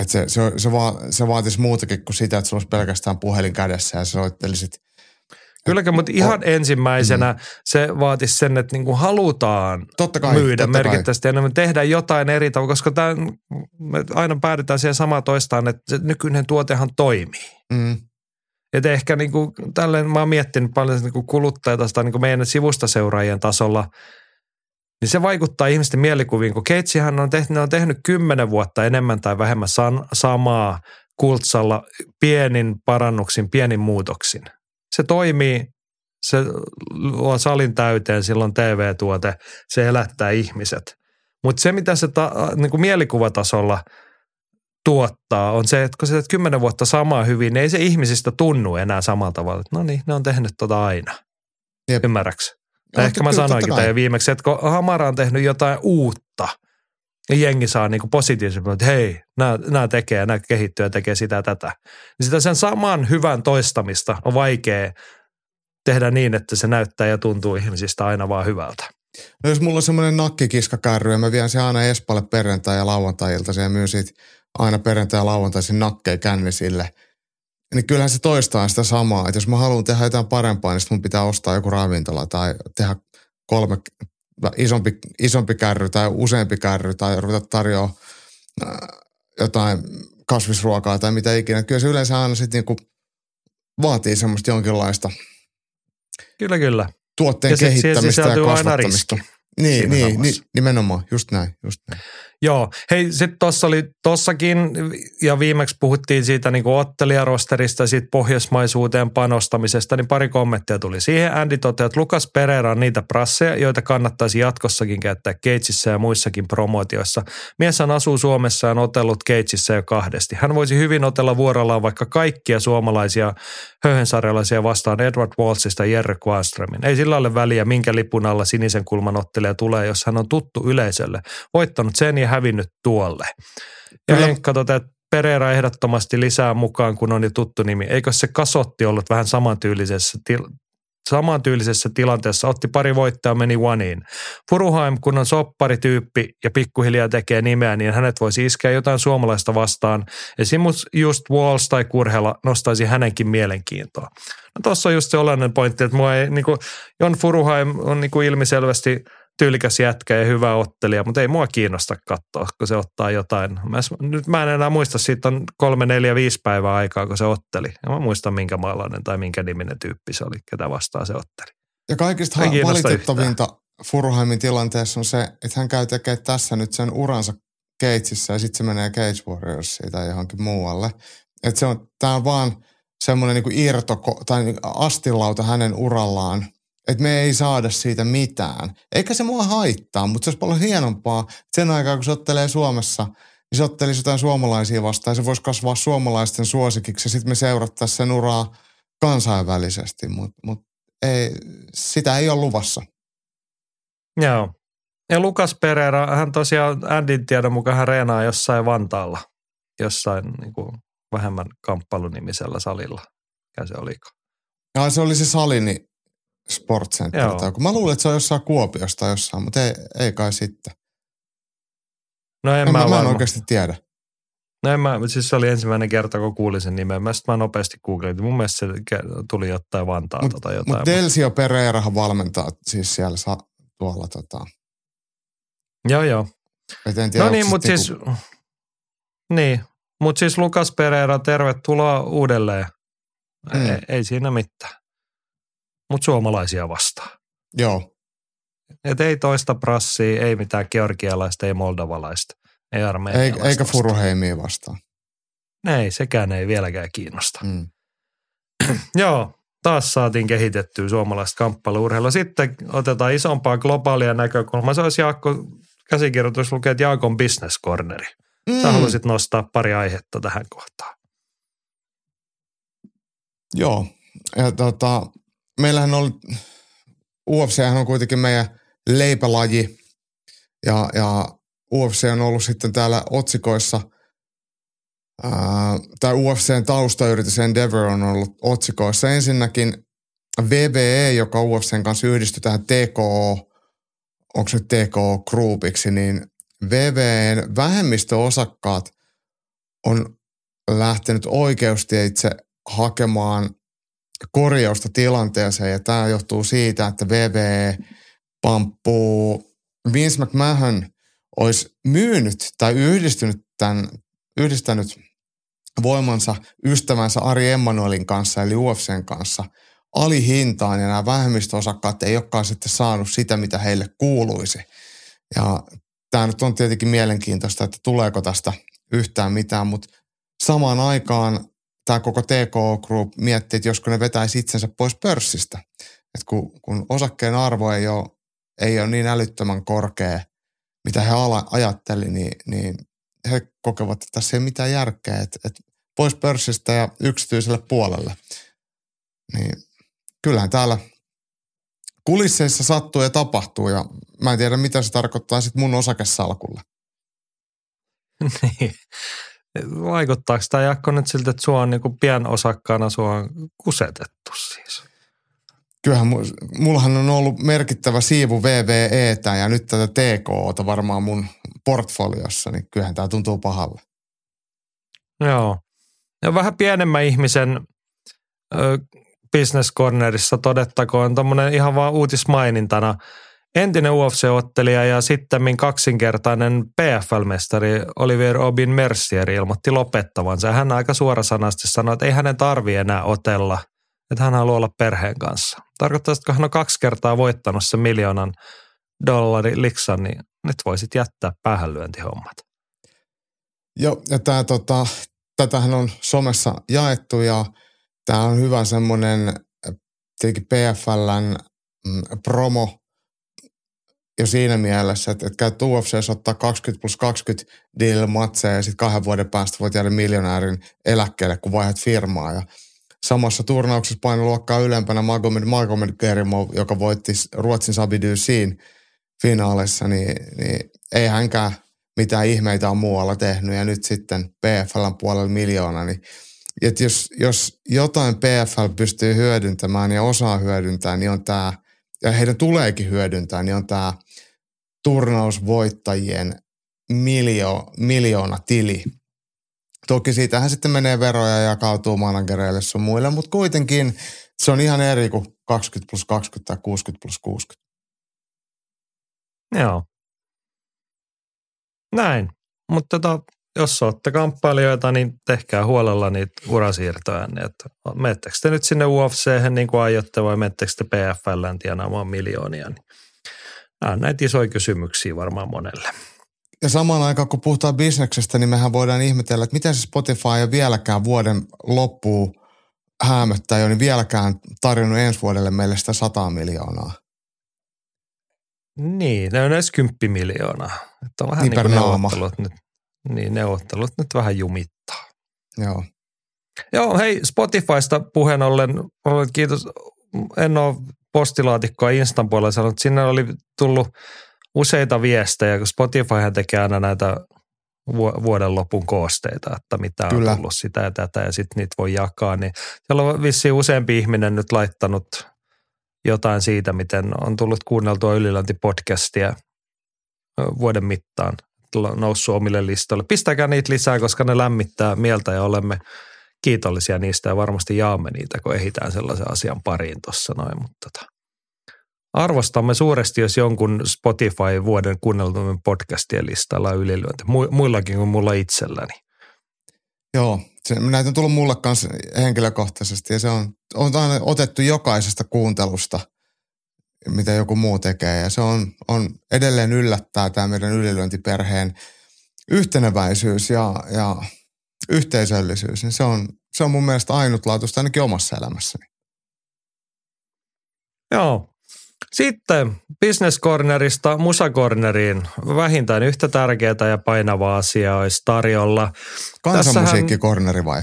Että se, se, se, va, se vaatisi muutakin kuin sitä, että sulla olisi pelkästään puhelin kädessä ja sä soittelisit. Kylläkin, mutta ihan ensimmäisenä se vaatisi sen, että niin kuin halutaan Totta kai, myydä totta kai. merkittävästi enemmän, tehdä jotain eri tavalla, koska tämän, me aina päädytään siihen samaan toistaan, että se nykyinen tuotehan toimii. Mm, Että ehkä niin kuin, tälleen mä oon miettinyt paljon niin kuin kuluttajatasosta niin kuin meidän sivustaseuraajien tasolla, niin se vaikuttaa ihmisten mielikuviin, kun Keitsihän on tehnyt, ne on tehnyt kymmenen vuotta enemmän tai vähemmän san, samaa kultsalla pienin parannuksin, pienin muutoksin. Se toimii, se luo salin täyteen, silloin TV-tuote, se elättää ihmiset. Mutta se, mitä se ta, niin kuin mielikuvatasolla tuottaa, on se, että kun sä teet kymmenen vuotta samaa hyvin, niin ei se ihmisistä tunnu enää samalla tavalla. No niin, ne on tehnyt tota aina. Jep. Ymmärräks? Tai ehkä mä sanoinkin tämän viimeksi, että kun Hamara on tehnyt jotain uutta, ja jengi saa niinku positiivisesti, että hei, nämä, tekee, nämä kehittyy ja tekee sitä tätä. Niin sitä sen saman hyvän toistamista on vaikea tehdä niin, että se näyttää ja tuntuu ihmisistä aina vaan hyvältä. No jos mulla on semmoinen nakkikiskakärry ja mä vien se aina Espalle perjantai- ja lauantai-ilta ja myyn siitä aina perjantai- ja lauantaisin nakkeja kännisille, niin kyllähän se toistaa sitä samaa. Että jos mä haluan tehdä jotain parempaa, niin mun pitää ostaa joku ravintola tai tehdä kolme isompi, isompi kärry tai useampi kärry tai ruveta tarjoa äh, jotain kasvisruokaa tai mitä ikinä. Kyllä se yleensä aina sitten niinku vaatii semmoista jonkinlaista Kyllä, kyllä. tuotteen Ja kehittämistä ja sisältyy aina kasvattamista. riski Niin, siinä niin, niin, nimenomaan, just näin, just näin. Joo, hei sitten tuossa oli tossakin ja viimeksi puhuttiin siitä niin ottelijarosterista ja siitä pohjoismaisuuteen panostamisesta, niin pari kommenttia tuli siihen. Andy toteaa, että Lukas Pereira on niitä prasseja, joita kannattaisi jatkossakin käyttää Keitsissä ja muissakin promootioissa. Mieshän asuu Suomessa ja on otellut Keitsissä jo kahdesti. Hän voisi hyvin otella vuorollaan vaikka kaikkia suomalaisia höhensarjalaisia vastaan Edward Walsista ja Jerry Quanströmin. Ei sillä ole väliä, minkä lipun alla sinisen kulman ottelija tulee, jos hän on tuttu yleisölle. Voittanut sen ja hävinnyt tuolle. Ja Kyllä. Henkka toteaa, että Pereira ehdottomasti lisää mukaan, kun on jo tuttu nimi. Eikö se kasotti ollut vähän samantyylisessä til- samantyylisessä tilanteessa, otti pari voittoa, meni oneiin. Furuheim, kun on sopparityyppi ja pikkuhiljaa tekee nimeä, niin hänet voisi iskeä jotain suomalaista vastaan. Esimerkiksi just Walls tai Kurhela nostaisi hänenkin mielenkiintoa. No tuossa on just se olennainen pointti, että mua ei, niin kuin, Jon Furuheim on niin kuin ilmiselvästi tyylikäs jätkä ja hyvä ottelija, mutta ei mua kiinnosta katsoa, kun se ottaa jotain. Mä, nyt mä en enää muista, siitä on kolme, neljä, viisi päivää aikaa, kun se otteli. Ja mä muistan, minkä maalainen tai minkä niminen tyyppi se oli, ketä vastaan se otteli. Ja kaikista valitettavinta Furheimin tilanteessa on se, että hän käy tekemään tässä nyt sen uransa Keitsissä ja sitten se menee Cage Warriorsiin tai johonkin muualle. Että se on, tää on vaan semmoinen niinku irto tai niinku astilauta hänen urallaan, että me ei saada siitä mitään. Eikä se mua haittaa, mutta se olisi paljon hienompaa sen aikaa, kun se ottelee Suomessa, niin se ottelisi jotain suomalaisia vastaan. Se voisi kasvaa suomalaisten suosikiksi ja sitten me seurattaisiin sen uraa kansainvälisesti, mutta mut ei, sitä ei ole luvassa. Joo. Ja Lukas Pereira, hän tosiaan Andin tiedon mukaan hän reenaa jossain Vantaalla, jossain niin kuin vähemmän kamppailunimisellä salilla. Mikä se oliko? Ja se oli se Salini Sport Center. Joo. Tai, kun mä luulen, että se on jossain Kuopiosta jossain, mutta ei, ei kai sitten. No en, En, mä, mä, mä en oikeasti tiedä. No en mä, siis se oli ensimmäinen kerta, kun kuulin sen nimen. Mä sitten mä nopeasti googletin. Mun mielestä se tuli jotain Vantaalta Mutta tai jotain. mut Delsio Pereirahan valmentaa siis siellä sa, tuolla tota. Joo, joo. Et en tiedä, No niin, mutta niinku- siis, niin, mutta siis Lukas Pereira, tervetuloa uudelleen. Mm. Ei, ei siinä mitään. Mutta suomalaisia vastaan. Joo, Et ei toista prassia, ei mitään georgialaista, ei moldovalaista, ei Ei, armeijalaista. eikä vastaan. Furuheimia vastaan. Ei, sekään ei vieläkään kiinnosta. Mm. Joo, taas saatiin kehitettyä suomalaista kamppailuurheilua. Sitten otetaan isompaa globaalia näkökulmaa. Se olisi Jaakko, käsikirjoitus lukee, että Jaakon business corneri. Sä Mm. haluaisit nostaa pari aihetta tähän kohtaan. Joo, ja tota, meillähän on, UFC on kuitenkin meidän leipälaji, ja, ja UFC on ollut sitten täällä otsikoissa, ää, tai UFCn taustayritys Endeavor on ollut otsikoissa. Ensinnäkin VVE, joka UFCn kanssa yhdistyi tähän TKO, onko se TKO Groupiksi, niin VVEn vähemmistöosakkaat on lähtenyt oikeusteitse hakemaan korjausta tilanteeseen. Ja tämä johtuu siitä, että VVE pamppuu. Vince McMahon olisi myynyt tai yhdistynyt tämän, yhdistänyt voimansa ystävänsä Ari Emanuelin kanssa eli UFCn kanssa alihintaan. Ja nämä vähemmistöosakkaat ei olekaan sitten saanut sitä, mitä heille kuuluisi. Ja tämä nyt on tietenkin mielenkiintoista, että tuleeko tästä yhtään mitään, mutta samaan aikaan tämä koko TK Group miettii, että josko ne vetäisi itsensä pois pörssistä. Et kun, kun osakkeen arvo ei ole, ei ole niin älyttömän korkea, mitä he ala, ajatteli, niin, niin he kokevat, että tässä ei ole mitään järkeä, että, että pois pörssistä ja yksityiselle puolelle. Niin kyllähän täällä kulisseissa sattuu ja tapahtuu ja mä en tiedä, mitä se tarkoittaa sitten mun osakesalkulle. Vaikuttaako tämä Jaakko nyt siltä, että sua on niin pienosakkaana sua on kusetettu siis? Kyllähän mu- mullahan on ollut merkittävä siivu VVEtä ja nyt tätä TKOta varmaan mun portfoliossa, niin kyllähän tämä tuntuu pahalle. Joo. Ja vähän pienemmän ihmisen ö, business cornerissa todettakoon tuommoinen ihan vaan uutismainintana. Entinen UFC-ottelija ja sitten kaksinkertainen PFL-mestari Olivier Obin Mercier ilmoitti lopettavansa. Hän aika suorasanaisesti sanoi, että ei hänen tarvi enää otella, että hän haluaa olla perheen kanssa. Kun hän on kaksi kertaa voittanut sen miljoonan dollari liksan, niin nyt voisit jättää päähänlyöntihommat. Joo, ja tää, tota, tätähän on somessa jaettu ja tämä on hyvä semmoinen tietenkin PFLn mm, promo jo siinä mielessä, että, että käyt UFCssä ottaa 20 plus 20 deal matseja ja sitten kahden vuoden päästä voit jäädä miljonäärin eläkkeelle, kun vaihdat firmaa. Ja samassa turnauksessa painoluokkaa ylempänä Magomed Magomed Gerimo, joka voitti Ruotsin Sabidysin finaaleissa, niin, niin ei hänkään mitään ihmeitä on muualla tehnyt ja nyt sitten PFLn puolella miljoona, niin että jos, jos jotain PFL pystyy hyödyntämään ja osaa hyödyntää, niin on tämä, ja heidän tuleekin hyödyntää, niin on tämä turnausvoittajien miljo, miljoona tili. Toki siitähän sitten menee veroja ja jakautuu managereille sun muille, mutta kuitenkin se on ihan eri kuin 20 plus 20 tai 60 plus 60. Joo. Näin. Mutta tota, jos olette kamppailijoita, niin tehkää huolella niitä urasiirtoja. Niin että mettekö te nyt sinne UFC niin kuin aiotte vai mettekö te PFLään tienaamaan miljoonia? Niin nämä on näitä isoja kysymyksiä varmaan monelle. Ja samaan aikaan, kun puhutaan bisneksestä, niin mehän voidaan ihmetellä, että miten se Spotify ei vieläkään vuoden loppuun häämöttää jo, niin vieläkään tarjonnut ensi vuodelle meille sitä 100 miljoonaa. Niin, ne on edes 10 miljoonaa. Että on vähän Niin niin, kuin neuvottelut nyt. Niin neuvottelut nyt vähän jumittaa. Joo. Joo, hei Spotifysta puheen ollen, ollen kiitos. En ole postilaatikkoa Instan puolella sanonut, sinne oli tullut useita viestejä, kun Spotifyhan tekee aina näitä vuoden lopun koosteita, että mitä Kyllä. on tullut sitä ja tätä ja sitten niitä voi jakaa, niin siellä on vissiin useampi ihminen nyt laittanut jotain siitä, miten on tullut kuunneltua Ylilänti-podcastia vuoden mittaan noussut omille listoille. Pistäkää niitä lisää, koska ne lämmittää mieltä ja olemme kiitollisia niistä ja varmasti jaamme niitä, kun ehitään sellaisen asian pariin tuossa noin. Mutta tota. Arvostamme suuresti, jos jonkun Spotify vuoden kuunneltujen podcastien listalla on ylilyönti. Muillakin kuin mulla itselläni. Joo, se, näitä on tullut mulle kanssa henkilökohtaisesti ja se on, on otettu jokaisesta kuuntelusta, mitä joku muu tekee. Ja se on, on edelleen yllättää tämä meidän ylilyöntiperheen yhteneväisyys ja, ja yhteisöllisyys. Niin se, on, se on mun mielestä ainutlaatuista ainakin omassa elämässäni. Joo, sitten Business Cornerista Musa Corneriin vähintään yhtä tärkeää ja painavaa asiaa olisi tarjolla. Kansanmusiikkikorneri vai?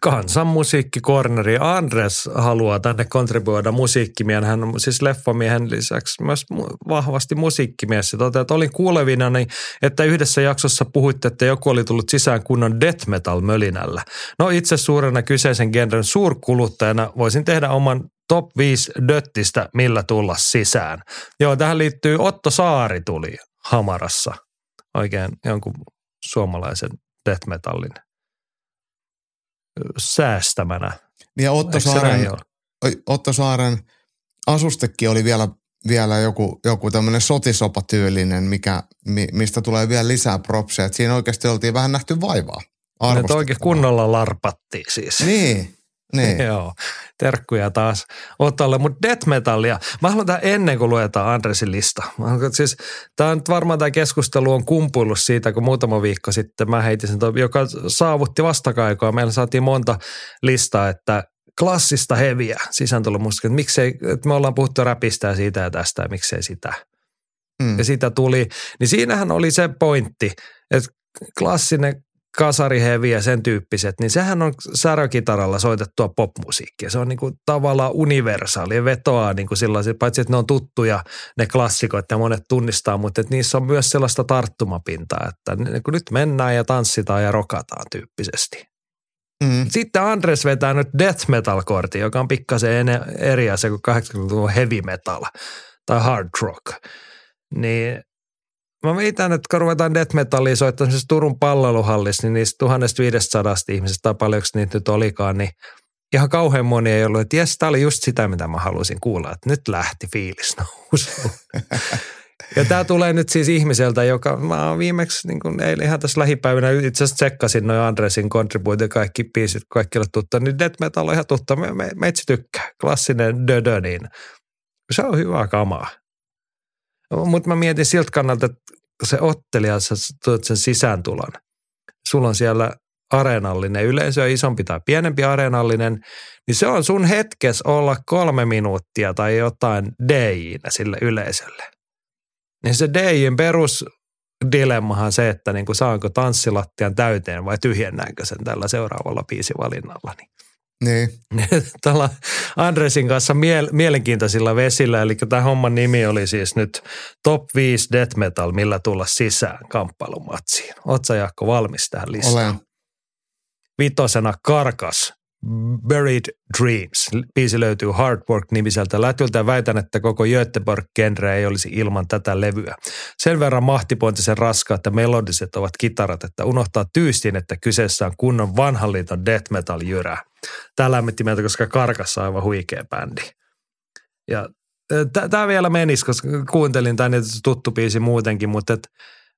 Kansanmusiikkikorneri. Andres haluaa tänne kontribuoida musiikkimiehen. Hän on siis leffamiehen lisäksi myös vahvasti musiikkimies. Ja että olin kuulevina, että yhdessä jaksossa puhuitte, että joku oli tullut sisään kunnon death metal mölinällä. No itse suurena kyseisen genren suurkuluttajana voisin tehdä oman top 5 döttistä, millä tulla sisään. Joo, tähän liittyy Otto Saari tuli Hamarassa oikein jonkun suomalaisen death metallin säästämänä. Niin ja Otto Saaren, Otto Saaren asustekin oli vielä, vielä joku, joku tämmöinen sotisopatyylinen, mikä, mistä tulee vielä lisää propsia. Että siinä oikeasti oltiin vähän nähty vaivaa. Että oikein kunnolla larpattiin siis. Niin, niin. Joo, terkkuja taas Otalle. Mutta death metallia, mä haluan tähän ennen kuin luetaan Andresin lista. Haluan, siis, tämä on varmaan tämä keskustelu on kumpuillut siitä, kun muutama viikko sitten mä heitin sen, joka saavutti vastakaikoa. Meillä saatiin monta listaa, että klassista heviä sisääntulomusiikkia, että miksei, että me ollaan puhuttu räpistä ja siitä ja tästä ja miksei sitä. Mm. Ja sitä tuli, niin siinähän oli se pointti, että klassinen kasarihevi ja sen tyyppiset, niin sehän on särökitaralla soitettua popmusiikkia. Se on niin kuin tavallaan universaali ja vetoaa niin kuin sellaisia, paitsi että ne on tuttuja ne klassikot ja monet tunnistaa, mutta että niissä on myös sellaista tarttumapintaa, että niin kuin nyt mennään ja tanssitaan ja rokataan tyyppisesti. Mm. Sitten Andres vetää nyt death metal-kortin, joka on pikkasen eri asia kuin 80-luvun heavy metal tai hard rock. Niin Mä veitän, että kun ruvetaan death metallia soittaa Turun palloiluhallissa, niin niistä 1500 ihmisestä tai paljonko niitä nyt olikaan, niin ihan kauhean moni ei ollut, että jes, tämä oli just sitä, mitä mä halusin kuulla, että nyt lähti fiilis nousuun. ja tämä tulee nyt siis ihmiseltä, joka mä oon viimeksi, niin kun eilen ihan tässä lähipäivinä itse asiassa tsekkasin noin Andresin contribute kaikki biisit, kaikki ole tuttu, niin death metal on ihan tuttu, me, me, me tykkää. Klassinen dödö, niin se on hyvä kamaa. Mutta mä mietin siltä kannalta, että se ottelija, sä tuot sen sisääntulon. Sulla on siellä areenallinen yleisö, isompi tai pienempi areenallinen, niin se on sun hetkes olla kolme minuuttia tai jotain dj sille yleisölle. Niin se DJin perus dilemmahan se, että niin kuin saanko tanssilattian täyteen vai tyhjennäänkö sen tällä seuraavalla biisivalinnalla. Niin niin. Tällä Andresin kanssa miel- mielenkiintoisilla vesillä, eli tämä homman nimi oli siis nyt Top 5 Death Metal, millä tulla sisään kamppailumatsiin. Oletko Jaakko valmis tähän listaan? Olen. Vitosena Karkas, Buried Dreams. Biisi löytyy Hard Work-nimiseltä lätyltä ja väitän, että koko Göteborg-genre ei olisi ilman tätä levyä. Sen verran mahtipointisen raskaat ja melodiset ovat kitarat, että unohtaa tyystin, että kyseessä on kunnon vanhan liiton death metal jyrä. Tämä lämmitti meiltä, koska Karkassa on aivan huikea bändi. Tämä vielä menisi, koska kuuntelin tämän tuttu biisi muutenkin, mutta et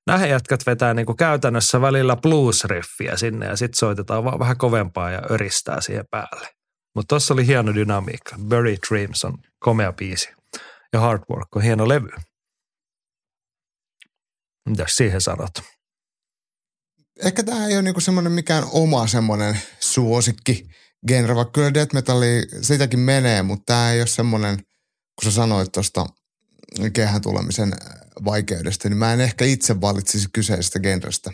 nämä jätkät vetää niinku käytännössä välillä blues-riffiä sinne ja sitten soitetaan vaan vähän kovempaa ja öristää siihen päälle. Mutta tuossa oli hieno dynamiikka. Buried Dreams on komea biisi ja Hard Work on hieno levy. Mitä siihen sanot? Ehkä tämä ei ole niinku semmoinen mikään oma semmoinen suosikki genre, vaikka kyllä death metalli sitäkin menee, mutta tämä ei ole semmoinen, kun sä sanoit tuosta kehän tulemisen vaikeudesta, niin mä en ehkä itse valitsisi kyseisestä genrestä.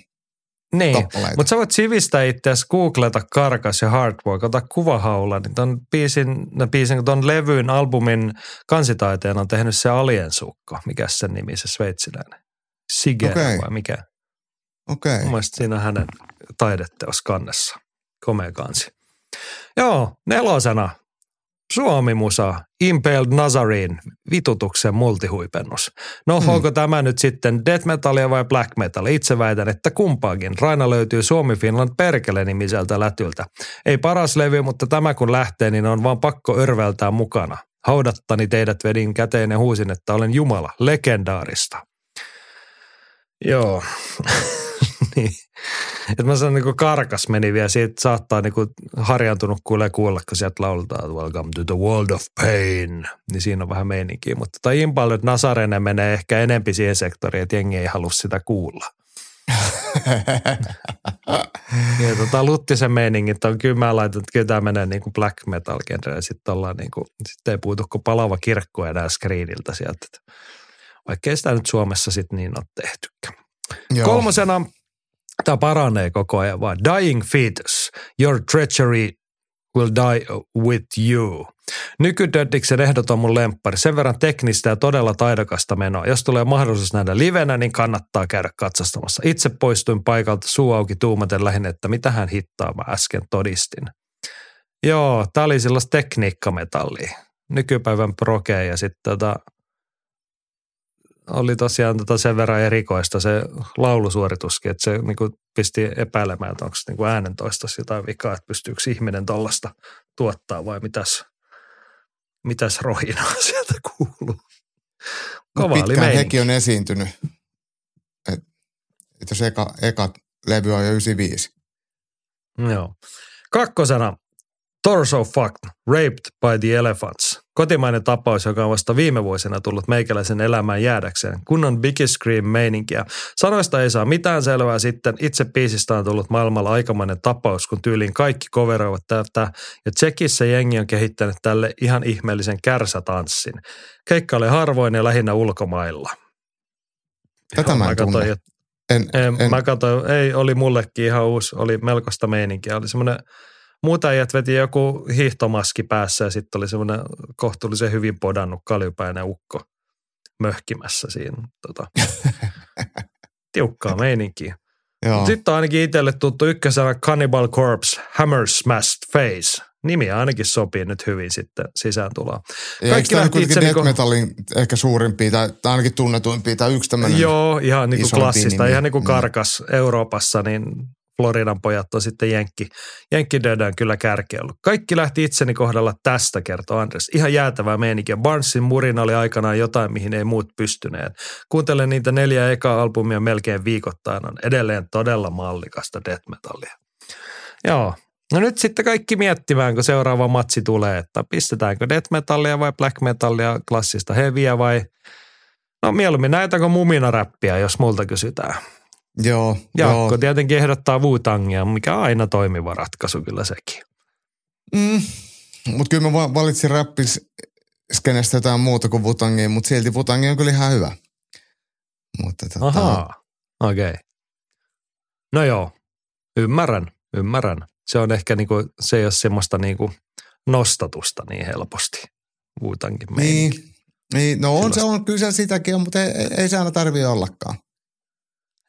Niin, mutta sä voit sivistää itseäsi, googleta Karkas ja Hardwork, ota kuvahaula, niin ton biisin, no biisin, ton levyn, albumin kansitaiteen on tehnyt se Aliensukko, mikä sen nimi, se sveitsiläinen. Sige Okei. vai mikä? Okei. Mun mielestä siinä on hänen taideteos kannessa. Komea kansi. Joo, nelosena. Suomi-musa, Impaled Nazarene, vitutuksen multihuipennus. No hmm. onko tämä nyt sitten death metalia vai black metal? Itse väitän, että kumpaakin. Raina löytyy Suomi Finland perkele nimiseltä lätyltä. Ei paras levy, mutta tämä kun lähtee, niin on vaan pakko örveltää mukana. Haudattani teidät vedin käteen ja huusin, että olen Jumala, legendaarista. Joo. niin. Et mä sanon, niin karkas meni vielä, siitä saattaa niin kuin harjaantunut kuulee kuulla, kun sieltä lauletaan Welcome to the world of pain. Niin siinä on vähän meininkiä, mutta tai Impaled Nazarene menee ehkä enempi siihen sektoriin, että jengi ei halua sitä kuulla. ja tota, Luttisen meiningit on, kyllä mä laitan, että kyllä tämä menee niin kuin black metal genre, ja sitten ollaan niin kuin, sitten ei puutu kuin palava kirkko enää screeniltä sieltä. että Vaikkei sitä nyt Suomessa sitten niin ole tehtykään. Joo. Kolmosena, tämä paranee koko ajan vaan. Dying fetus, your treachery will die with you. Nykydöddiksen ehdot on mun lemppari. Sen verran teknistä ja todella taidokasta menoa. Jos tulee mahdollisuus nähdä livenä, niin kannattaa käydä katsastamassa. Itse poistuin paikalta suu auki tuumaten lähinnä, että mitä hän hittaa mä äsken todistin. Joo, tää oli sellaista tekniikkametallia. Nykypäivän proge ja sitten tota, oli tosiaan tota sen verran erikoista se laulusuorituskin, että se niinku pisti epäilemään, että onko niinku äänentoistossa jotain vikaa, että pystyykö ihminen tuollaista tuottaa vai mitäs, mitäs rohinaa sieltä kuuluu. Mut Kova oli pitkään hekin on esiintynyt. Et, et jos eka, eka levy on jo 95. Joo. Kakkosena Torso Fucked, Raped by the Elephants. Kotimainen tapaus, joka on vasta viime vuosina tullut meikäläisen elämään jäädäkseen. Kunnon Biggest Scream meininkiä. Sanoista ei saa mitään selvää sitten. Itse biisistä on tullut maailmalla aikamoinen tapaus, kun tyyliin kaikki coveroivat tätä. Ja Tsekissä jengi on kehittänyt tälle ihan ihmeellisen kärsätanssin. Keikka oli harvoin ja lähinnä ulkomailla. Tätä mä en katsoin, En, en, en, Mä katsoin, ei, oli mullekin ihan uusi, oli melkoista meininkiä. Oli semmoinen, muuta äijät veti joku hiihtomaski päässä ja sitten oli semmoinen kohtuullisen hyvin podannut kaljupäinen ukko möhkimässä siinä. Tota, tiukkaa meininkiä. Sitten on ainakin itselle tuttu ykkösenä Cannibal Corpse, Hammer Smashed Face. Nimi ainakin sopii nyt hyvin sitten sisääntuloon. Ja eikö kaikki tämä lähti kuitenkin itse death niinku- metalin ehkä suurimpia tai, tai ainakin tunnetuimpia tai yksi tämmöinen. Joo, ihan niin kuin klassista, nimiä. ihan niin kuin karkas Euroopassa, niin Floridan pojat on sitten Jenkki, Jenkki Dödön kyllä kärkeä ollut. Kaikki lähti itseni kohdalla tästä, kertoo Andres. Ihan jäätävää meininkiä. Barnesin murina oli aikanaan jotain, mihin ei muut pystyneet. Kuuntelen niitä neljä ekaa albumia melkein viikoittain. On edelleen todella mallikasta death metallia. Joo. No nyt sitten kaikki miettimään, kun seuraava matsi tulee, että pistetäänkö death metallia vai black metallia, klassista heviä vai No mieluummin näitäkö mumina-räppiä, jos multa kysytään. Joo, Jaakko joo. tietenkin ehdottaa Wu-Tangia, mikä on aina toimiva ratkaisu kyllä sekin. Mm. Mutta kyllä mä va- valitsin rappis skenestä jotain muuta kuin Vutangia, mutta silti Vutangi on kyllä ihan hyvä. Mutta tota, Ahaa, okei. Okay. No joo, ymmärrän, ymmärrän. Se on ehkä niinku, se ei ole semmoista niinku nostatusta niin helposti. Meininki. niin, niin, no on se Sellaista. on, kyllä se sitäkin on, mutta ei, ei- ei se aina tarvitse ollakaan.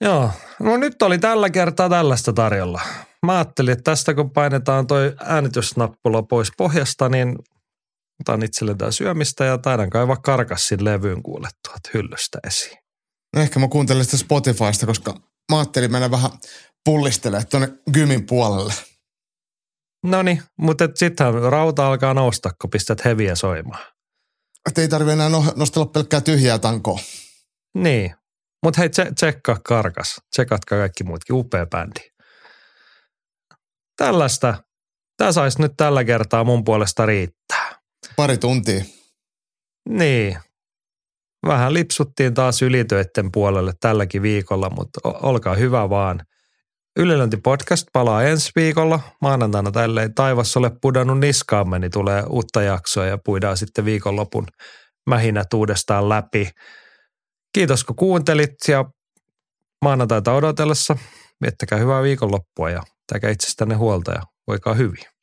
Joo, no nyt oli tällä kertaa tällaista tarjolla. Mä ajattelin, että tästä kun painetaan toi äänitysnappula pois pohjasta, niin otan itselle tää syömistä ja taidan kaivaa karkassin levyyn kuule tuolta hyllystä esiin. No ehkä mä kuuntelen sitä Spotifysta, koska mä ajattelin mennä vähän pullistelemaan tuonne Gymin puolelle. No niin, mutta sittenhän rauta alkaa nousta, kun pistät heviä soimaan. Että ei tarvitse enää no- nostella pelkkää tyhjää tankoa. Niin, mutta hei, tse- tsekkaa karkas. Tsekatkaa kaikki muutkin, upea bändi. Tällaista. Tämä saisi nyt tällä kertaa mun puolesta riittää. Pari tuntia. Niin. Vähän lipsuttiin taas ylitöiden puolelle tälläkin viikolla, mutta olkaa hyvä vaan. Ylilönti podcast palaa ensi viikolla. Maanantaina tälle ei taivas ole pudonnut niskaamme, niin tulee uutta jaksoa ja puidaan sitten viikonlopun mähinät uudestaan läpi. Kiitos kun kuuntelit ja maanantaita odotellessa viettäkää hyvää viikonloppua ja pitäkää itsestänne huolta ja voikaa hyvin.